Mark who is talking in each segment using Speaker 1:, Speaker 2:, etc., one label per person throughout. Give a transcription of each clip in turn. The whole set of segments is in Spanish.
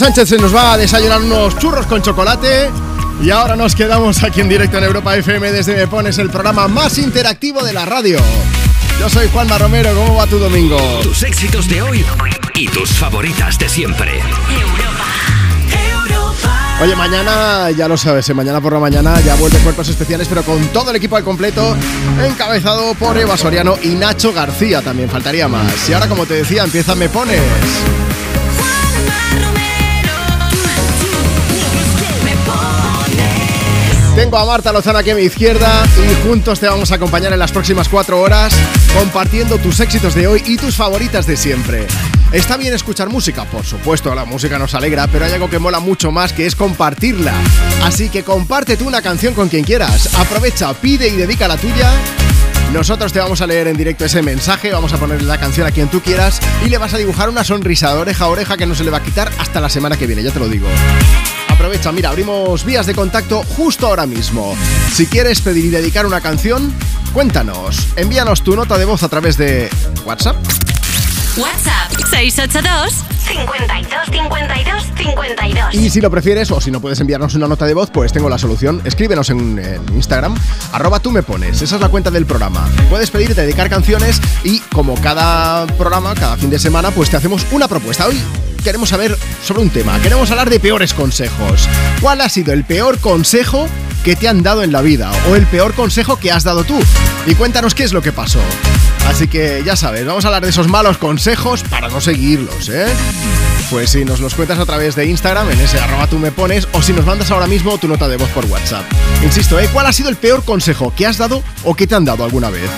Speaker 1: Sánchez se nos va a desayunar unos churros con chocolate. Y ahora nos quedamos aquí en directo en Europa FM desde Me Pones, el programa más interactivo de la radio. Yo soy Juanma Romero, ¿cómo va tu domingo?
Speaker 2: Tus éxitos de hoy y tus favoritas de siempre.
Speaker 1: Oye, mañana, ya lo sabes, ¿eh? mañana por la mañana ya vuelve Cuerpos Especiales, pero con todo el equipo al completo, encabezado por Eva Soriano y Nacho García, también faltaría más. Y ahora, como te decía, empieza Me Pones. Tengo a Marta Lozano aquí a mi izquierda y juntos te vamos a acompañar en las próximas cuatro horas compartiendo tus éxitos de hoy y tus favoritas de siempre. Está bien escuchar música, por supuesto, la música nos alegra, pero hay algo que mola mucho más que es compartirla. Así que compártete una canción con quien quieras. Aprovecha, pide y dedica la tuya nosotros te vamos a leer en directo ese mensaje, vamos a ponerle la canción a quien tú quieras y le vas a dibujar una sonrisa de oreja a oreja que no se le va a quitar hasta la semana que viene, ya te lo digo aprovecha, mira, abrimos vías de contacto justo ahora mismo. Si quieres pedir y dedicar una canción, cuéntanos. Envíanos tu nota de voz a través de WhatsApp.
Speaker 3: WhatsApp 682 52 52 52.
Speaker 1: Y si lo prefieres o si no puedes enviarnos una nota de voz, pues tengo la solución. Escríbenos en, Instagram, arroba tú me pones. Esa es la cuenta del programa. Puedes pedir dedicar canciones y como cada programa, cada fin de semana, pues te hacemos una propuesta. Hoy queremos saber sobre un tema. Queremos hablar de peores consejos. ¿Cuál ha sido el peor consejo que te han dado en la vida? ¿O el peor consejo que has dado tú? Y cuéntanos qué es lo que pasó. Así que ya sabes, vamos a hablar de esos malos consejos para no seguirlos, ¿eh? Pues si nos los cuentas a través de Instagram, en ese arroba tú me pones, o si nos mandas ahora mismo tu nota de voz por WhatsApp. Insisto, ¿eh? ¿Cuál ha sido el peor consejo que has dado o que te han dado alguna vez?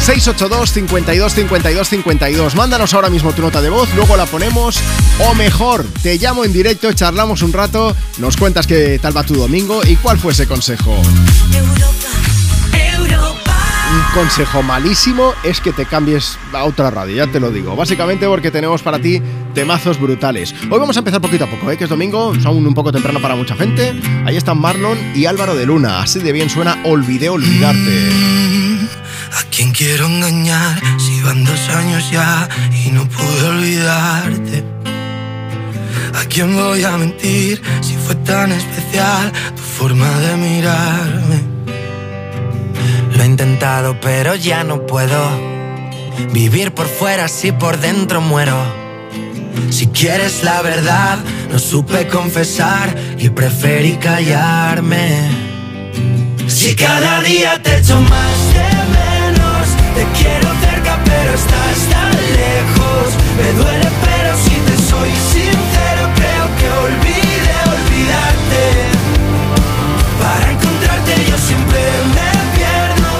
Speaker 1: 682 52 52 52. Mándanos ahora mismo tu nota de voz, luego la ponemos. O mejor, te llamo en directo, charlamos un rato, nos cuentas qué tal va tu domingo y cuál fue ese consejo. Un consejo malísimo es que te cambies a otra radio, ya te lo digo. Básicamente porque tenemos para ti temazos brutales. Hoy vamos a empezar poquito a poco, ¿eh? que es domingo, es aún un poco temprano para mucha gente. Ahí están Marlon y Álvaro de Luna. Así de bien suena Olvidé olvidarte.
Speaker 4: ¿A quién quiero engañar si van dos años ya y no pude olvidarte? ¿A quién voy a mentir si fue tan especial tu forma de mirarme? Lo he intentado pero ya no puedo vivir por fuera si por dentro muero. Si quieres la verdad, no supe confesar y preferí callarme. Si cada día te echo más te quiero cerca pero estás tan lejos. Me duele pero si te soy sincero Creo que olvide olvidarte. Para encontrarte yo siempre me pierdo.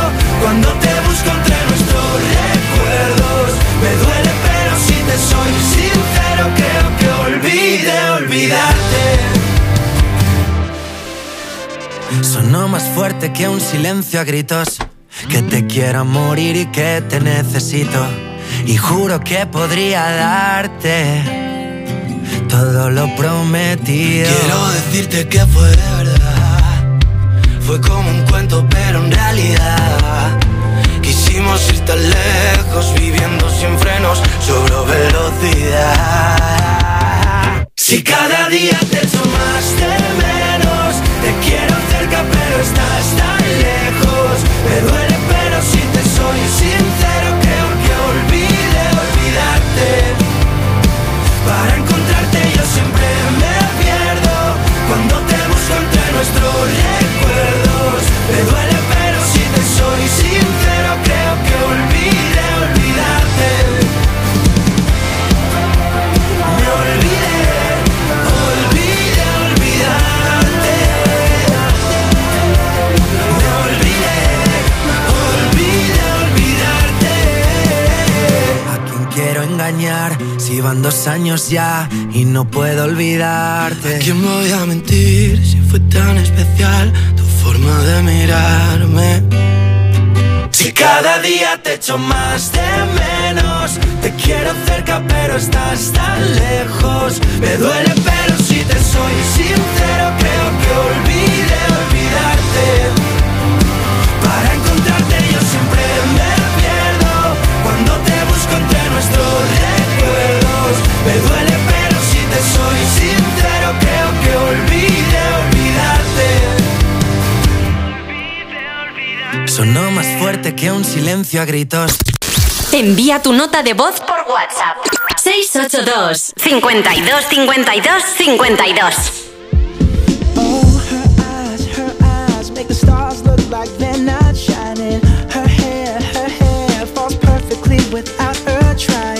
Speaker 4: Cuando te busco entre nuestros recuerdos. Me duele pero si te soy sincero Creo que olvide olvidarte. Sonó más fuerte que un silencio a gritos que te quiero morir y que te necesito. Y juro que podría darte todo lo prometido. Quiero decirte que fue de verdad. Fue como un cuento, pero en realidad. Quisimos ir tan lejos, viviendo sin frenos, sobre velocidad. Si cada día te echo más de menos, te quiero cerca, pero estás tan lejos. Me si van dos años ya y no puedo olvidarte? ¿A quién voy a mentir si fue tan especial tu forma de mirarme? Si cada día te echo más de menos, te quiero cerca pero estás tan lejos. Me duele pero si te soy sincero creo que olvide Me duele pero si te soy sincero creo que olvidé olvidarte
Speaker 5: Sonó más fuerte que un silencio a gritos.
Speaker 6: Envía tu nota de voz por WhatsApp. 682 52 52 52
Speaker 7: Oh, her eyes, her eyes Make the stars look like not shining. Her hair, her hair Falls perfectly without her trying.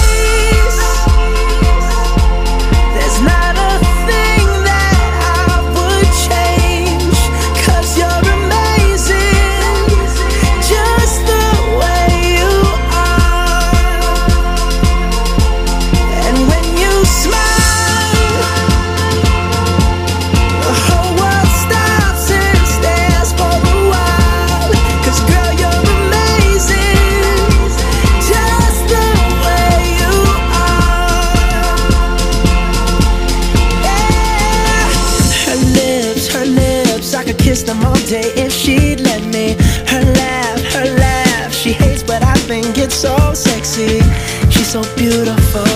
Speaker 7: so beautiful,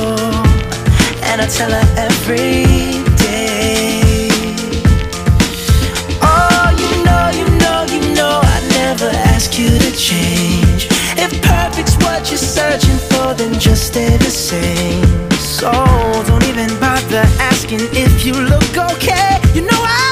Speaker 7: and I tell her every day. Oh, you know, you know, you know, I never ask you to change. If perfect's what you're searching for, then just stay the same. So don't even bother asking if you look okay. You know I'll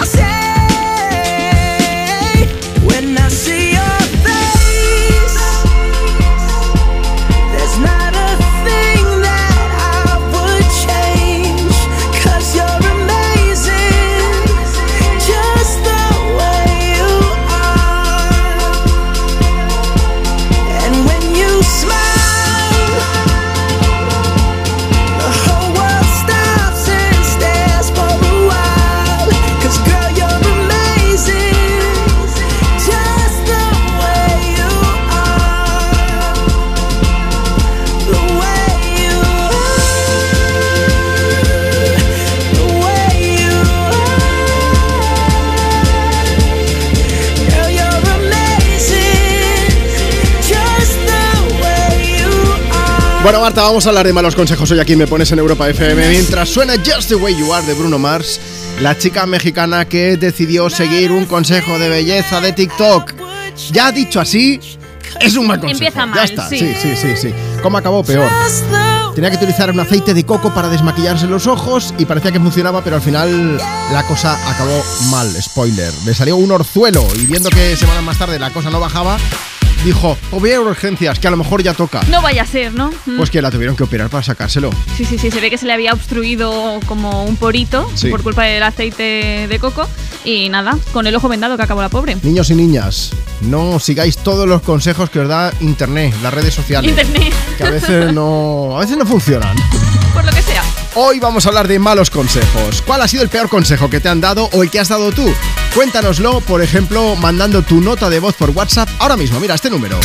Speaker 1: Bueno, Marta, vamos a hablar de malos consejos hoy aquí me pones en Europa FM. Mientras suena Just the Way You Are de Bruno Mars, la chica mexicana que decidió seguir un consejo de belleza de TikTok. Ya dicho así, es un mal consejo.
Speaker 8: Empieza mal,
Speaker 1: Ya está,
Speaker 8: sí.
Speaker 1: sí, sí, sí, sí. ¿Cómo acabó? Peor. Tenía que utilizar un aceite de coco para desmaquillarse los ojos y parecía que funcionaba, pero al final la cosa acabó mal. Spoiler. Le salió un orzuelo y viendo que semanas más tarde la cosa no bajaba, dijo, o voy a urgencias, que a lo mejor ya toca.
Speaker 8: No vaya a ser, ¿no? Mm.
Speaker 1: Pues que la tuvieron que operar para sacárselo.
Speaker 8: Sí, sí, sí, se ve que se le había obstruido como un porito
Speaker 1: Sí.
Speaker 8: por culpa del aceite de coco y nada, con el ojo vendado que acabó la pobre.
Speaker 1: Niños y niñas, no sigáis todos los consejos que os da Internet, las redes sociales.
Speaker 8: Internet,
Speaker 1: Que a veces no, a veces no funcionan.
Speaker 8: por lo que sea.
Speaker 1: Hoy vamos a hablar de malos consejos. ¿Cuál ha sido el peor consejo que te han dado o el que has dado tú? Cuéntanoslo, por ejemplo, mandando tu nota de voz por WhatsApp ahora mismo. Mira este número.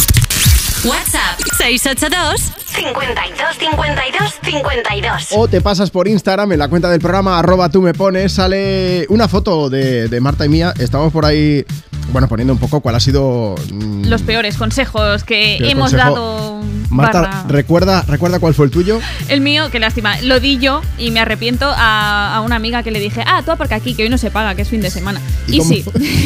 Speaker 6: WhatsApp 682 52 52 52
Speaker 1: O te pasas por Instagram en la cuenta del programa arroba tú me pones, sale una foto de, de Marta y mía. Estamos por ahí, bueno, poniendo un poco cuál ha sido... mm,
Speaker 8: Los peores consejos que
Speaker 1: Peor
Speaker 8: hemos
Speaker 1: consejo.
Speaker 8: dado.
Speaker 1: Marta,
Speaker 8: barra-
Speaker 1: recuerda, recuerda cuál fue el tuyo.
Speaker 8: El mío, qué lástima. Lo di yo y me arrepiento a, a una amiga que le dije, ah, tú aparca aquí, que hoy no se paga, que es fin de semana.
Speaker 1: ¿Y
Speaker 8: Y, sí,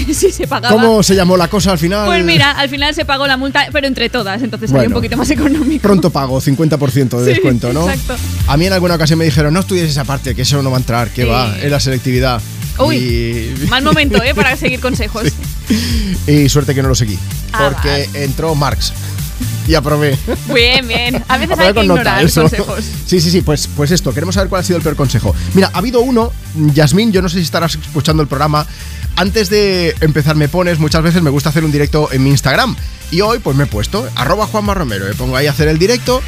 Speaker 8: sí se pagaba.
Speaker 1: ¿Cómo se llamó la cosa al final?
Speaker 8: Pues mira, al final se pagó la multa, pero entre todas, entonces salió
Speaker 1: Bueno.
Speaker 8: un poquito más económico.
Speaker 1: Pronto pago, 50% de
Speaker 8: Sí,
Speaker 1: descuento, ¿no?
Speaker 8: exacto.
Speaker 1: A mí en alguna ocasión me dijeron, no estudies esa parte, que eso no va a entrar, que
Speaker 8: Sí.
Speaker 1: va, es la selectividad.
Speaker 8: Uy,
Speaker 1: y...
Speaker 8: mal momento, ¿eh? Para seguir consejos.
Speaker 1: Y suerte que no lo seguí,
Speaker 8: Ah,
Speaker 1: porque entró Marx y aprobé.
Speaker 8: Bien, bien. A veces
Speaker 1: Aprobé
Speaker 8: hay que ignorar consejos.
Speaker 1: Sí, sí, sí, pues, pues esto, queremos saber cuál ha sido el peor consejo. Mira, ha habido uno, Yasmín, yo no sé si estarás escuchando el programa. Antes de empezar me pones, muchas veces me gusta hacer un directo en mi Instagram. Y hoy pues me he puesto, arroba Juanma Romero, me pongo ahí a hacer el directo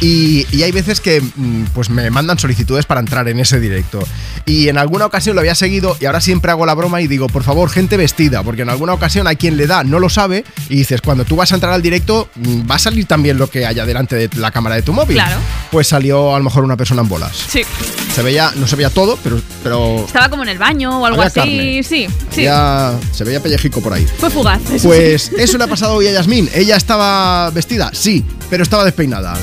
Speaker 1: Y, y hay veces que mm, pues me mandan solicitudes para entrar en ese directo. Y en alguna ocasión lo había seguido y ahora siempre hago la broma y digo, por favor, gente vestida, porque en alguna ocasión hay quien le da, no lo sabe, y dices, cuando tú vas a entrar al directo, mm, va a salir también lo que haya delante de la cámara de tu móvil.
Speaker 8: Claro.
Speaker 1: Pues salió a lo mejor una persona en bolas.
Speaker 8: Sí.
Speaker 1: Se veía, no se veía todo, pero, pero
Speaker 8: Estaba como en el baño o algo así.
Speaker 1: carne.
Speaker 8: Sí, sí.
Speaker 1: se veía pellejico por ahí.
Speaker 8: Fue fugaz. eso sí.
Speaker 1: Pues eso le ha pasado hoy a Yasmín. Ella estaba vestida, sí, pero estaba despeinada.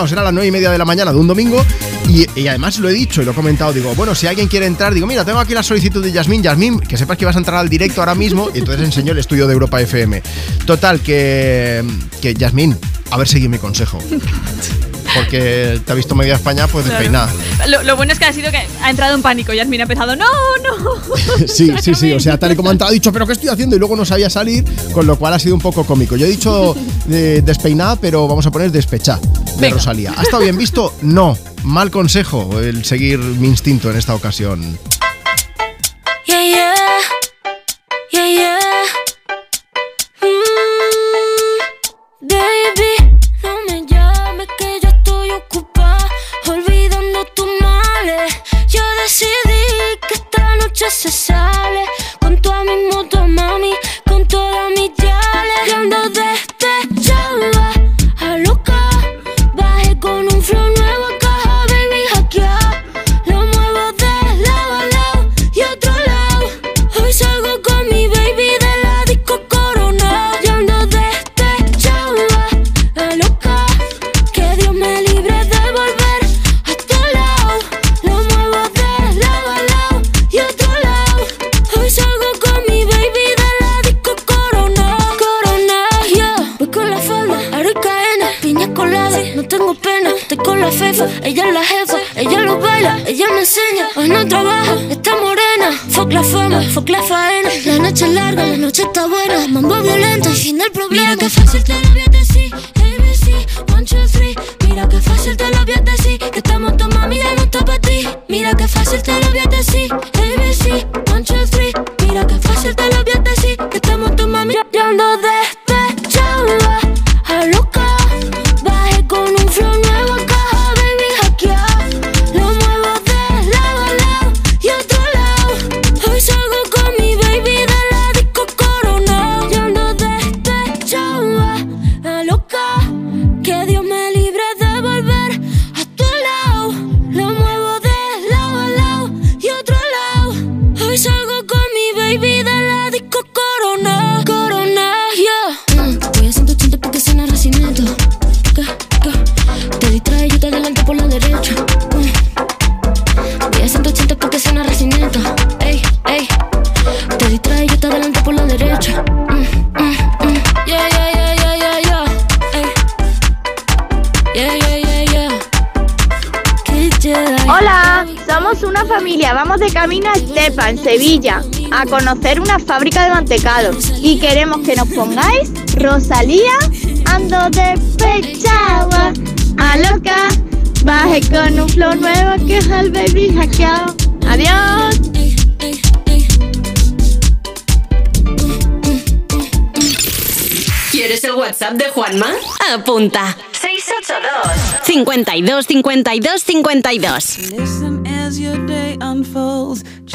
Speaker 1: Imaginaos, era las nueve y media de la mañana de un domingo y, y además lo he dicho y lo he comentado. Digo, bueno, si alguien quiere entrar, digo, mira, tengo aquí la solicitud de Yasmín. Yasmín, que sepas que vas a entrar al directo ahora mismo y entonces enseñó el estudio de Europa FM. Total, que, que Yasmín, a ver, seguí mi consejo. Porque te ha visto media España, pues despeinada.
Speaker 8: Lo, lo bueno es que ha sido que ha entrado en pánico. Yasmin ha empezado, no, no.
Speaker 1: Sí, sí, sí. O sea, tal y como ha entrado, ha dicho, ¿pero qué estoy haciendo? Y luego no sabía salir, con lo cual ha sido un poco cómico. Yo he dicho eh, despeinada, pero vamos a poner despechá de
Speaker 8: Venga.
Speaker 1: Rosalía. ¿Ha estado bien visto? No. Mal consejo el seguir mi instinto en esta ocasión.
Speaker 9: Yeah, yeah. Yeah, yeah. Mm, Olvidando tus males. Yo decidí que esta noche se sale. Con toda mi moto, mami. Con todas mis yales. Ando despechada. Ella es la jefa, ella lo baila, ella me enseña. Hoy no trabaja, está morena. Fuck la fama, fuck la faena. La noche es larga, la noche está buena. Mambo violento y fin del problema. Mira que fácil te lo voy a decir. ABC, one, two, three. Mira que fácil te lo voy a. Que estamos tu mami, ya no está para ti. Mira que fácil te lo voy a decir. ABC, one, two, three. Mira que fácil te lo voy a.
Speaker 10: Estepa, en Sevilla, a conocer una fábrica de mantecado y queremos que nos pongáis Rosalía, ando despechada, a loca, baje con un flow nuevo que es el baby hackeado. Adiós.
Speaker 6: ¿Quieres el WhatsApp de Juanma? Apunta. 682 52 52 52
Speaker 11: Listen as your day unfolds.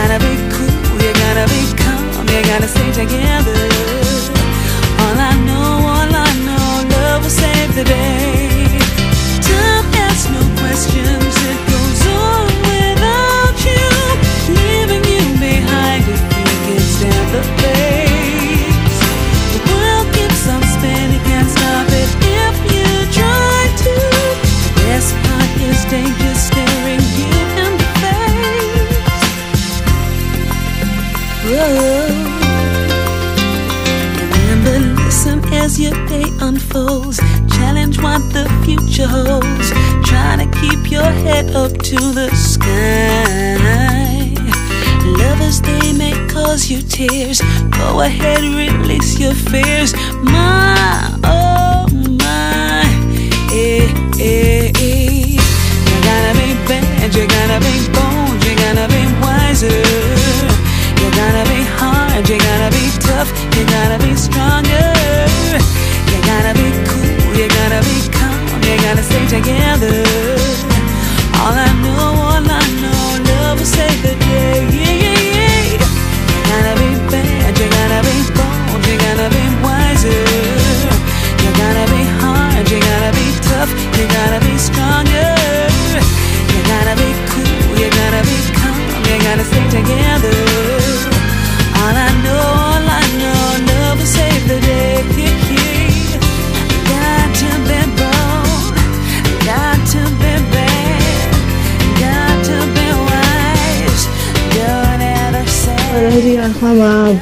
Speaker 11: kind of your hopes, trying to keep your head up to the sky. Lovers, they may cause you tears. Go ahead, release your fears. My, oh my, eh, eh, eh. You gotta be bad, you gotta be bold, together.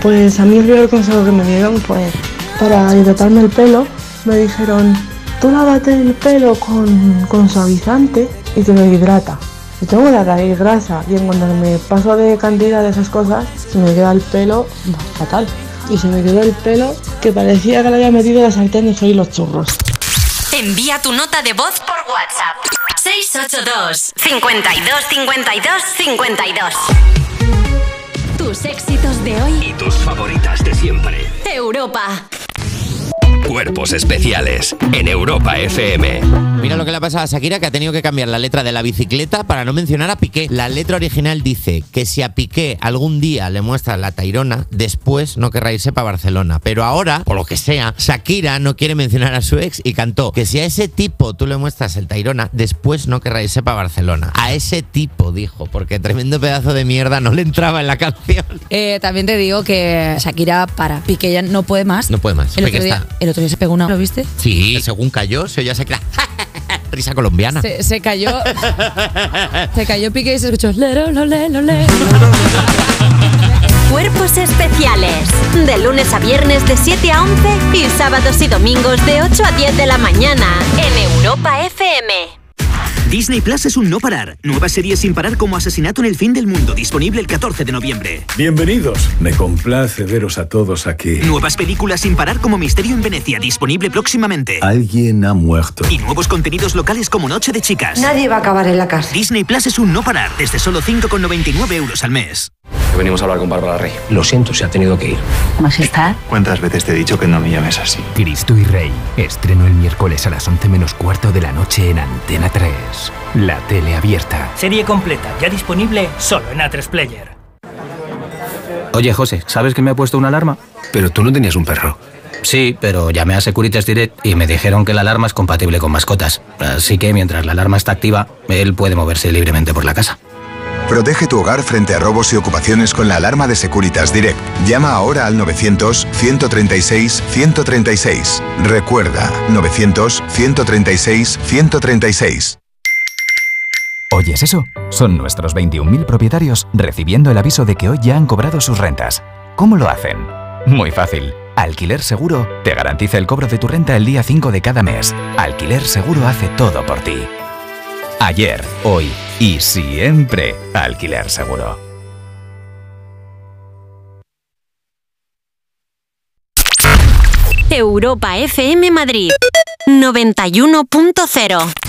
Speaker 12: Pues a mí el peor consejo que me dieron fue para hidratarme el pelo. Me dijeron, tú lávate el pelo con, con suavizante y te lo hidrata. Yo tengo la raíz grasa y en cuanto me paso de cantidad de esas cosas, se me queda el pelo fatal. Y se me quedó el pelo que parecía que le había metido la sartén y los churros.
Speaker 6: Envía tu nota de voz por WhatsApp. 682 52 52 52 Tus éxitos de hoy.
Speaker 2: Y tus favoritas de siempre.
Speaker 6: Europa.
Speaker 2: Cuerpos especiales en Europa FM.
Speaker 13: Mira lo que le ha pasado a Shakira, que ha tenido que cambiar la letra de la bicicleta para no mencionar a Piqué. La letra original dice que si a Piqué algún día le muestra la Tairona, después no querrá irse para Barcelona. Pero ahora, por lo que sea, Shakira no quiere mencionar a su ex y cantó que si a ese tipo tú le muestras el Tairona, después no querrá irse para Barcelona. A ese tipo, dijo, porque tremendo pedazo de mierda no le entraba en la canción.
Speaker 14: Eh, también te digo que Shakira para Piqué ya no puede más.
Speaker 13: No puede más.
Speaker 14: El
Speaker 13: Piqué
Speaker 14: otro, día,
Speaker 13: está-
Speaker 14: el otro día se pegó una, ¿lo viste?
Speaker 13: Sí, según cayó, se oía Shakira. Risa colombiana.
Speaker 14: Se, se cayó. se cayó Piqué y se escuchó. Lero, lo, le, lo, le.
Speaker 6: Cuerpos especiales. De lunes a viernes de 7 a 11 y sábados y domingos de 8 a 10 de la mañana en Europa FM.
Speaker 15: Disney Plus es un no parar. Nueva serie sin parar como Asesinato en el fin del mundo, disponible el 14 de noviembre.
Speaker 16: Bienvenidos. Me complace veros a todos aquí.
Speaker 15: Nuevas películas sin parar como Misterio en Venecia, disponible próximamente.
Speaker 16: Alguien ha muerto.
Speaker 15: Y nuevos contenidos locales como Noche de Chicas.
Speaker 17: Nadie va a acabar en la casa.
Speaker 15: Disney Plus es un no parar, desde solo 5,99 euros al mes.
Speaker 18: Venimos a hablar con Bárbara Rey. Lo siento, se ha tenido que ir.
Speaker 17: Majestad.
Speaker 18: ¿Cuántas veces te he dicho que no me llames así?
Speaker 19: Cristo y Rey. Estreno el miércoles a las 11 menos cuarto de la noche en Antena 3. La tele abierta.
Speaker 20: Serie completa, ya disponible solo en A3 Player.
Speaker 18: Oye, José, ¿sabes que me ha puesto una alarma? Pero tú no tenías un perro. Sí, pero llamé a Securitas Direct y me dijeron que la alarma es compatible con mascotas. Así que mientras la alarma está activa, él puede moverse libremente por la casa.
Speaker 21: Protege tu hogar frente a robos y ocupaciones con la alarma de Securitas Direct. Llama ahora al 900-136-136. Recuerda, 900-136-136.
Speaker 19: ¿Oyes eso? Son nuestros 21.000 propietarios recibiendo el aviso de que hoy ya han cobrado sus rentas. ¿Cómo lo hacen? Muy fácil. Alquiler Seguro te garantiza el cobro de tu renta el día 5 de cada mes. Alquiler Seguro hace todo por ti. Ayer, hoy y siempre Alquiler Seguro.
Speaker 6: Europa FM Madrid 91.0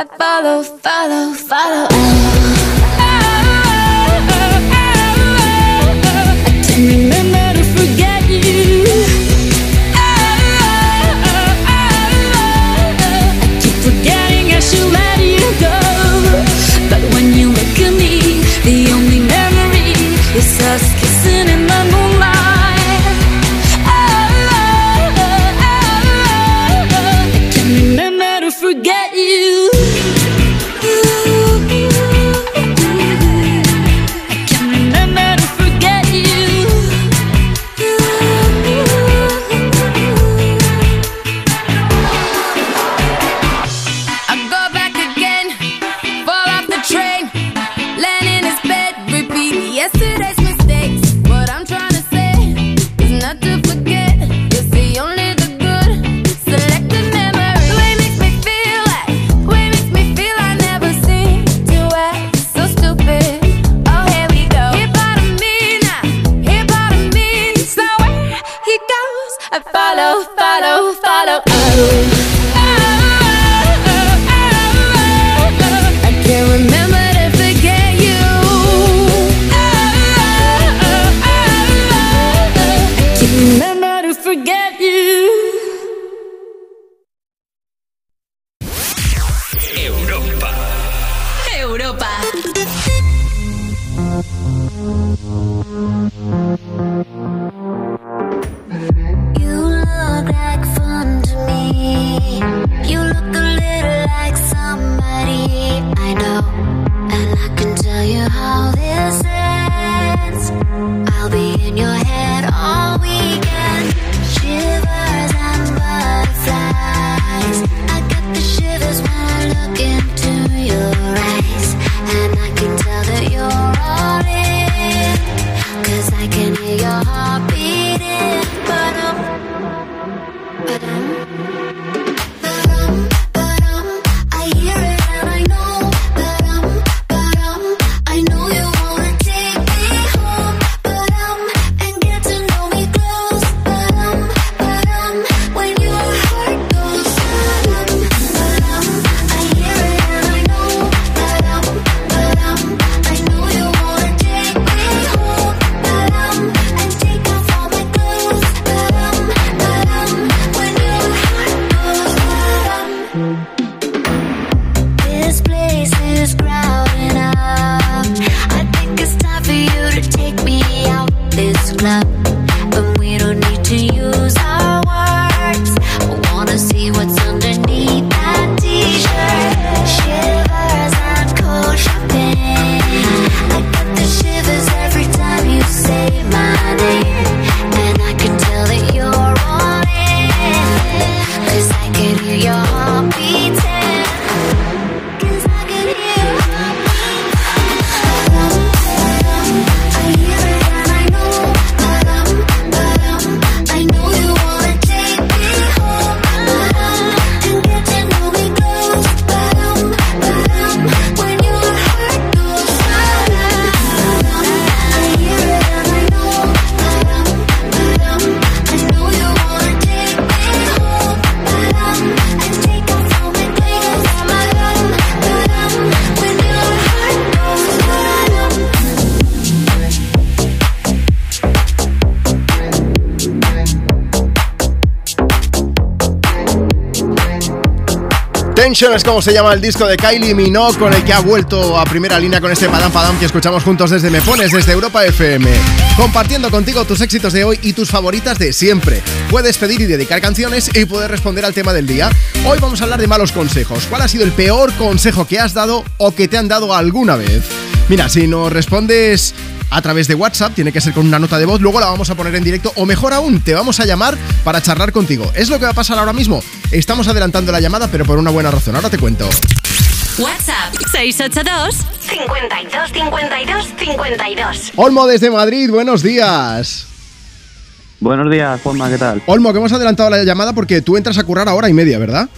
Speaker 22: I follow, follow, follow.
Speaker 23: Follow, follow, follow. Oh, I can't
Speaker 1: Tension es como se llama el disco de Kylie Minogue con el que ha vuelto a primera línea con este Padam Padam que escuchamos juntos desde Me Pones, desde Europa FM. Compartiendo contigo tus éxitos de hoy y tus favoritas de siempre. Puedes pedir y dedicar canciones y puedes responder al tema del día. Hoy vamos a hablar de malos consejos. ¿Cuál ha sido el peor consejo que has dado o que te han dado alguna vez? Mira, si nos respondes a través de WhatsApp, tiene que ser con una nota de voz, luego la vamos a poner en directo o mejor aún, te vamos a llamar para charlar contigo. Es lo que va a pasar ahora mismo. Estamos adelantando la llamada, pero por una buena razón. Ahora te cuento.
Speaker 3: WhatsApp 682 52 52 52.
Speaker 1: Olmo desde Madrid, buenos días.
Speaker 24: Buenos días, Juanma, ¿qué tal?
Speaker 1: Olmo, que hemos adelantado la llamada porque tú entras a currar a hora y media, ¿verdad?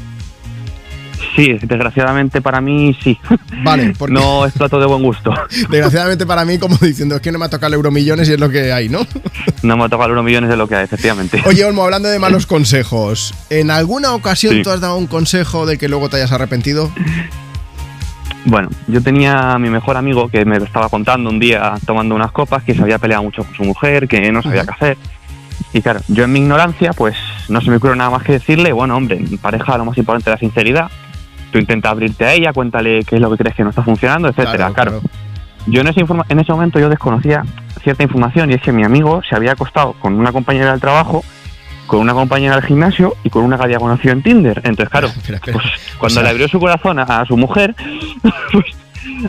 Speaker 24: Sí, desgraciadamente para mí sí.
Speaker 1: Vale, porque
Speaker 24: No es plato de buen gusto.
Speaker 1: desgraciadamente para mí, como diciendo, es que no me ha tocado el Euromillones y es lo que hay, ¿no?
Speaker 24: No me ha tocado los millones de lo que hay, efectivamente.
Speaker 1: Oye, Olmo, hablando de malos consejos, ¿en alguna ocasión
Speaker 24: Sí.
Speaker 1: tú has dado un consejo del que luego te hayas arrepentido?
Speaker 24: Bueno, yo tenía a mi mejor amigo que me lo estaba contando un día tomando unas copas que se había peleado mucho con su mujer, que no sabía qué hacer. Y claro, yo en mi ignorancia, pues no se me ocurre nada más que decirle, bueno, hombre, en pareja lo más importante es la sinceridad. Tú intenta abrirte a ella, cuéntale qué es lo que crees que no está funcionando, etcétera. Claro, Yo en ese, informa- en ese momento yo desconocía cierta información y es que mi amigo se había acostado con una compañera del trabajo, con una compañera del gimnasio y con una que había conocido en Tinder. Entonces, claro, pues, cuando
Speaker 1: sea-
Speaker 24: le abrió su corazón a, a su mujer, pues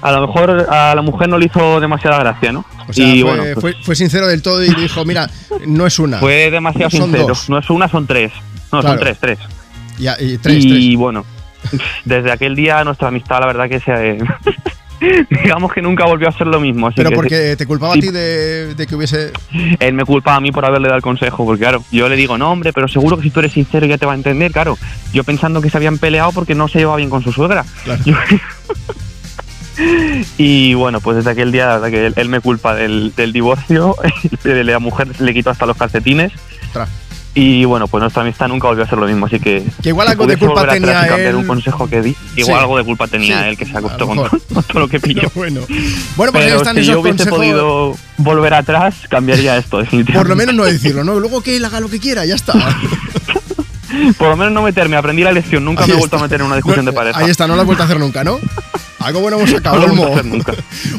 Speaker 24: a lo mejor a la mujer no le hizo demasiada gracia, ¿no?
Speaker 1: O sea,
Speaker 24: y
Speaker 1: fue,
Speaker 24: bueno, pues,
Speaker 1: fue- fue sincero del todo y dijo, mira, no es una.
Speaker 24: fue demasiado sincero.
Speaker 1: dos.
Speaker 24: No es una, son tres. No,
Speaker 1: Claro.
Speaker 24: son tres, tres.
Speaker 1: Y tres,
Speaker 24: y
Speaker 1: tres.
Speaker 24: bueno, desde aquel día nuestra amistad, la verdad que se. digamos que nunca volvió a ser lo mismo. así
Speaker 1: Pero
Speaker 24: que
Speaker 1: porque
Speaker 24: sí.
Speaker 1: te culpaba a ti de, de que hubiese...
Speaker 24: Él me culpa a mí por haberle dado el consejo, porque claro, yo le digo, no, hombre, pero seguro que si tú eres sincero ya te va a entender, claro. Yo pensando que se habían peleado porque no se llevaba bien con su suegra. Yo- y bueno, pues desde aquel día, la verdad que él, él me culpa del, del divorcio, la mujer le quitó hasta los calcetines.
Speaker 1: Tra.
Speaker 24: Y bueno, pues nuestra amistad nunca volvió a ser lo mismo, así que.
Speaker 1: Que igual algo de culpa tenía él.
Speaker 24: un consejo que di, igual
Speaker 1: Sí.
Speaker 24: algo de culpa tenía
Speaker 1: Sí,
Speaker 24: él que se acostó con, todo lo que pilló.
Speaker 1: bueno. Bueno, pues
Speaker 24: Pero
Speaker 1: están
Speaker 24: si
Speaker 1: esos
Speaker 24: yo hubiese
Speaker 1: consejos.
Speaker 24: podido volver atrás, cambiaría esto, definitivamente.
Speaker 1: Por lo menos no decirlo, ¿no? Luego que él haga lo que quiera, ya está.
Speaker 24: Por lo menos no meterme, aprendí la lección, nunca
Speaker 1: Ahí
Speaker 24: me he vuelto
Speaker 1: está.
Speaker 24: a meter en una discusión
Speaker 1: No,
Speaker 24: de pareja.
Speaker 1: Ahí está, no lo has vuelto a hacer nunca, ¿no? Algo bueno hemos sacado,
Speaker 24: No
Speaker 1: Olmo.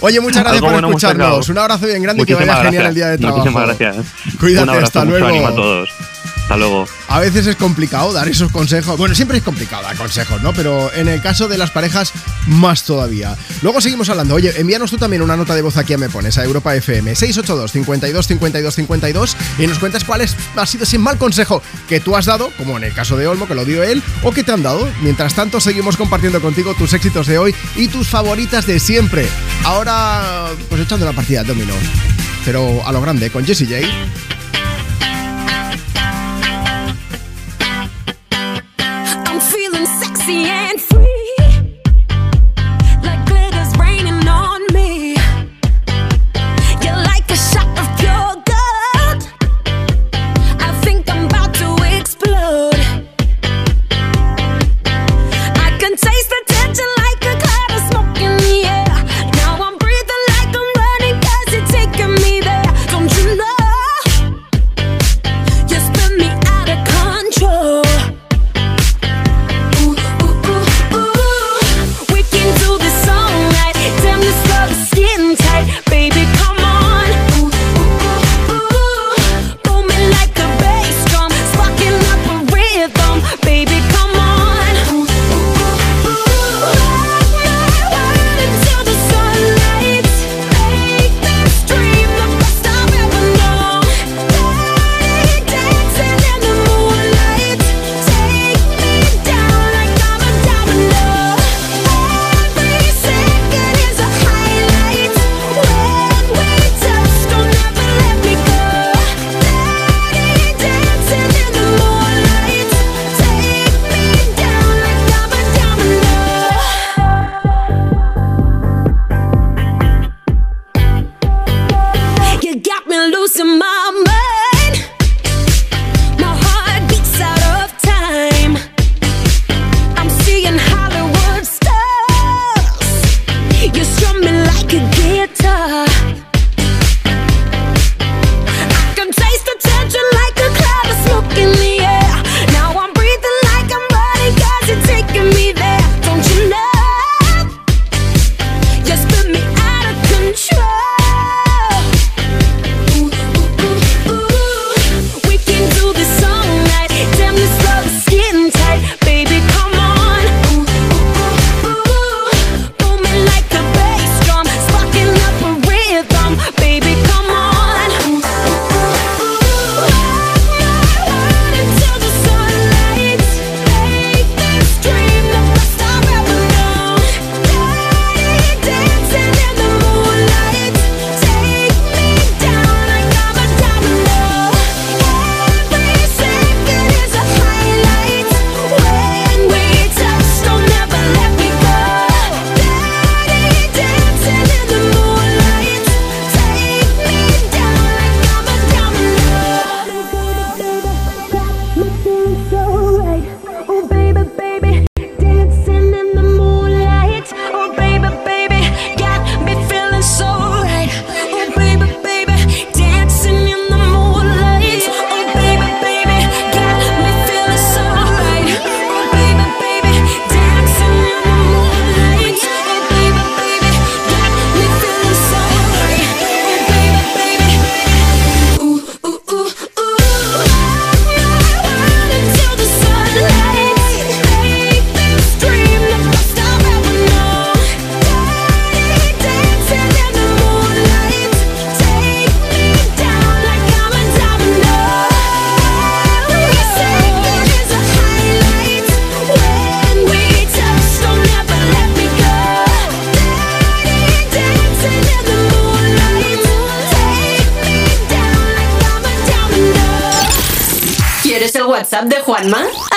Speaker 1: Oye, muchas gracias
Speaker 24: Algo
Speaker 1: por
Speaker 24: bueno
Speaker 1: escucharnos. Un abrazo bien grande y que vaya genial
Speaker 24: gracias.
Speaker 1: el día de trabajo.
Speaker 24: Muchísimas gracias.
Speaker 1: Cuídate,
Speaker 24: Un abrazo,
Speaker 1: hasta
Speaker 24: mucho
Speaker 1: luego.
Speaker 24: ánimo a todos. Hasta luego.
Speaker 1: A veces es complicado dar esos consejos. Bueno, siempre es complicado dar consejos, ¿no? Pero en el caso de las parejas, más todavía. Luego seguimos hablando. Oye, envíanos tú también una nota de voz aquí a Me Pones, a Europa FM 682 52 52 52 y nos cuentas cuál ha sido ese mal consejo que tú has dado, como en el caso de Olmo, que lo dio él, o que te han dado. Mientras tanto, seguimos compartiendo contigo tus éxitos de hoy y tus favoritas de siempre. Ahora, pues echando una partida de dominó. Pero a lo grande, con Jessie J.
Speaker 23: feeling sexy and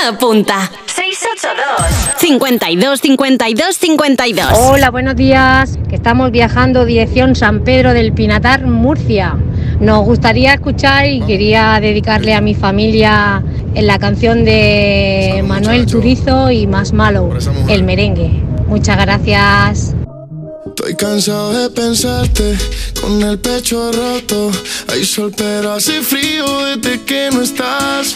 Speaker 6: Apunta. 682 52 52 52.
Speaker 25: Hola, buenos días. Que estamos viajando dirección San Pedro del Pinatar, Murcia. Nos gustaría escuchar y quería dedicarle a mi familia en la canción de Manuel Turizo y Más Malo, El Merengue. Muchas gracias.
Speaker 26: Estoy cansado de pensarte con el pecho roto. Hay sol, pero hace frío desde que no estás.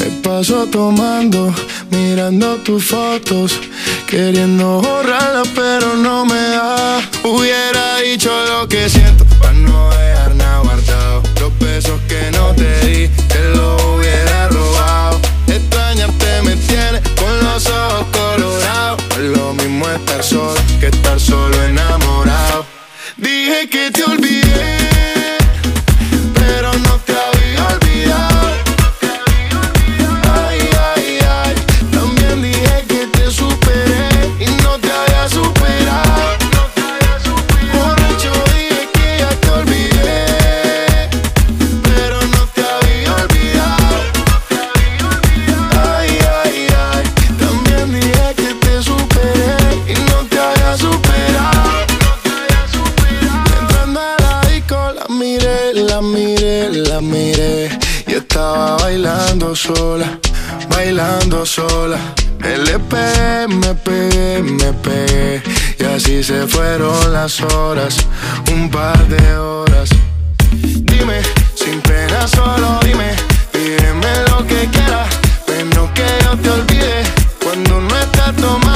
Speaker 26: Me paso tomando, mirando tus fotos, queriendo borrarlas, pero no me da. Hubiera dicho lo que siento para no dejar nada guardado. Los besos que no te di, te lo hubiera robado. Extrañarte me tiene con los ojos colorados. Es lo mismo estar solo que estar solo enamorado. Dije que te olvidé, sola. Me pegué, me pegué, me pegué y así se fueron las horas, un par de horas. Dime, sin pena solo dime, pídeme lo que quieras, menos que yo te olvide. Cuando no estás tomando,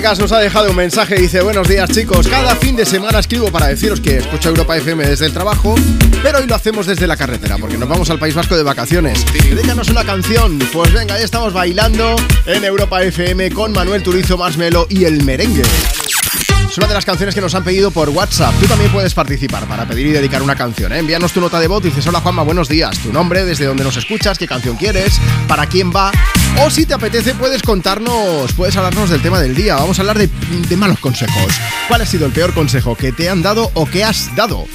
Speaker 1: Nos ha dejado un mensaje y dice Buenos días chicos, cada fin de semana escribo para deciros que escucho Europa FM desde el trabajo Pero hoy lo hacemos desde la carretera porque nos vamos al País Vasco de vacaciones Déjanos una canción, pues venga, ya estamos bailando en Europa FM con Manuel Turizo, Masmelo y El Merengue es una de las canciones que nos han pedido por WhatsApp. Tú también puedes participar para pedir y dedicar una canción. ¿eh? Envíanos tu nota de voz y dices: Hola Juanma, buenos días. Tu nombre, desde donde nos escuchas, qué canción quieres, para quién va. O si te apetece, puedes contarnos, puedes hablarnos del tema del día. Vamos a hablar de, de malos consejos. ¿Cuál ha sido el peor consejo que te han dado o que has dado?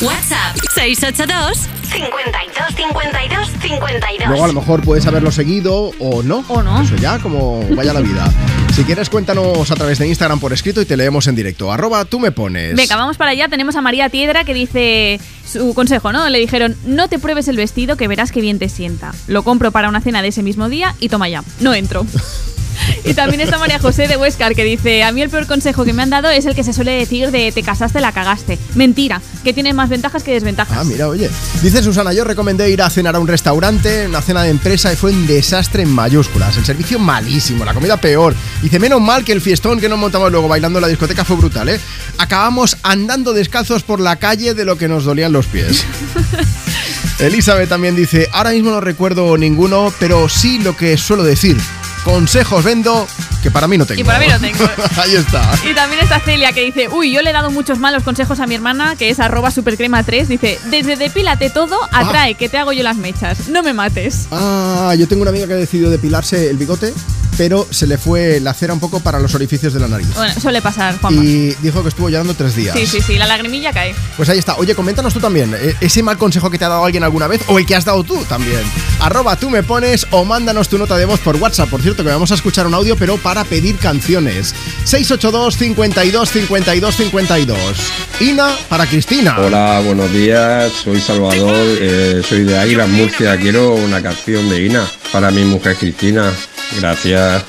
Speaker 3: WhatsApp 682 52 52 52.
Speaker 1: Luego a lo mejor puedes haberlo seguido o no.
Speaker 8: O no.
Speaker 1: Eso ya, como vaya la vida. Si quieres, cuéntanos a través de Instagram por escrito y te leemos en directo. Arroba tú me pones.
Speaker 8: Venga, vamos para allá. Tenemos a María Tiedra que dice su consejo, ¿no? Le dijeron, no te pruebes el vestido que verás que bien te sienta. Lo compro para una cena de ese mismo día y toma ya. No entro. Y también está María José de Huescar que dice, a mí el peor consejo que me han dado es el que se suele decir de te casaste, la cagaste. Mentira, que tiene más ventajas que desventajas.
Speaker 1: Ah, mira, oye. Dice Susana, yo recomendé ir a cenar a un restaurante, una cena de empresa y fue un desastre en mayúsculas. El servicio malísimo, la comida peor. Dice, menos mal que el fiestón que nos montamos luego bailando en la discoteca fue brutal, ¿eh? Acabamos andando descalzos por la calle de lo que nos dolían los pies. Elizabeth también dice, ahora mismo no recuerdo ninguno, pero sí lo que suelo decir. Consejos vendo que para mí no tengo.
Speaker 8: Y para mí no tengo.
Speaker 1: Ahí está.
Speaker 8: Y también está Celia que dice, uy, yo le he dado muchos malos consejos a mi hermana, que es arroba supercrema3, dice, desde depílate todo, atrae, que te hago yo las mechas, no me mates.
Speaker 1: Ah, yo tengo una amiga que ha decidido depilarse el bigote, pero se le fue la cera un poco para los orificios de la nariz.
Speaker 8: Bueno, suele pasar, Juanma.
Speaker 1: Y dijo que estuvo llorando tres días.
Speaker 8: Sí, sí, sí, la lagrimilla cae.
Speaker 1: Pues ahí está. Oye, coméntanos tú también. ¿e- ¿Ese mal consejo que te ha dado alguien alguna vez o el que has dado tú también? Arroba tú me pones o mándanos tu nota de voz por WhatsApp. Por cierto, que vamos a escuchar un audio, pero para pedir canciones. 682 52 52 52. Ina para Cristina.
Speaker 27: Hola, buenos días. Soy Salvador, eh, soy de Águilas, Murcia. Quiero una canción de Ina para mi mujer Cristina.
Speaker 9: Gracias.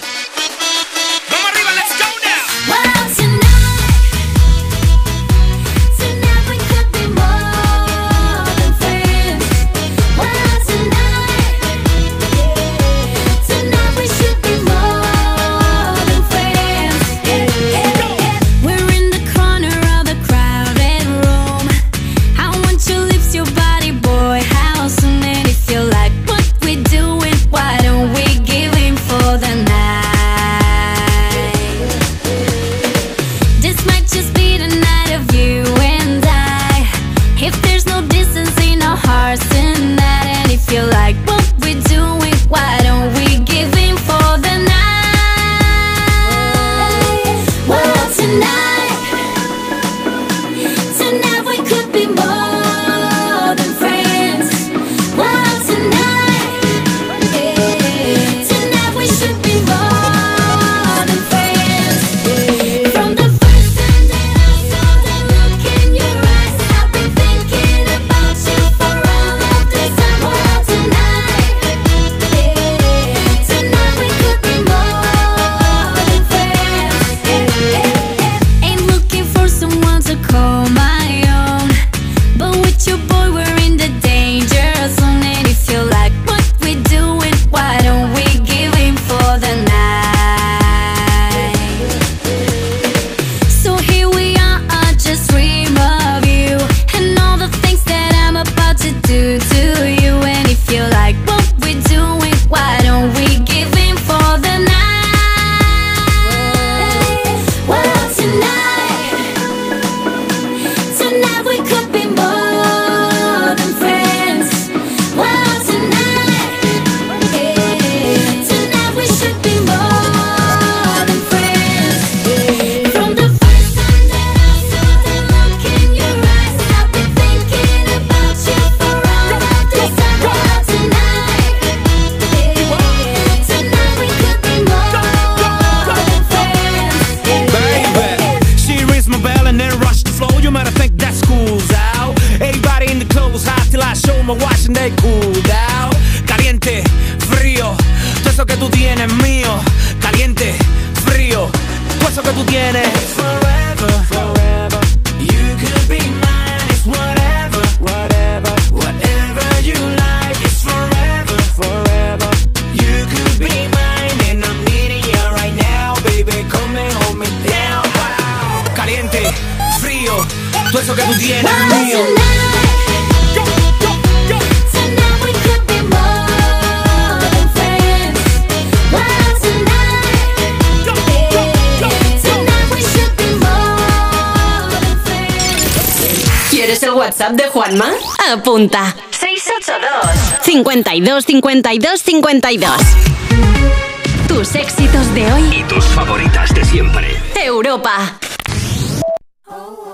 Speaker 6: 52 52 52. Tus éxitos de hoy.
Speaker 2: Y tus favoritas de siempre.
Speaker 6: Europa.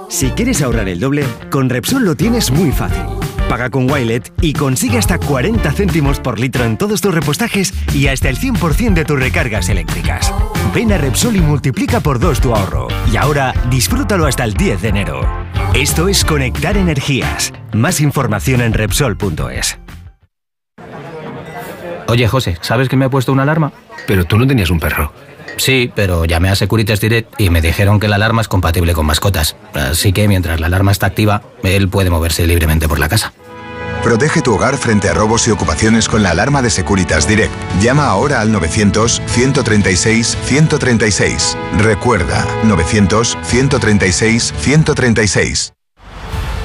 Speaker 27: Si quieres ahorrar el doble, con Repsol lo tienes muy fácil. Paga con Wilet y consigue hasta 40 céntimos por litro en todos tus repostajes y hasta el 100% de tus recargas eléctricas. Ven a Repsol y multiplica por dos tu ahorro. Y ahora disfrútalo hasta el 10 de enero. Esto es Conectar Energías. Más información en Repsol.es.
Speaker 18: Oye, José, ¿sabes que me ha puesto una alarma? Pero tú no tenías un perro. Sí, pero llamé a Securitas Direct y me dijeron que la alarma es compatible con mascotas. Así que mientras la alarma está activa, él puede moverse libremente por la casa.
Speaker 21: Protege tu hogar frente a robos y ocupaciones con la alarma de Securitas Direct. Llama ahora al 900-136-136. Recuerda, 900-136-136.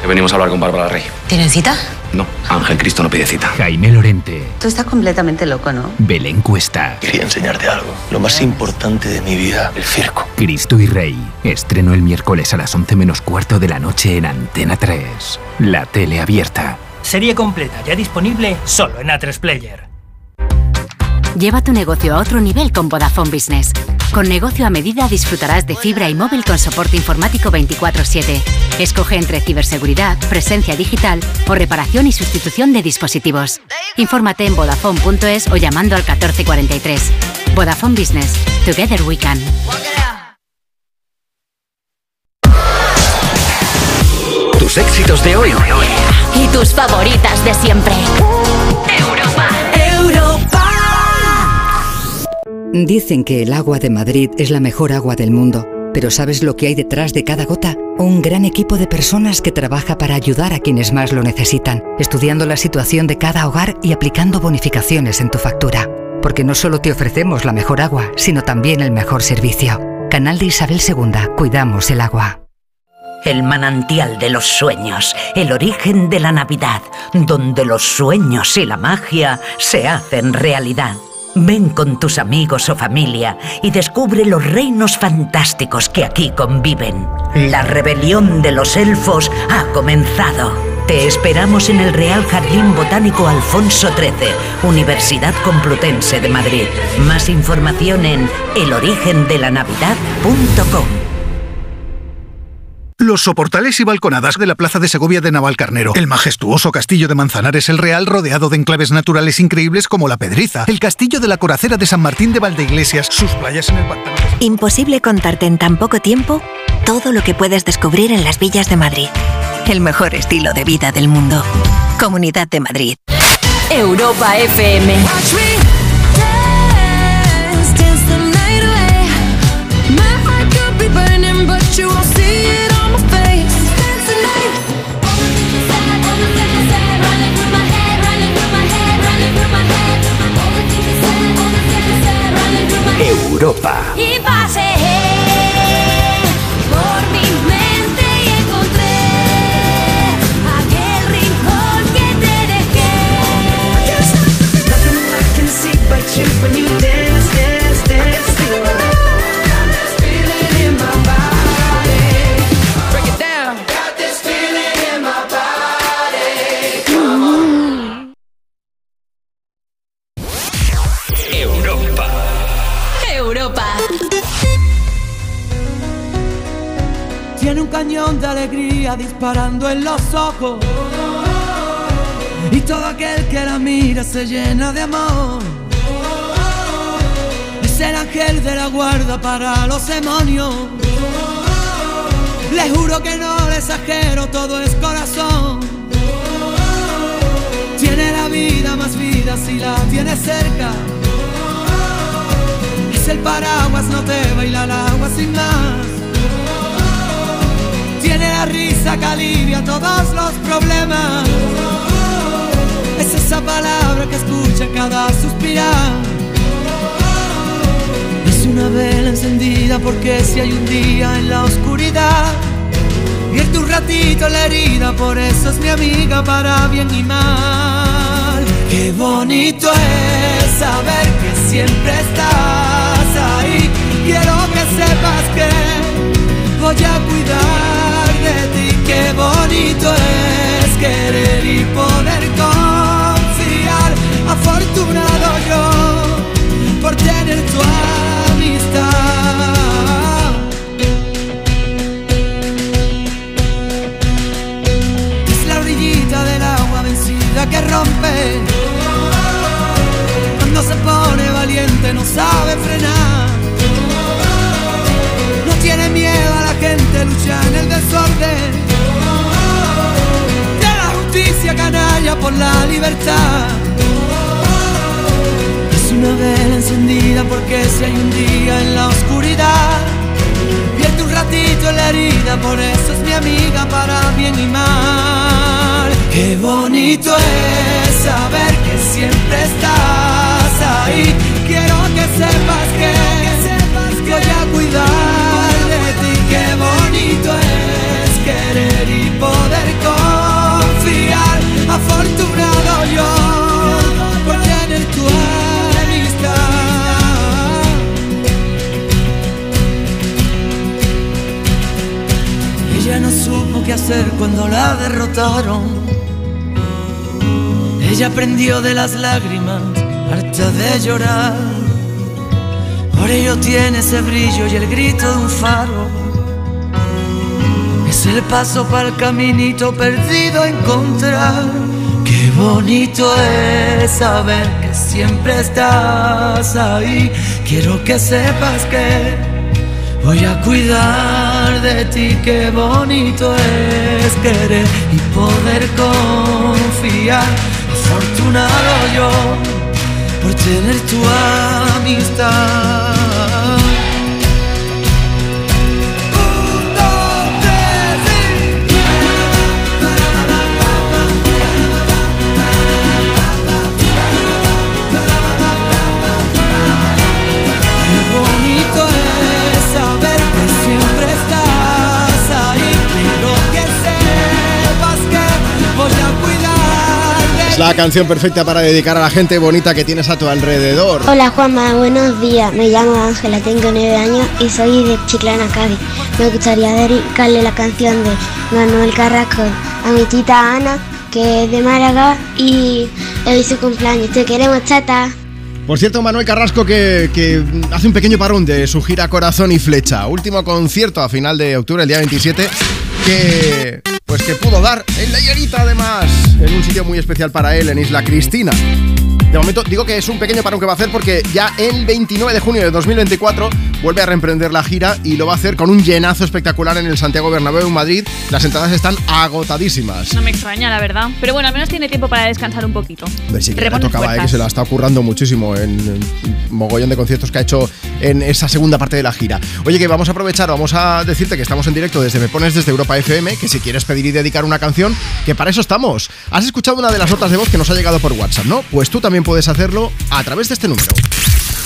Speaker 17: Que venimos a hablar con Bárbara Rey.
Speaker 28: ¿Tienen cita?
Speaker 17: No, Ángel Cristo no pide cita.
Speaker 19: Jaime Lorente,
Speaker 28: Tú estás completamente loco, ¿no?
Speaker 19: Belén Cuesta,
Speaker 29: Quería enseñarte algo. Lo más importante de mi vida, el circo.
Speaker 19: Cristo y Rey. Estreno el miércoles a las 11 menos cuarto de la noche en Antena 3. La tele abierta.
Speaker 20: Serie completa ya disponible solo en A3 Player.
Speaker 30: Lleva tu negocio a otro nivel con Vodafone Business. Con negocio a medida disfrutarás de fibra y móvil con soporte informático 24/7. Escoge entre ciberseguridad, presencia digital o reparación y sustitución de dispositivos. Infórmate en vodafone.es o llamando al 1443. Vodafone Business. Together we can.
Speaker 2: Tus éxitos de hoy
Speaker 6: Y tus favoritas de siempre. Europa.
Speaker 27: Dicen que el agua de Madrid es la mejor agua del mundo, pero ¿sabes lo que hay detrás de cada gota? Un gran equipo de personas que trabaja para ayudar a quienes más lo necesitan, estudiando la situación de cada hogar y aplicando bonificaciones en tu factura. Porque no solo te ofrecemos la mejor agua, sino también el mejor servicio. Canal de Isabel II, cuidamos el agua.
Speaker 31: El manantial de los sueños, el origen de la Navidad, donde los sueños y la magia se hacen realidad. Ven con tus amigos o familia y descubre los reinos fantásticos que aquí conviven. La rebelión de los elfos ha comenzado. Te esperamos en el Real Jardín Botánico Alfonso XIII, Universidad Complutense de Madrid. Más información en elorigendelanavidad.com.
Speaker 32: Los soportales y balconadas de la Plaza de Segovia de Navalcarnero, el majestuoso castillo de Manzanares el Real rodeado de enclaves naturales increíbles como la Pedriza, el castillo de la Coracera de San Martín de Valdeiglesias, sus playas en el pantano.
Speaker 33: Imposible contarte en tan poco tiempo todo lo que puedes descubrir en las villas de Madrid. El mejor estilo de vida del mundo. Comunidad de Madrid.
Speaker 6: Europa FM.
Speaker 9: Europa.
Speaker 34: Cañón de alegría disparando en los ojos. Y todo aquel que la mira se llena de amor. Es el ángel de la guarda para los demonios. Le juro que no le exagero, todo es corazón. Tiene la vida más vida si la tiene cerca. Es el paraguas, no te baila el agua sin más. Tiene la risa que alivia todos los problemas. Es esa palabra que escucha cada suspirar. Es una vela encendida porque si hay un día en la oscuridad, vierte un ratito la herida, por eso es mi amiga para bien y mal. Qué bonito es saber que siempre estás ahí. Quiero que sepas que voy a cuidar ti. Qué bonito es querer y poder confiar. Afortunado yo por tener tu amistad. Es la orillita del agua vencida que rompe. Cuando se pone valiente no sabe frenar. No tiene miedo gente, lucha en el desorden. De la justicia canalla por la libertad. Es una vela encendida porque si hay un día en la oscuridad, vierte un ratito en la herida, por eso es mi amiga para bien y mal. Qué bonito es saber que siempre estás ahí. Quiero que sepas que, voy a cuidar cuando la derrotaron. Ella aprendió de las lágrimas, harta de llorar. Por ello tiene ese brillo y el grito de un faro. Es el paso para el caminito perdido a encontrar. Qué bonito es saber que siempre estás ahí. Quiero que sepas que voy a cuidar de ti. Qué bonito es querer y poder confiar. Afortunado yo por tener tu amistad.
Speaker 1: La canción perfecta para dedicar a la gente bonita que tienes a tu alrededor.
Speaker 32: Hola Juanma, buenos días. Me llamo Ángela, tengo 9 años y soy de Chiclana, Cádiz. Me gustaría dedicarle la canción de Manuel Carrasco a mi tita Ana, que es de Málaga, y hoy su cumpleaños. Te queremos, tata.
Speaker 1: Por cierto, Manuel Carrasco que, que hace un pequeño parón de su gira Corazón y Flecha. Último concierto a final de octubre, el día 27, que pues que pudo dar Higuerita además, en un sitio muy especial para él, en Isla Cristina. De momento digo que es un pequeño parón que va a hacer porque ya el 29 de junio de 2024 vuelve a reemprender la gira y lo va a hacer con un llenazo espectacular en el Santiago Bernabéu en Madrid. Las entradas están agotadísimas.
Speaker 8: No me extraña, la verdad. Pero bueno, al menos tiene tiempo para descansar un poquito.
Speaker 1: Si que tocaba, eh, que se la está ocurrando muchísimo en, en mogollón de conciertos que ha hecho en esa segunda parte de la gira. Oye, que vamos a aprovechar, vamos a decirte que estamos en directo desde Me Pones desde Europa FM, que si quieres pedir y dedicar una canción, que para eso estamos. Has escuchado una de las notas de voz que nos ha llegado por WhatsApp, ¿no? Pues tú también puedes hacerlo a través de este número.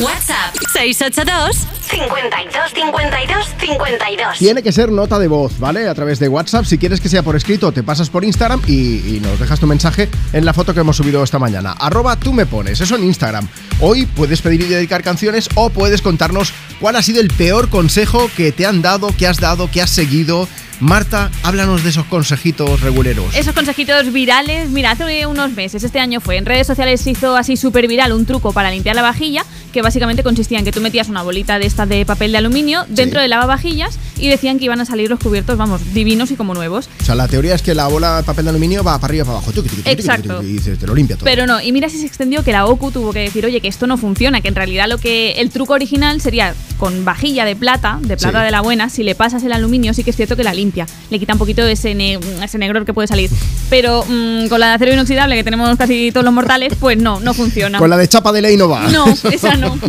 Speaker 3: WhatsApp 682 52 52 52.
Speaker 1: Tiene que ser nota de voz, ¿vale? A través de WhatsApp. Si quieres que sea por escrito, te pasas por Instagram y, y nos dejas tu mensaje en la foto que hemos subido esta mañana. Arroba tú me pones, eso en Instagram. Hoy puedes pedir y dedicar canciones o puedes contarnos cuál ha sido el peor consejo que te han dado, que has dado, que has seguido. Marta, háblanos de esos consejitos reguleros.
Speaker 8: Esos consejitos virales, mira, hace unos meses, este año fue, en redes sociales se hizo así súper viral un truco para limpiar la vajilla, que básicamente consistía en que tú metías una bolita de esta de papel de aluminio dentro del lavavajillas y decían que iban a salir los cubiertos, vamos, divinos y como nuevos.
Speaker 1: O sea, la teoría es que la bola de papel de aluminio va para arriba y para abajo.
Speaker 8: Exacto.
Speaker 1: Y dices, te lo limpia todo.
Speaker 8: Pero no, y mira si se extendió que la OCU tuvo que decir, oye, que esto no funciona, que en realidad lo que el truco original sería con vajilla de plata, de plata
Speaker 1: Sí.
Speaker 8: de la buena, si le pasas el aluminio sí que es cierto que la limpia, le quita un poquito de ese, ne- ese negror que puede salir. Pero mm, con la de acero inoxidable que tenemos casi todos los mortales, pues no, no funciona.
Speaker 1: Con la de chapa de ley no va.
Speaker 8: No, esa no.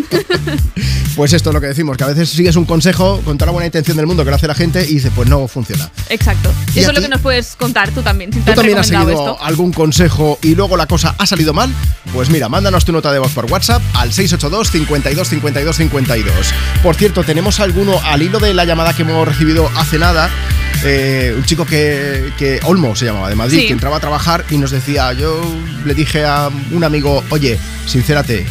Speaker 1: Pues esto es lo que decimos, que a veces sigues un consejo con toda la buena intención del mundo que lo hace la gente y dices, pues no funciona.
Speaker 8: Exacto.
Speaker 1: ¿Y
Speaker 8: Eso es lo que nos puedes contar tú también, si te
Speaker 1: ¿Tú
Speaker 8: has
Speaker 1: también has seguido
Speaker 8: esto.
Speaker 1: algún consejo y luego la cosa ha salido mal? Pues mira, mándanos tu nota de voz por WhatsApp al 682 52 52 52. Por cierto, tenemos alguno al hilo de la llamada que hemos recibido hace nada. Eh, un chico que, que Olmo se llamaba de Madrid,
Speaker 8: Sí.
Speaker 1: que entraba a trabajar y nos decía, yo le dije a un amigo, oye, sincérate,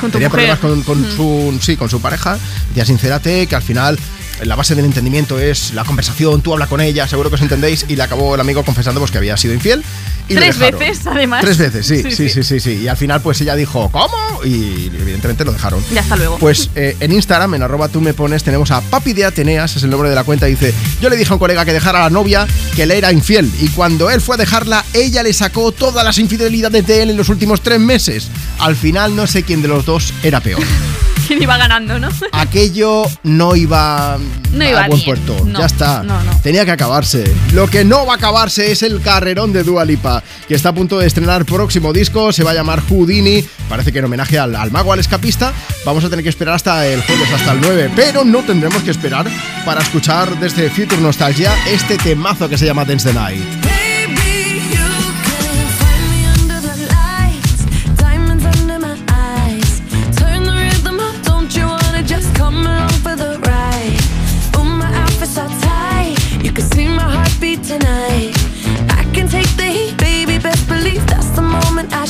Speaker 8: Con tu
Speaker 1: tenía
Speaker 8: mujer.
Speaker 1: problemas con, con su, sí, con su pareja, decía, sincérate, que al final la base del entendimiento es la conversación, tú habla con ella, seguro que os entendéis, y le acabó el amigo confesando pues, que había sido infiel. Y
Speaker 8: Tres veces, además.
Speaker 1: Tres veces, sí
Speaker 8: Sí,
Speaker 1: sí, sí,
Speaker 8: sí.
Speaker 1: Y al final, pues ella dijo, ¿cómo? Y evidentemente lo dejaron.
Speaker 8: Ya hasta luego.
Speaker 1: Pues eh, en Instagram, en arroba tú me pones, tenemos a Papi de Ateneas, es el nombre de la cuenta, dice, yo le dije a un colega que dejara a la novia que le era infiel, y cuando él fue a dejarla, ella le sacó todas las infidelidades de él en los últimos tres meses. Al final, no sé quién de los dos era peor.
Speaker 8: ¿Quién iba ganando, no?
Speaker 1: Aquello no iba,
Speaker 8: No
Speaker 1: a buen
Speaker 8: bien.
Speaker 1: puerto.
Speaker 8: No,
Speaker 1: ya está.
Speaker 8: no, no.
Speaker 1: Tenía que acabarse. Lo que no va a acabarse es el carrerón de Dua Lipa, que está a punto de estrenar próximo disco. Se va a llamar Houdini. Parece que en homenaje al, al mago, al escapista. Vamos a tener que esperar hasta el jueves, hasta el 9. Pero no tendremos que esperar para escuchar desde Future Nostalgia este temazo que se llama Dance the Night.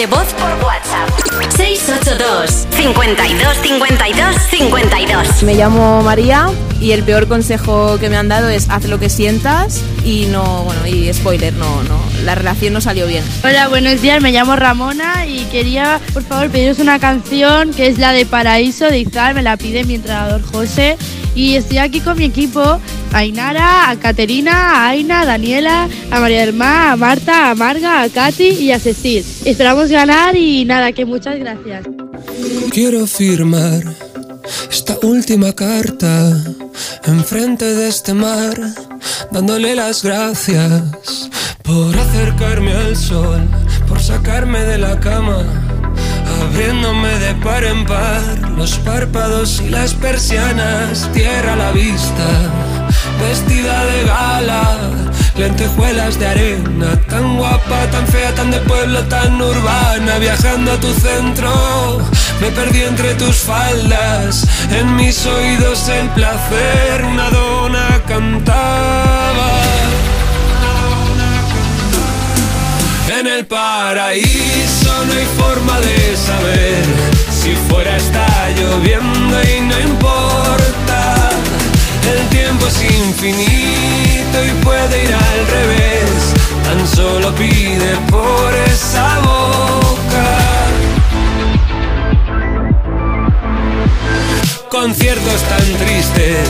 Speaker 3: de voz por WhatsApp. 682 52 52 52
Speaker 35: Me llamo María y el peor consejo que me han dado es haz lo que sientas y no, bueno, y spoiler, no, no, la relación no salió bien.
Speaker 36: Hola, buenos días, me llamo Ramona y quería, por favor, pediros una canción que es la de Paraíso de Izal, me la pide mi entrenador José y estoy aquí con mi equipo, a Inara, a Caterina, a Aina, a Daniela, a María del Mar, a Marta, a Marga, a Katy y a Cecil. Esperamos ganar y nada, que muchas gracias.
Speaker 37: Quiero firmar esta última carta enfrente de este mar, dándole las gracias por acercarme al sol, por sacarme de la cama, abriéndome de par en par los párpados y las persianas, tierra a la vista, vestida de gala, lentejuelas de arena, tan guapa, tan fea, tan de pueblo, tan urbana, viajando a tu centro, me perdí entre tus faldas, en mis oídos el placer, una dona cantaba. En el paraíso no hay forma de saber si fuera está lloviendo y no importa. Es infinito y puede ir al revés. Tan solo pide por esa boca. Conciertos tan tristes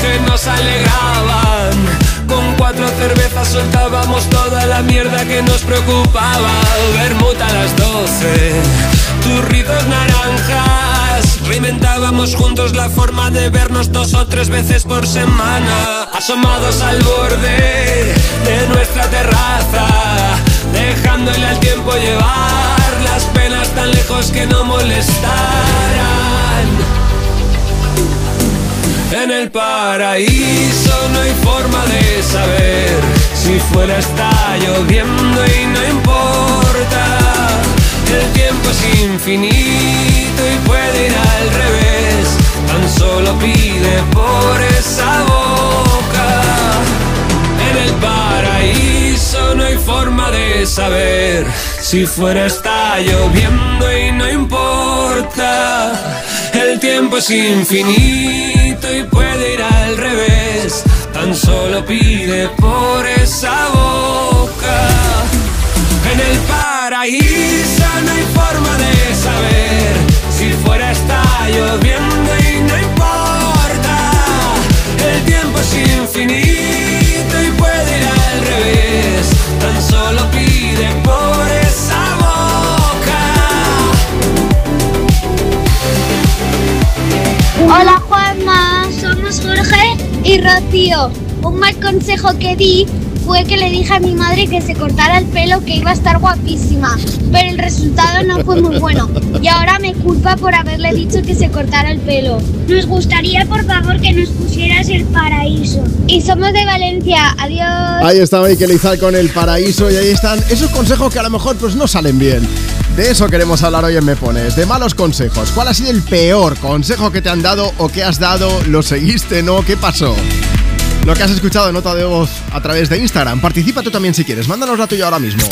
Speaker 37: que nos alegraban. Con cuatro cervezas soltábamos toda la mierda que nos preocupaba. Bermuda a las doce, turritos naranjas. Reinventábamos juntos la forma de vernos dos o tres veces por semana. Asomados al borde de nuestra terraza, dejándole al tiempo llevar las penas tan lejos que no molestaran. En el paraíso no hay forma de saber si fuera está lloviendo y no importa. El tiempo es infinito y puede ir al revés. Tan solo pide por esa boca. En el paraíso no hay forma de saber si fuera está lloviendo y no importa. El tiempo es infinito y puede ir al revés. Tan solo pide por esa boca. En el paraíso no hay forma de saber si fuera está lloviendo y no importa. El tiempo es infinito y puede ir al revés. Tan solo pide por esa boca.
Speaker 38: Hola Juanma, somos Jorge y Rocío. Un mal consejo que di fue que le dije a mi madre que se cortara el pelo que iba a estar guapísima, pero el resultado no fue muy bueno y ahora me culpa por haberle dicho que se cortara el pelo. Nos gustaría por favor que nos pusieras el paraíso. Y somos de Valencia, adiós.
Speaker 1: Ahí está Mikel Izal con el paraíso y ahí están esos consejos que a lo mejor pues no salen bien. De eso queremos hablar hoy en Me Pones, de malos consejos. ¿Cuál ha sido el peor consejo que te han dado o que has dado? ¿Lo seguiste? ¿No? ¿Qué pasó? Lo que has escuchado en nota de voz a través de Instagram. Participa tú también si quieres. Mándanos la tuya ahora mismo.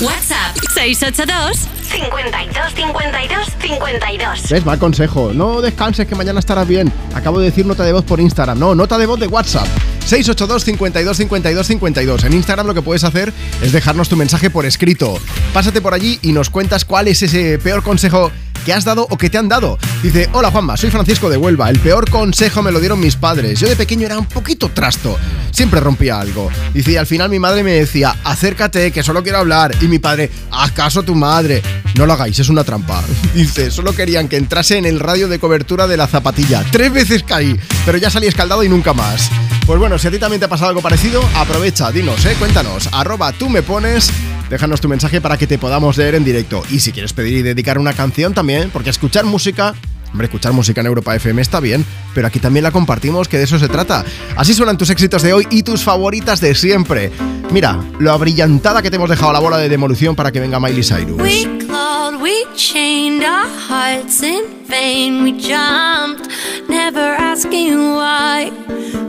Speaker 3: WhatsApp 682 52 52 52
Speaker 1: ¿Ves? Mal consejo. No descanses que mañana estarás bien. Acabo de decir nota de voz por Instagram. No, nota de voz de WhatsApp. 682 52 52 52. En Instagram lo que puedes hacer es dejarnos tu mensaje por escrito. Pásate por allí y nos cuentas cuál es ese peor consejo que has dado o que te han dado. Dice, hola Juanma, soy Francisco de Huelva. El peor consejo me lo dieron mis padres. Yo de pequeño era un poquito trasto. Siempre rompía algo. Dice, y al final mi madre me decía, acércate, que solo quiero hablar. Y mi padre, haz caso a tu madre. No lo hagáis, es una trampa. Dice, solo querían que entrase en el radio de cobertura de la zapatilla. Tres veces caí, pero ya salí escaldado y nunca más. Pues bueno, si a ti también te ha pasado algo parecido, aprovecha, dinos, eh, cuéntanos. Arroba tú me pones, déjanos tu mensaje para que te podamos leer en directo. Y si quieres pedir y dedicar una canción también, porque escuchar música Hombre, escuchar música en Europa FM está bien, pero aquí también la compartimos, que de eso se trata. Así suenan tus éxitos de hoy y tus favoritas de siempre. Mira, lo abrillantada que te hemos dejado la bola de demolición para que venga Miley Cyrus.
Speaker 39: We chained our hearts in vain. We jumped, never asking why.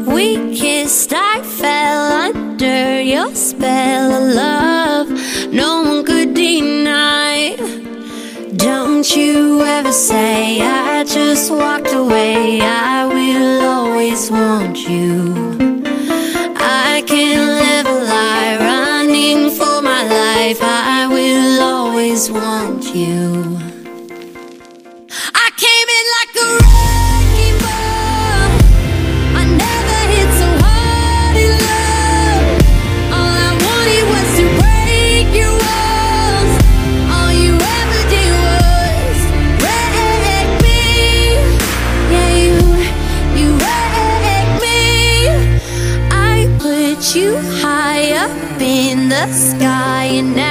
Speaker 39: We kissed, I fell under your spell of love. No one could deny. Don't you ever say I just walked away. I will always want you. I can't live always want you. I came in like a wrecking ball. I never hit so hard in love. All I wanted was to break your walls. All you ever did was me. Yeah, you, you me. I put you high up in the sky, and now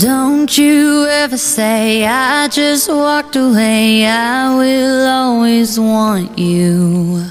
Speaker 39: Don't you ever say I just walked away. I will always want you.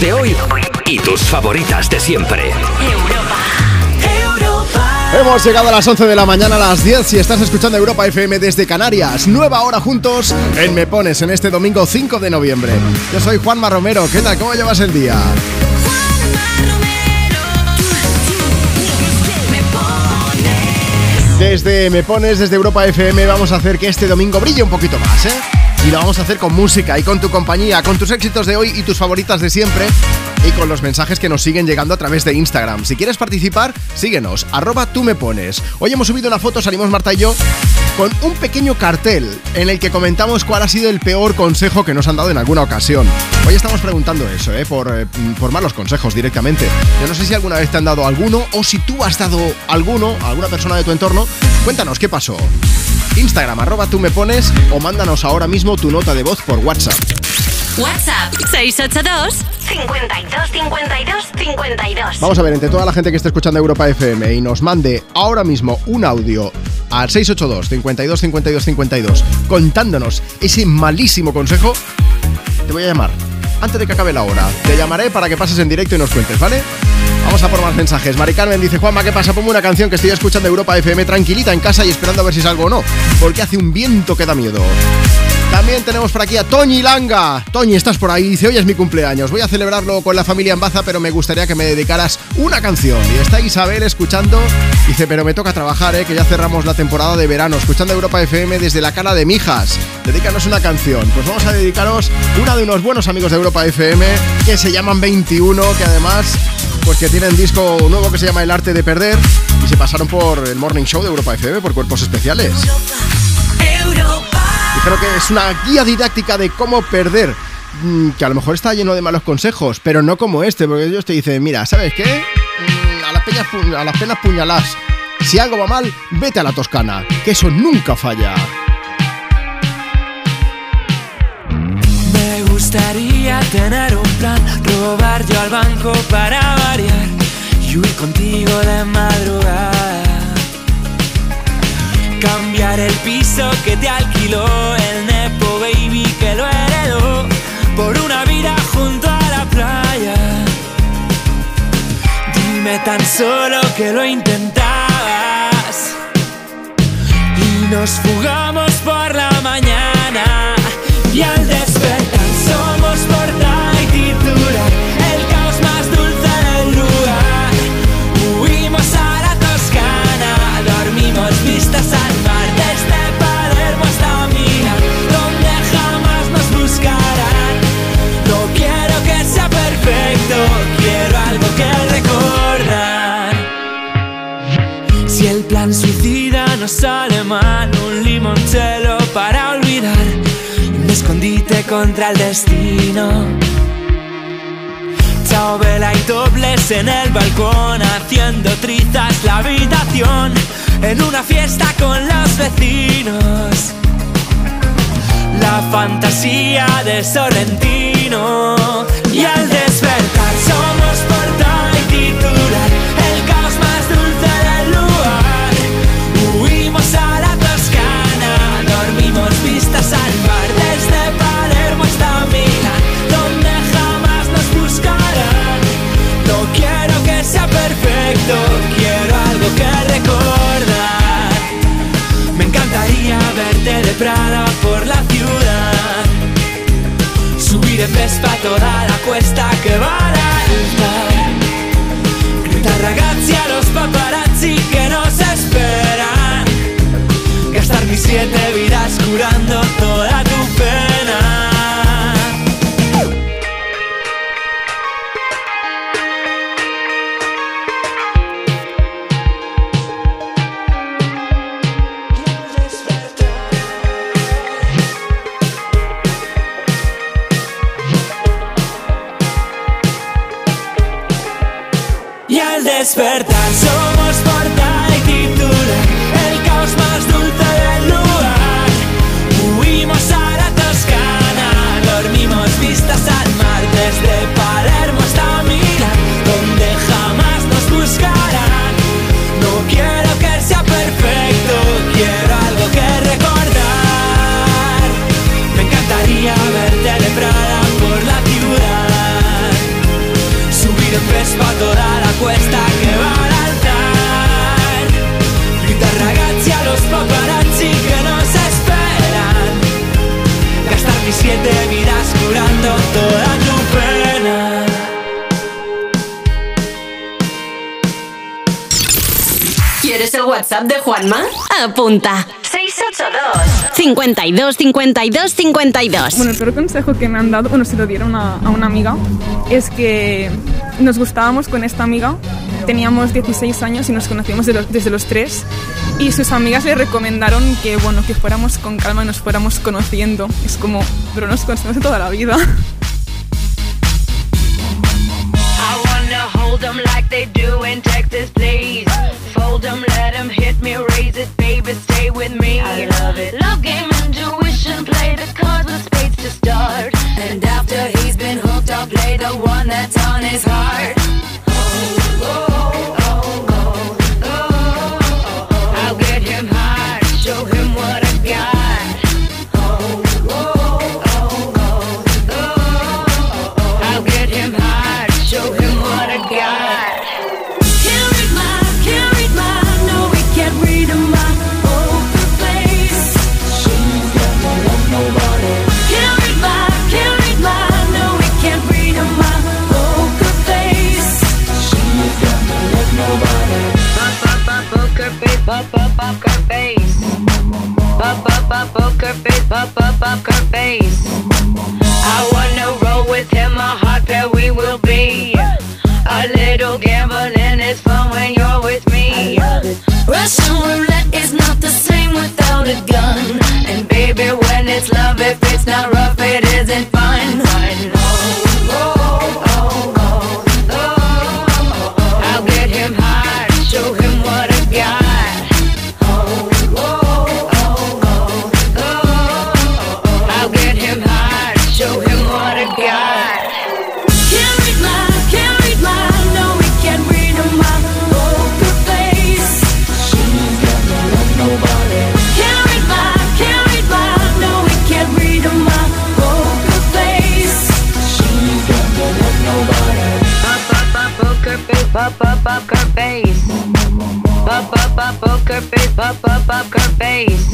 Speaker 2: De hoy y tus favoritas de siempre.
Speaker 1: Hemos llegado a las 11 de la mañana a las 10 si estás escuchando Europa FM desde Canarias. Nueva hora juntos en Me Pones en este domingo 5 de noviembre. Yo soy Juanma Romero. ¿Qué tal? ¿Cómo llevas el día? Desde Me Pones, desde Europa FM, vamos a hacer que este domingo brille un poquito más, ¿eh? Y lo vamos a hacer con música y con tu compañía, con tus éxitos de hoy y tus favoritas de siempre y con los mensajes que nos siguen llegando a través de Instagram. Si quieres participar, síguenos, arroba tú me pones. Hoy hemos subido una foto, salimos Marta y yo, con un pequeño cartel en el que comentamos cuál ha sido el peor consejo que nos han dado en alguna ocasión. Hoy estamos preguntando eso, ¿eh? Por, eh, por malos consejos directamente. Yo no sé si alguna vez te han dado alguno o si tú has dado alguno a alguna persona de tu entorno. Cuéntanos qué pasó. Instagram, arroba tú me pones o mándanos ahora mismo tu nota de voz por WhatsApp.
Speaker 3: WhatsApp 682 52 52 52.
Speaker 1: Vamos a ver, entre toda la gente que esté escuchando Europa FM y nos mande ahora mismo un audio al 682 52 52 52 contándonos ese malísimo consejo, te voy a llamar. Antes de que acabe la hora, te llamaré para que pases en directo y nos cuentes, ¿vale? Vamos a por más mensajes. Mari Carmen dice, Juanma, ¿qué pasa? Ponme una canción que estoy escuchando Europa FM tranquilita en casa y esperando a ver si salgo o no. Porque hace un viento que da miedo. También tenemos por aquí a Toñi Langa. Toñi, estás por ahí. Dice, hoy es mi cumpleaños. Voy a celebrarlo con la familia en Baza, pero me gustaría que me dedicaras una canción. Y está Isabel escuchando. Dice, pero me toca trabajar, ¿eh? que ya cerramos la temporada de verano. Escuchando Europa FM desde la cara de Mijas. Dedícanos una canción. Pues vamos a dedicaros una de unos buenos amigos de Europa FM que se llaman 21, que además pues que tienen disco nuevo que se llama El Arte de Perder y se pasaron por el Morning Show de Europa FM por cuerpos especiales. Creo que es una guía didáctica de cómo perder. mm, Que a lo mejor está lleno de malos consejos, pero no como este, porque ellos te dicen, mira, ¿sabes qué? Mm, A las, peñas, a las penas puñalás. Si algo va mal, vete a la Toscana, que eso nunca falla.
Speaker 40: Me gustaría tener un plan, robar yo al banco para variar y huir contigo de madrugada. Cambiar el piso que te alquiló el Nepo Baby que lo heredó por una vida junto a la playa. Dime tan solo que lo intentabas y nos fugamos por la mañana y al despertar suicida no sale mal, un limoncello para olvidar, un escondite contra el destino. Chao vela y dobles en el balcón, haciendo trizas la habitación, en una fiesta con los vecinos. La fantasía de Sorrentino y al despertar Prada por la ciudad. Subir en Vespa toda la cuesta que va alta. Gritar ragazzi a los paparazzi que nos esperan. Gastar mis siete vidas curando toda despertar. Somos portada y titular El caos más dulce del lugar. Huimos a la Toscana Dormimos vistas al mar Desde Palermo hasta Milán Donde jamás nos buscarán. No quiero que sea perfecto Quiero algo que recordar. Me encantaría verte de Prada por la ciudad. Subir en Vespa toda la cuesta siete vidas curando toda tu pena
Speaker 6: ¿Quieres el WhatsApp de Juanma? Apunta. 682 52 52 52.
Speaker 41: Bueno, el peor consejo que me han dado, bueno, se lo dieron a, a una amiga, es que nos gustábamos con esta amiga, teníamos 16 años y nos conocíamos de los- desde los 3 y sus amigas le recomendaron que, bueno, que fuéramos con calma y nos fuéramos conociendo. Es como, pero nos conocemos de toda la vida.
Speaker 42: I wanna hold like they do in Texas, please. Fold let hit me, raise it, baby, stay with me. I love it. Love game, intuition, play the cards with spades to start. And after he's been hooked, I'll play the one that's on his heart. Pop, poker face. Pop, pop, pop, poker face, pop, pop, poker face. I wanna roll with him, a hot pair we will be. A little gambling is fun when you're with me. Russian roulette is not the same without a gun. And baby, when it's up, up, her face.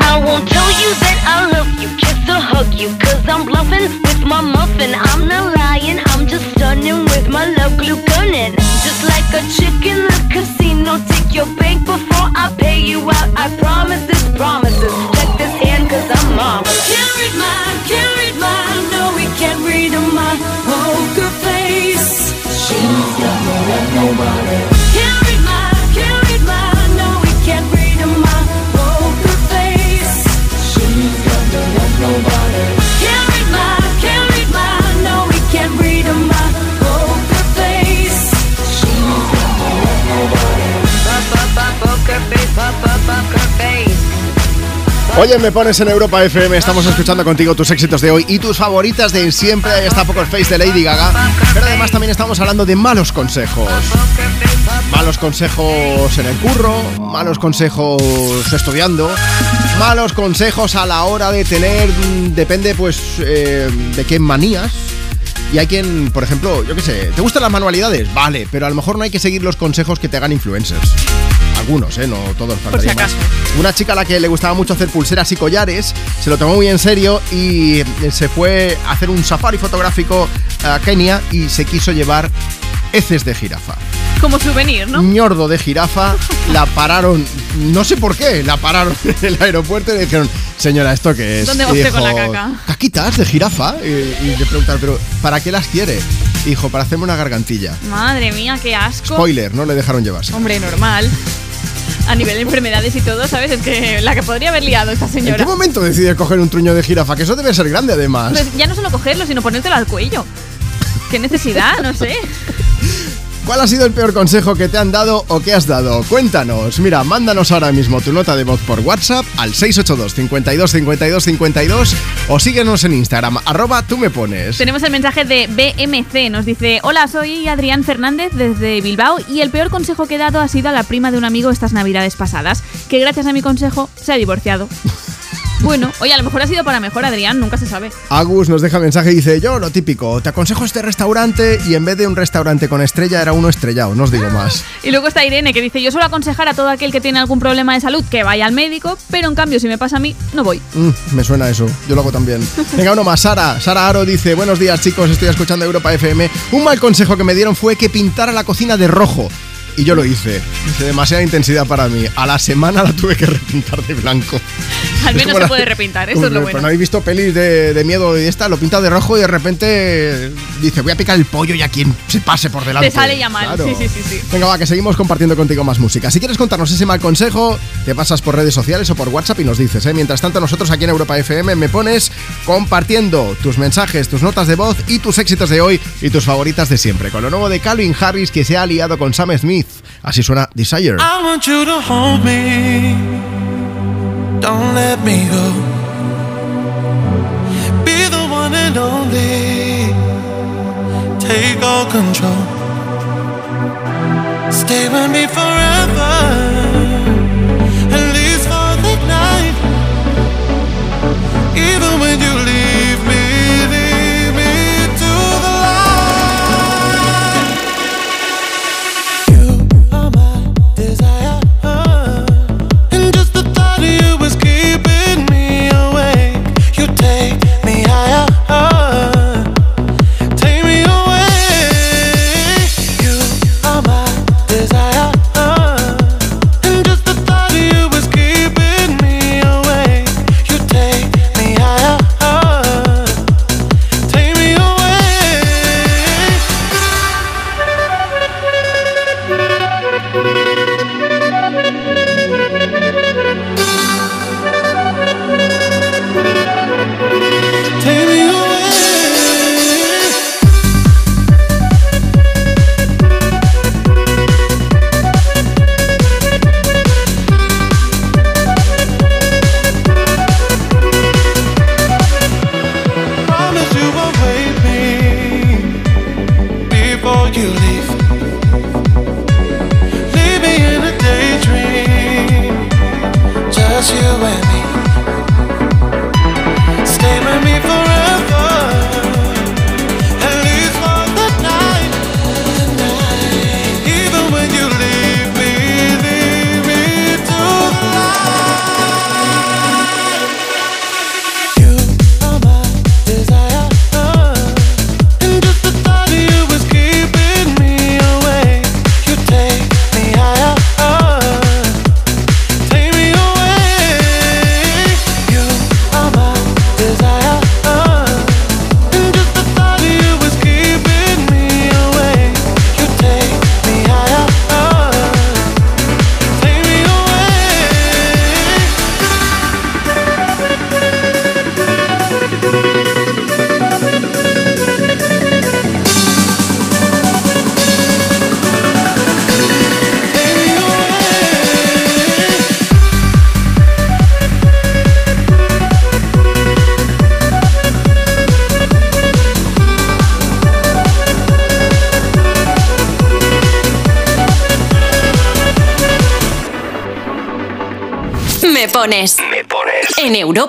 Speaker 42: I won't tell you that I love you, kiss or hug you, cause I'm bluffing with my muffin. I'm not lying, I'm just stunning with my love glue gunning. Just like a chick in the casino, take your bank before I pay you out. I promise this promises. Check this hand, cause I'm marvelous. Can't read mine, can't read mine, can't read my poker face. She's got more than nobody.
Speaker 1: Oye, me pones en Europa FM, estamos escuchando contigo tus éxitos de hoy y tus favoritas de siempre. Ahí está Poker Face de Lady Gaga. Pero además también estamos hablando de malos consejos. Malos consejos en el curro, malos consejos estudiando, malos consejos a la hora de tener, mm, depende pues eh, de qué manías. Y hay quien, por ejemplo, yo qué sé, ¿te gustan las manualidades? Vale, pero a lo mejor no hay que seguir los consejos que te hagan influencers. Algunos, ¿eh? No todos.
Speaker 8: Por si
Speaker 1: más.
Speaker 8: acaso.
Speaker 1: Una chica a la que le gustaba mucho hacer pulseras y collares se lo tomó muy en serio y eh, se fue a hacer un safari fotográfico a Kenia y se quiso llevar heces de jirafa.
Speaker 8: Como souvenir, ¿no?
Speaker 1: ñordo de jirafa, la pararon, no sé por qué, la pararon en el aeropuerto y le dijeron, señora, ¿esto qué es?
Speaker 8: ¿Dónde va usted con la caca?
Speaker 1: ¿Caquitas de jirafa? Y, y le preguntaron, ¿pero para qué las quiere? Y dijo, para hacerme una gargantilla.
Speaker 8: Madre mía, qué asco.
Speaker 1: Spoiler, no le dejaron llevarse.
Speaker 8: Hombre, normal. A nivel de enfermedades y todo, ¿sabes? Es que la que podría haber liado esta
Speaker 1: ¿En qué
Speaker 8: señora.
Speaker 1: momento decide coger un truño de jirafa? Que eso debe ser grande además.
Speaker 8: Pues ya no solo cogerlo, sino ponértelo al cuello. ¿Qué necesidad? No sé.
Speaker 1: ¿Cuál ha sido el peor consejo que te han dado o que has dado? Cuéntanos. Mira, mándanos ahora mismo tu nota de voz por WhatsApp al 682 52 52 52 o síguenos en Instagram, arroba tú me pones.
Speaker 8: Tenemos el mensaje de BMC. Nos dice: Hola, soy Adrián Fernández desde Bilbao y el peor consejo que he dado ha sido a la prima de un amigo estas navidades pasadas, que gracias a mi consejo se ha divorciado. Bueno, oye, a lo mejor ha sido para mejor, Adrián, nunca se sabe.
Speaker 1: Agus nos deja mensaje y dice, yo lo típico, te aconsejo este restaurante y en vez de un restaurante con estrella era uno estrellado, no os digo más.
Speaker 8: Y luego está Irene que dice: Yo suelo aconsejar a todo aquel que tiene algún problema de salud que vaya al médico, pero en cambio, si me pasa a mí, no voy.
Speaker 1: Mm, me suena eso, yo lo hago también. Venga, uno más, Sara. Sara Aro dice, buenos días chicos, estoy escuchando Europa FM. Un mal consejo que me dieron fue que pintara la cocina de rojo. Y yo lo hice. Dice, demasiada intensidad para mí. A la semana la tuve que repintar de blanco.
Speaker 8: Al menos se
Speaker 1: la-
Speaker 8: puede repintar, eso es lo
Speaker 1: Pero
Speaker 8: bueno.
Speaker 1: no habéis visto pelis de, de miedo y esta, lo pinta de rojo y de repente dice, voy a picar el pollo y a quien se pase por delante.
Speaker 8: Te sale ya mal.
Speaker 1: Claro.
Speaker 8: Sí, sí, sí, sí.
Speaker 1: Venga, va, que seguimos compartiendo contigo más música. Si quieres contarnos ese mal consejo, te pasas por redes sociales o por WhatsApp y nos dices, ¿eh? Mientras tanto, nosotros aquí en Europa FM me pones compartiendo tus mensajes, tus notas de voz y tus éxitos de hoy y tus favoritas de siempre. Con lo nuevo de Calvin Harris que se ha aliado con Sam Smith. Así suena Desire.
Speaker 43: I want you to hold me. Don't let me go. Be the one and only. Take all control. Stay with me forever.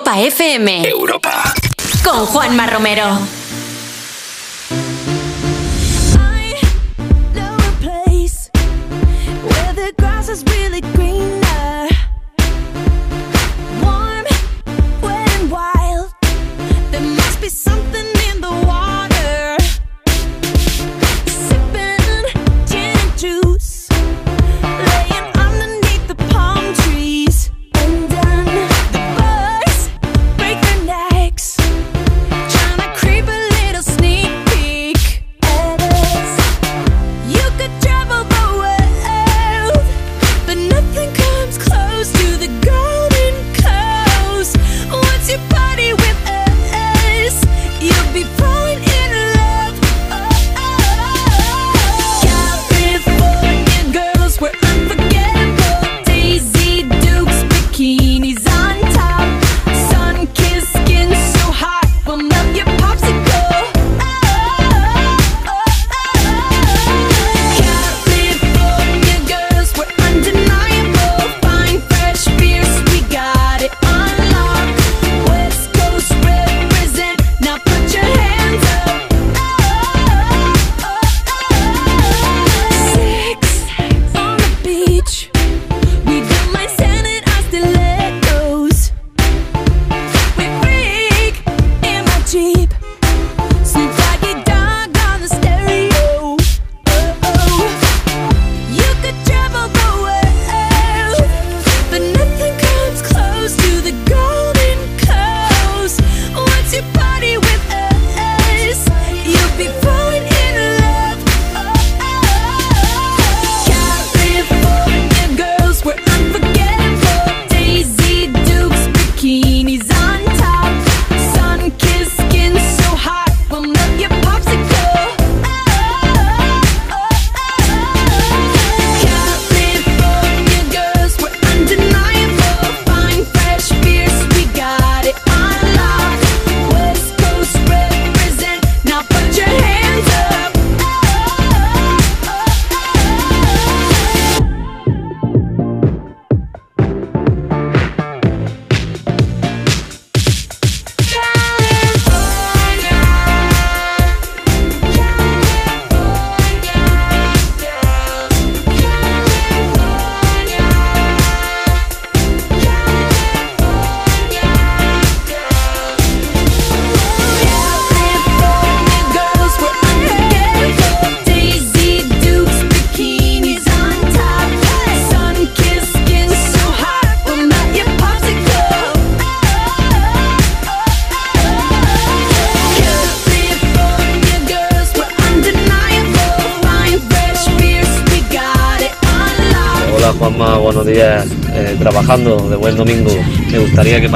Speaker 9: Europa FM.
Speaker 2: Europa.
Speaker 9: Con Juanma Romero.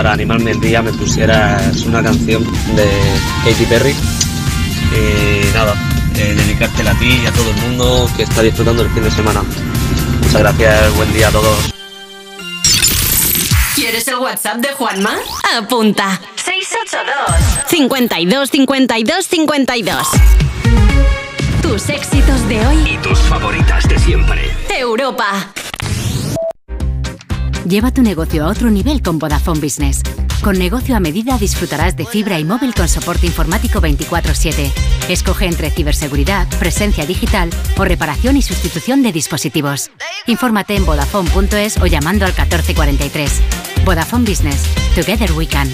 Speaker 6: Para animarme el día me pusieras una canción de Katy Perry. Y nada, eh, dedicártela a ti y a todo el mundo que está disfrutando el fin de semana. Muchas gracias, buen día a todos.
Speaker 9: ¿Quieres el WhatsApp de Juanma? Apunta. 682 52 52 52. Tus éxitos de hoy.
Speaker 2: Y tus favoritas de siempre.
Speaker 9: Europa.
Speaker 44: Lleva tu negocio a otro nivel con Vodafone Business. Con negocio a medida disfrutarás de fibra y móvil con soporte informático 24/7. Escoge entre ciberseguridad, presencia digital o reparación y sustitución de dispositivos. Infórmate en vodafone.es o llamando al 1443. Vodafone Business. Together we can.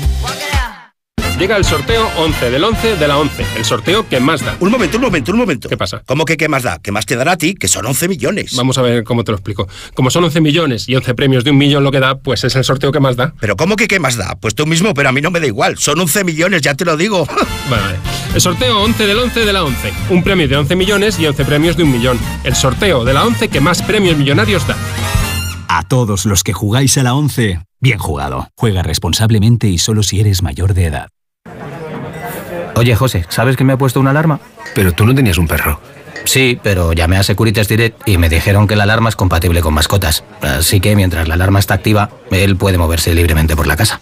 Speaker 45: Llega el sorteo 11 del 11 de la 11. El sorteo que más da.
Speaker 46: Un momento, un momento, un momento.
Speaker 45: ¿Qué pasa?
Speaker 46: ¿Cómo que qué más da? ¿Qué más te dará a ti? Que son 11 millones.
Speaker 45: Vamos a ver cómo te lo explico. Como son 11 millones y 11 premios de un millón lo que da, pues es el sorteo que más da.
Speaker 46: ¿Pero cómo que qué más da? Pues tú mismo, pero a mí no me da igual. Son 11 millones, ya te lo digo.
Speaker 45: Vale, vale. El sorteo 11 del 11 de la 11. Un premio de 11 millones y 11 premios de un millón. El sorteo de la 11 que más premios millonarios da.
Speaker 47: A todos los que jugáis a la 11, bien jugado. Juega responsablemente y solo si eres mayor de edad.
Speaker 18: Oye, José, ¿sabes que me ha puesto una alarma?
Speaker 48: Pero tú no tenías un perro.
Speaker 18: Sí, pero llamé a Securitas Direct y me dijeron que la alarma es compatible con mascotas. Así que mientras la alarma está activa, él puede moverse libremente por la casa.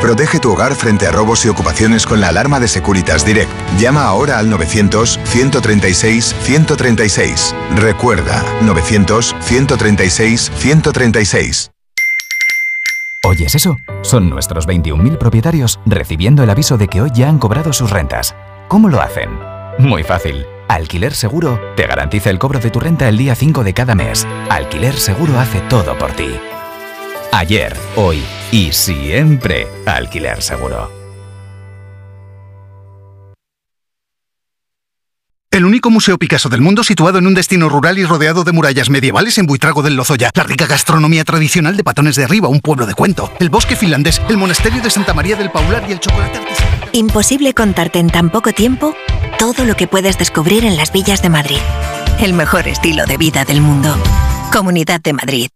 Speaker 21: Protege tu hogar frente a robos y ocupaciones con la alarma de Securitas Direct. Llama ahora al 900-136-136. Recuerda, 900-136-136.
Speaker 19: ¿Oyes eso? Son nuestros 21.000 propietarios recibiendo el aviso de que hoy ya han cobrado sus rentas. ¿Cómo lo hacen? Muy fácil. Alquiler Seguro te garantiza el cobro de tu renta el día 5 de cada mes. Alquiler Seguro hace todo por ti. Ayer, hoy y siempre Alquiler Seguro.
Speaker 32: El único museo Picasso del mundo situado en un destino rural y rodeado de murallas medievales en Buitrago del Lozoya. La rica gastronomía tradicional de Patones de Arriba, un pueblo de cuento. El bosque finlandés, el monasterio de Santa María del Paular y el chocolate artesanal.
Speaker 49: Imposible contarte en tan poco tiempo todo lo que puedes descubrir en las villas de Madrid. El mejor estilo de vida del mundo. Comunidad de Madrid.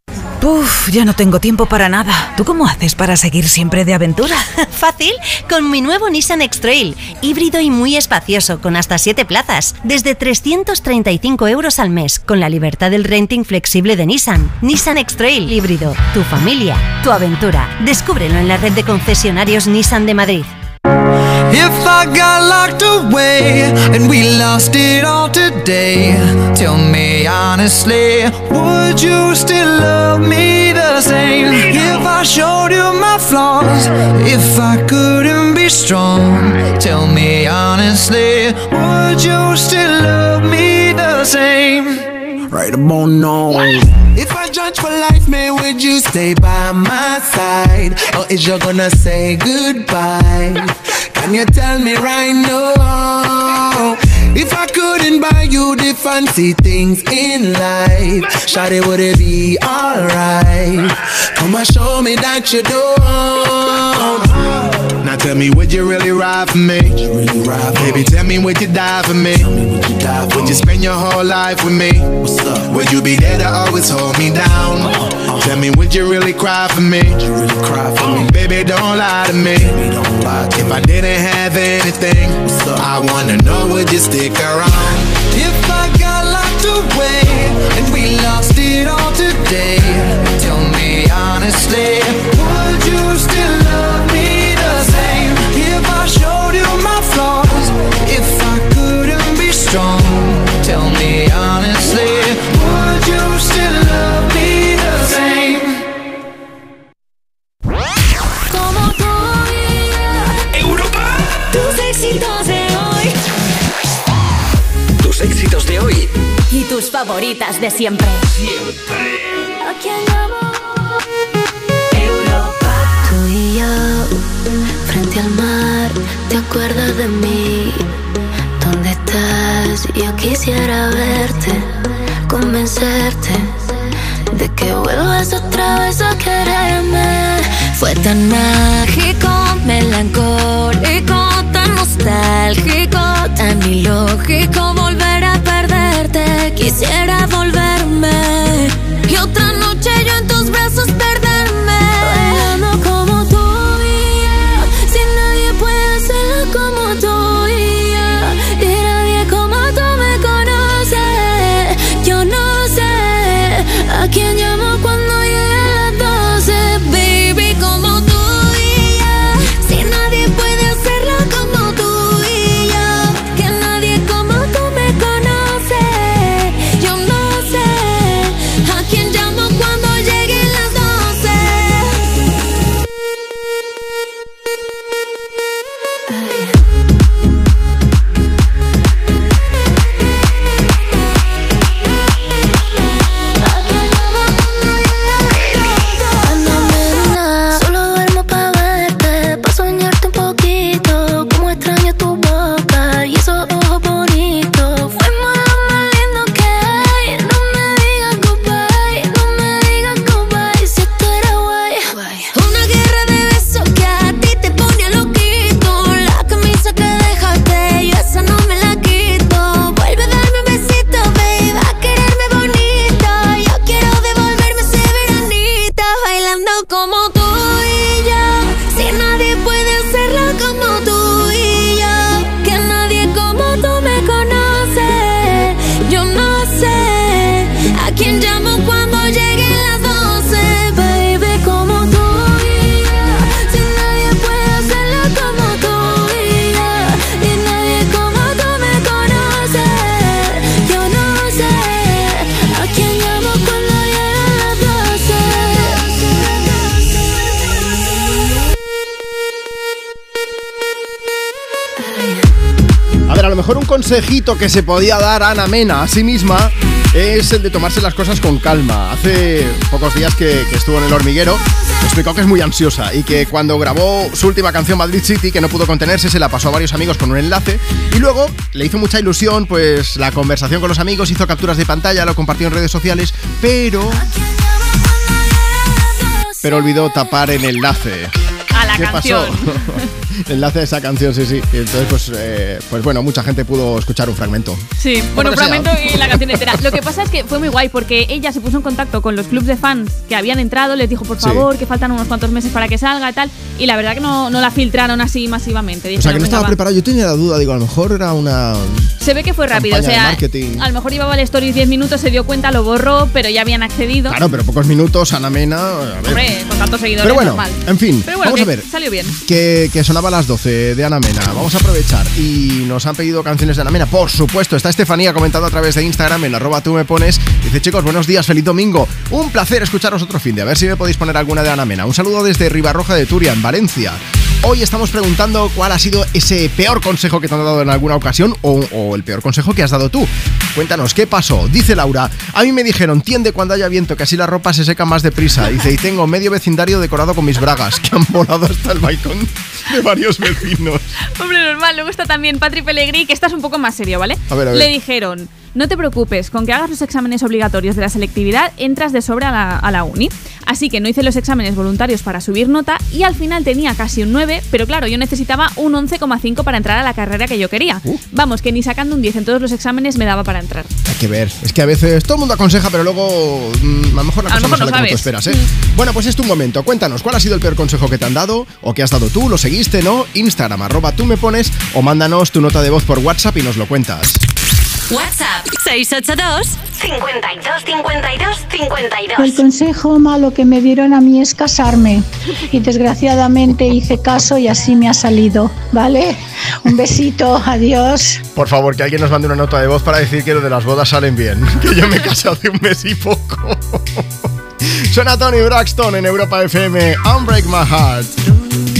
Speaker 50: Uf, ya no tengo tiempo para nada. ¿Tú cómo haces para seguir siempre de aventura?
Speaker 51: Fácil, con mi nuevo Nissan X-Trail, híbrido y muy espacioso, con hasta 7 plazas, desde 335 euros al mes, con la libertad del renting flexible de Nissan. Nissan X-Trail híbrido, tu familia, tu aventura. Descúbrelo en la red de concesionarios Nissan de Madrid.
Speaker 4: If I got locked away and we lost it all today, tell me honestly, would you still love me the same? If I showed you my flaws, if I couldn't be strong, tell me honestly, would you still love me the same?
Speaker 52: Right about now.
Speaker 4: Judge for life, man, would you stay by my side? Or is you gonna say goodbye? Can you tell me right now? If I couldn't buy you the fancy things in life, Shawty, would it be alright? Come and show me that you don't.
Speaker 52: Now tell me, would you really ride for me? Baby, tell me, would you die for me? Would you spend your whole life with me? Would you be there to always hold me down? Uh, uh. Tell me, would you really cry for me? Baby, don't lie to me. If I didn't have anything, I wanna know, would you stick around?
Speaker 4: If I got locked away and we lost it all today, tell me honestly,
Speaker 6: Y tus favoritas de siempre.
Speaker 9: ¿A quién llamo?
Speaker 53: Tú y yo, frente al mar, ¿te acuerdas de mí? ¿Dónde estás? Yo quisiera verte, convencerte de que vuelvas otra vez a quererme.
Speaker 9: Fue tan mágico, melancólico, tan nostálgico, tan ilógico. Quisiera volverme
Speaker 11: consejito que se podía dar Ana Mena a sí misma es el de tomarse las cosas con calma. Hace pocos días que, que estuvo en el hormiguero, explicó que es muy ansiosa y que cuando grabó su última canción Madrid City, que no pudo contenerse, se la pasó a varios amigos con un enlace y luego le hizo mucha ilusión pues la conversación con los amigos, hizo capturas de pantalla, lo compartió en redes sociales, pero... Pero olvidó tapar el enlace.
Speaker 8: A la
Speaker 11: ¿Qué
Speaker 8: canción.
Speaker 11: pasó? enlace a esa canción, sí, sí. Y entonces, pues, eh, pues bueno, mucha gente pudo escuchar un fragmento.
Speaker 8: Sí, bueno, un
Speaker 11: que sea.
Speaker 8: fragmento y la canción entera. Lo que pasa es que fue muy guay porque ella se puso en contacto con los clubs de fans que habían entrado, les dijo, por
Speaker 11: Sí.
Speaker 8: favor, que faltan unos cuantos meses para que salga y tal. Y la verdad que no, no la filtraron así masivamente.
Speaker 11: O sea, que no
Speaker 8: "Venga,
Speaker 11: estaba
Speaker 8: va".
Speaker 11: preparado. Yo tenía la duda, digo, a lo mejor era una.
Speaker 8: Se ve que fue rápido, o sea, a lo mejor llevaba el stories 10 minutos, se dio cuenta, lo borró, pero ya habían accedido.
Speaker 11: Claro, pero pocos minutos, Ana Mena. A ver.
Speaker 8: Hombre, con tantos seguidores,
Speaker 11: Pero bueno,
Speaker 8: normal.
Speaker 11: en fin,
Speaker 8: Pero bueno,
Speaker 11: vamos a ver.
Speaker 8: salió bien.
Speaker 11: Que, que sonaba a las 12 de Ana Mena. Vamos a aprovechar. Y nos han pedido canciones de Ana Mena. Por supuesto, está Estefanía comentando a través de Instagram en arroba tú me pones. Dice, chicos, buenos días, feliz domingo. Un placer escucharos otro fin de. A ver si me podéis poner alguna de Ana Mena. Un saludo desde Ribarroja de Turia, en Valencia. Hoy estamos preguntando cuál ha sido ese peor consejo que te han dado en alguna ocasión o, o el peor consejo que has dado tú. Cuéntanos, ¿qué pasó? Dice Laura, a mí me dijeron, tiende cuando haya viento, que así la ropa se seca más deprisa. Dice, y tengo medio vecindario decorado con mis bragas, que han volado hasta el balcón de varios vecinos.
Speaker 8: Hombre, normal. Luego está también Patri Pellegrini, que estás un poco más serio, ¿vale?
Speaker 11: A ver, a ver.
Speaker 8: Le dijeron, no te preocupes, con que hagas los exámenes obligatorios de la selectividad, entras de sobra a la, a la uni. Así que no hice los exámenes voluntarios para subir nota y al final tenía casi un 9, pero claro, yo necesitaba un 11,5 para entrar a la carrera que yo quería.
Speaker 11: Uh.
Speaker 8: Vamos, que ni sacando un 10 en todos los exámenes me daba para entrar.
Speaker 11: Hay que ver, es que a veces todo el mundo aconseja, pero luego mm, a lo mejor la cosa no
Speaker 8: mejor
Speaker 11: sale
Speaker 8: no
Speaker 11: como tú esperas, ¿eh? Bueno, pues es tu momento. Cuéntanos, ¿cuál ha sido el peor consejo que te han dado? ¿O que has dado tú? ¿Lo seguiste, no? Instagram, arroba tú me pones o mándanos tu nota de voz por WhatsApp y nos lo cuentas.
Speaker 3: WhatsApp 682 52 52 52.
Speaker 54: El consejo malo que me dieron a mí es casarme y desgraciadamente hice caso y así me ha salido, ¿vale? Un besito, adiós.
Speaker 11: Por favor, que alguien nos mande una nota de voz para decir que lo de las bodas salen bien. Que yo me casé hace un mes y poco. Suena Tony Braxton en Europa FM. Unbreak My Heart.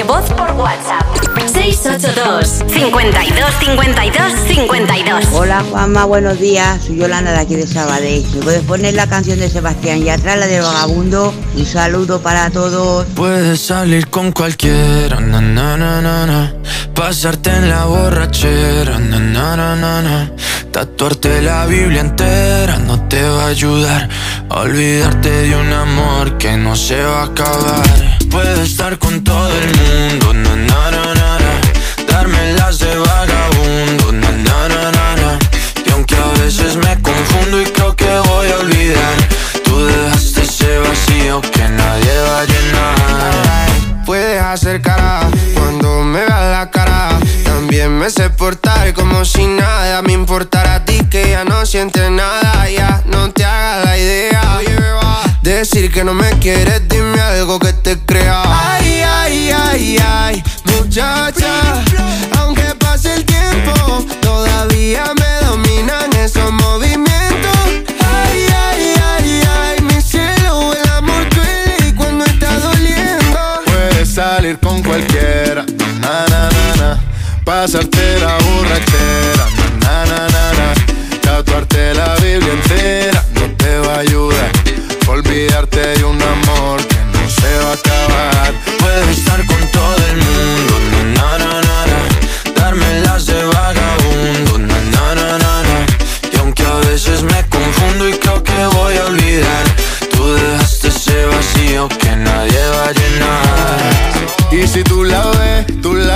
Speaker 3: De voz por WhatsApp. 682 52 52 52
Speaker 55: Hola Juanma, buenos días. Soy Yolanda de aquí de Sabadell. ¿Me puedes poner la canción de Sebastián Yatra, la del vagabundo? Un saludo para todos.
Speaker 5: Puedes salir con cualquiera, na, na, na, na, na. pasarte en la borrachera, na, na, na, na, na. tatuarte la Biblia entera no te va a ayudar a olvidarte de un amor que no se va a acabar. Puedes estar con todo el mundo, na, na, na, na, na. darme las de vagabundo, na, na, na, na, na. y aunque a veces me confundo y creo que voy a olvidar, tú dejaste ese vacío que nadie va a llenar.
Speaker 56: Puedes hacer cara cuando me veas la cara. También me sé portar como si nada me importara a ti que ya no sientes nada. Ya no te hagas la idea. Decir que no me quieres, dime algo que te crea. Ay, ay, ay, ay, muchacha. Aunque pase el tiempo, todavía me dominan esos movimientos. Ay, ay, ay, ay, mi cielo, el amor duele cuando está doliendo.
Speaker 26: Puedes salir con cualquiera, na na na na. Pasarte la borrachera, na na na na. Tatuarte la Biblia entera no te va a ayudar. Olvidarte de un amor que no se va a acabar.
Speaker 5: Puedes estar con todo el mundo, na na na na, darme las de vagabundo, na na na. y aunque a veces me confundo y creo que voy a olvidar, tú dejaste ese vacío que nadie va a llenar.
Speaker 26: Y si tú la ves, tú la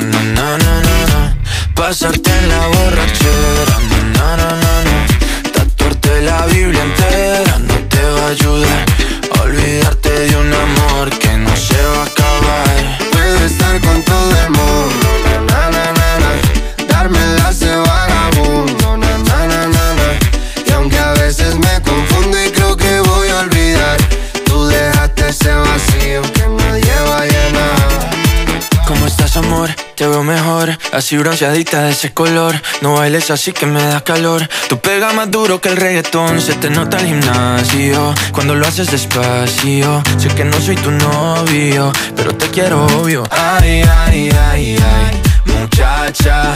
Speaker 5: na na na na na. Pasarte en la borrachera, na na na na na. Tatuarte la Biblia entera no te va a ayudar. Olvidarte de un amor que no se va a acabar.
Speaker 56: Puedes estar con todo el mundo, na.
Speaker 5: Te veo mejor, así bronceadita de ese color. No bailes así que me das calor. Tú pega más duro que el reggaetón, se te nota el gimnasio. Cuando lo haces despacio, sé que no soy tu novio, pero te quiero obvio. Ay, ay, ay, ay, muchacha.